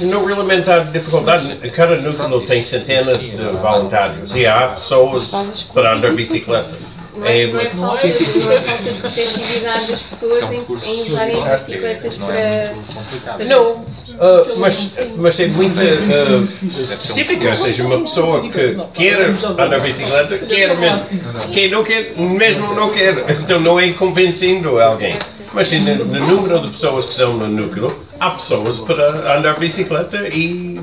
não realmente há dificuldades. Cada núcleo tem centenas de voluntários e há pessoas para andar bicicleta. Não é, não é falta, Sim, sim, sim. não é falta de receptividade das pessoas em, em usarem as bicicletas Não é para. muito complicado. Não, uh, mas, mas é muito uh, específica. Ou seja, uma pessoa que quer andar bicicleta, quer mesmo. Quem não quer, mesmo não quer. Então não é convencendo alguém. Mas no número de pessoas que são no núcleo, há pessoas para andar bicicleta e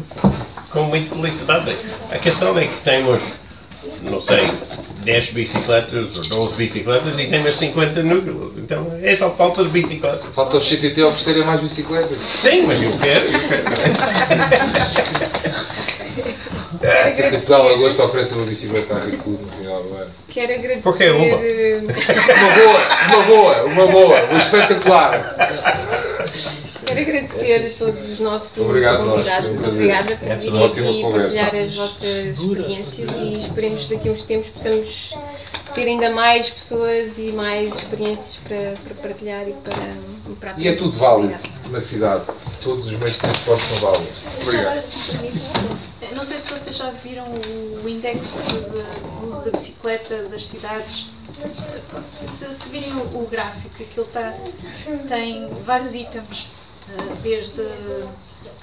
com muita felicidade. A questão é que temos, não sei, 10 bicicletas ou 12 bicicletas e temos 50 núcleos. Então é só falta de bicicleta. Falta os CTT oferecerem mais bicicletas. Sim, mas eu quero, eu quero. Quer dizer que Portugal Agosto oferece uma bicicleta à ReFood no final do ano. Quero agradecer. Porque é uma. eh, Uma boa, uma boa, uma boa, uma espetacular. Quero agradecer a todos os nossos Obrigado, convidados. Muito obrigada por É virem aqui conversa. partilhar as vossas experiências e esperemos que daqui a uns tempos possamos ter ainda mais pessoas e mais experiências para, para partilhar e para, e para E é tudo válido na cidade. Todos os meios de transporte são válidos. Obrigado. agora, se não sei se vocês já viram o, índice do uso da bicicleta das cidades. Se, se virem o, o gráfico, aquilo tá, tem vários itens, desde,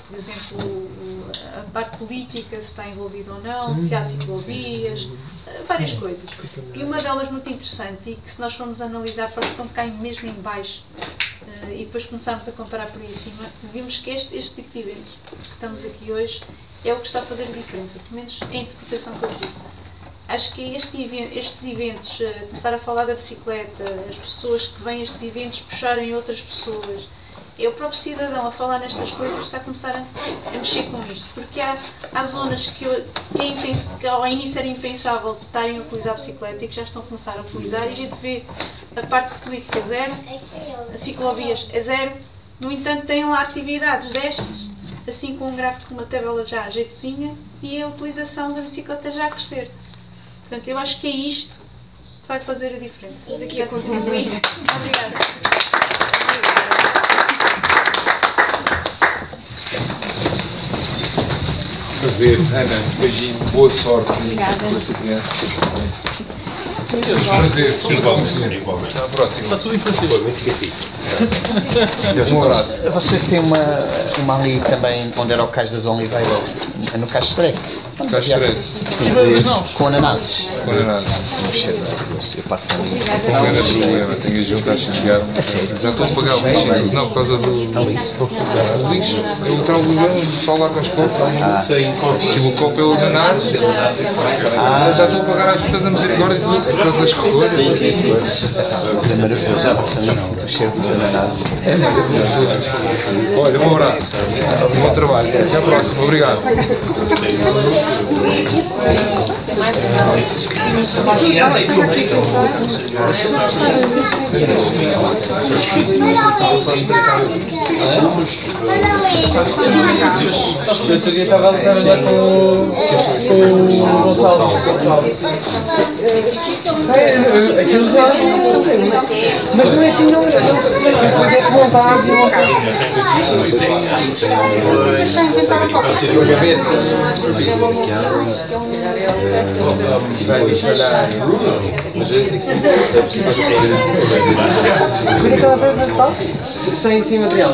por exemplo, o- a parte política, se está envolvido ou não, se há ciclovias, eh, várias coisas. E uma delas muito interessante e que se nós formos analisar para estão cá mesmo em baixo eh, e depois começarmos a comparar por aí acima, vimos que este, este tipo de eventos que estamos aqui hoje é o que está a fazer a diferença, pelo menos a interpretação que eu tive. Acho que este estes eventos, eh, começar a falar da bicicleta, as pessoas que vêm a estes eventos puxarem outras pessoas, o próprio cidadão a falar nestas coisas está a começar a, a mexer com isto, porque há, há zonas que, eu, que, é que ao início era impensável estarem a utilizar a bicicleta e que já estão a começar a utilizar e a gente vê a parte de política zero, a ciclovias é zero, no entanto têm lá atividades destas, assim com um gráfico, uma tabela já jeitozinha e a utilização da bicicleta já a crescer. Portanto, eu acho que é isto que vai fazer a diferença. Estamos aqui a contribuir. Obrigada. Prazer, Ana, beijinho, boa sorte Obrigada. com essa criança. Prazer, igualmente. Igualmente. Até à próxima. Está tudo em francês. Um abraço. Você tem uma, uma ali também, onde era o Cais das Oliveiras, no Cais Estreito. Cais Estreito. Sim, de- com ananases. Com ananases. Um cheiro maravilhoso. Eu passo ali. Não era problema, tenho a junta a chegar. Já estou a pagar o lixo. Não, por causa do lixo. Eu trago o pessoal larga as copas. E o copo é o danado. Já estou a pagar a junta da misericórdia e tudo, por causa das recolhas. Mas é maravilhoso. Eu passo ali e sinto o cheiro dos ananases. Olha, um abraço. Bom trabalho. Até à próxima. Obrigado. Eu outro dia estava a lutar já com, o Gonçalo. É, aquilo já. Mas não é assim, não. Depois é que e. Vai disparar. Mas é Vira aquela peça de pau? Sem, sem material.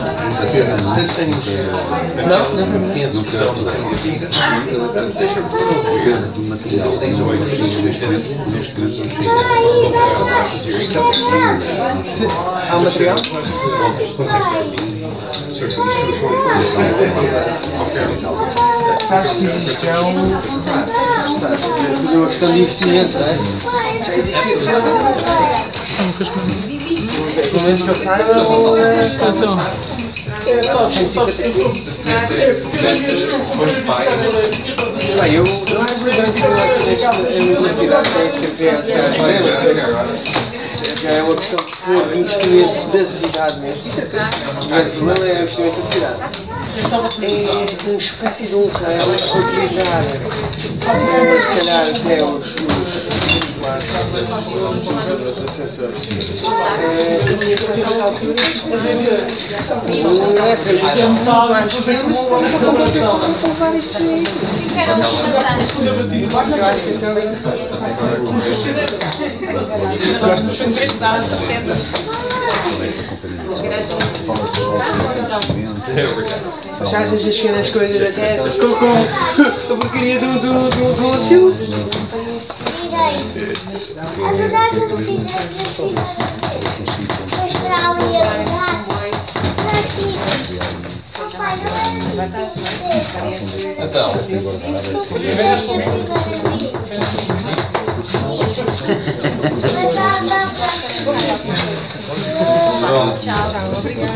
Não? Há material? Sabes que existe já um. sabes? É uma questão de investimento, não é? Já existe. Pelo menos que eu saiba, é. Então. É só, só, Bem, eu não acho que a universidade tem se calhar, já é uma questão que for de investimento da cidade mesmo. O problema é o investimento da cidade. É uma espécie de um para utilizar, se calhar, até os, os lá, os assessores. A certa altura, não para mim, muito mais só como comprar isto aí. Eu acho que esse é o Já vezes as pequenas coisas até com, com a porcaria do, do, do, do Lúcio. A dá. Pronto. Tchau. Obrigada.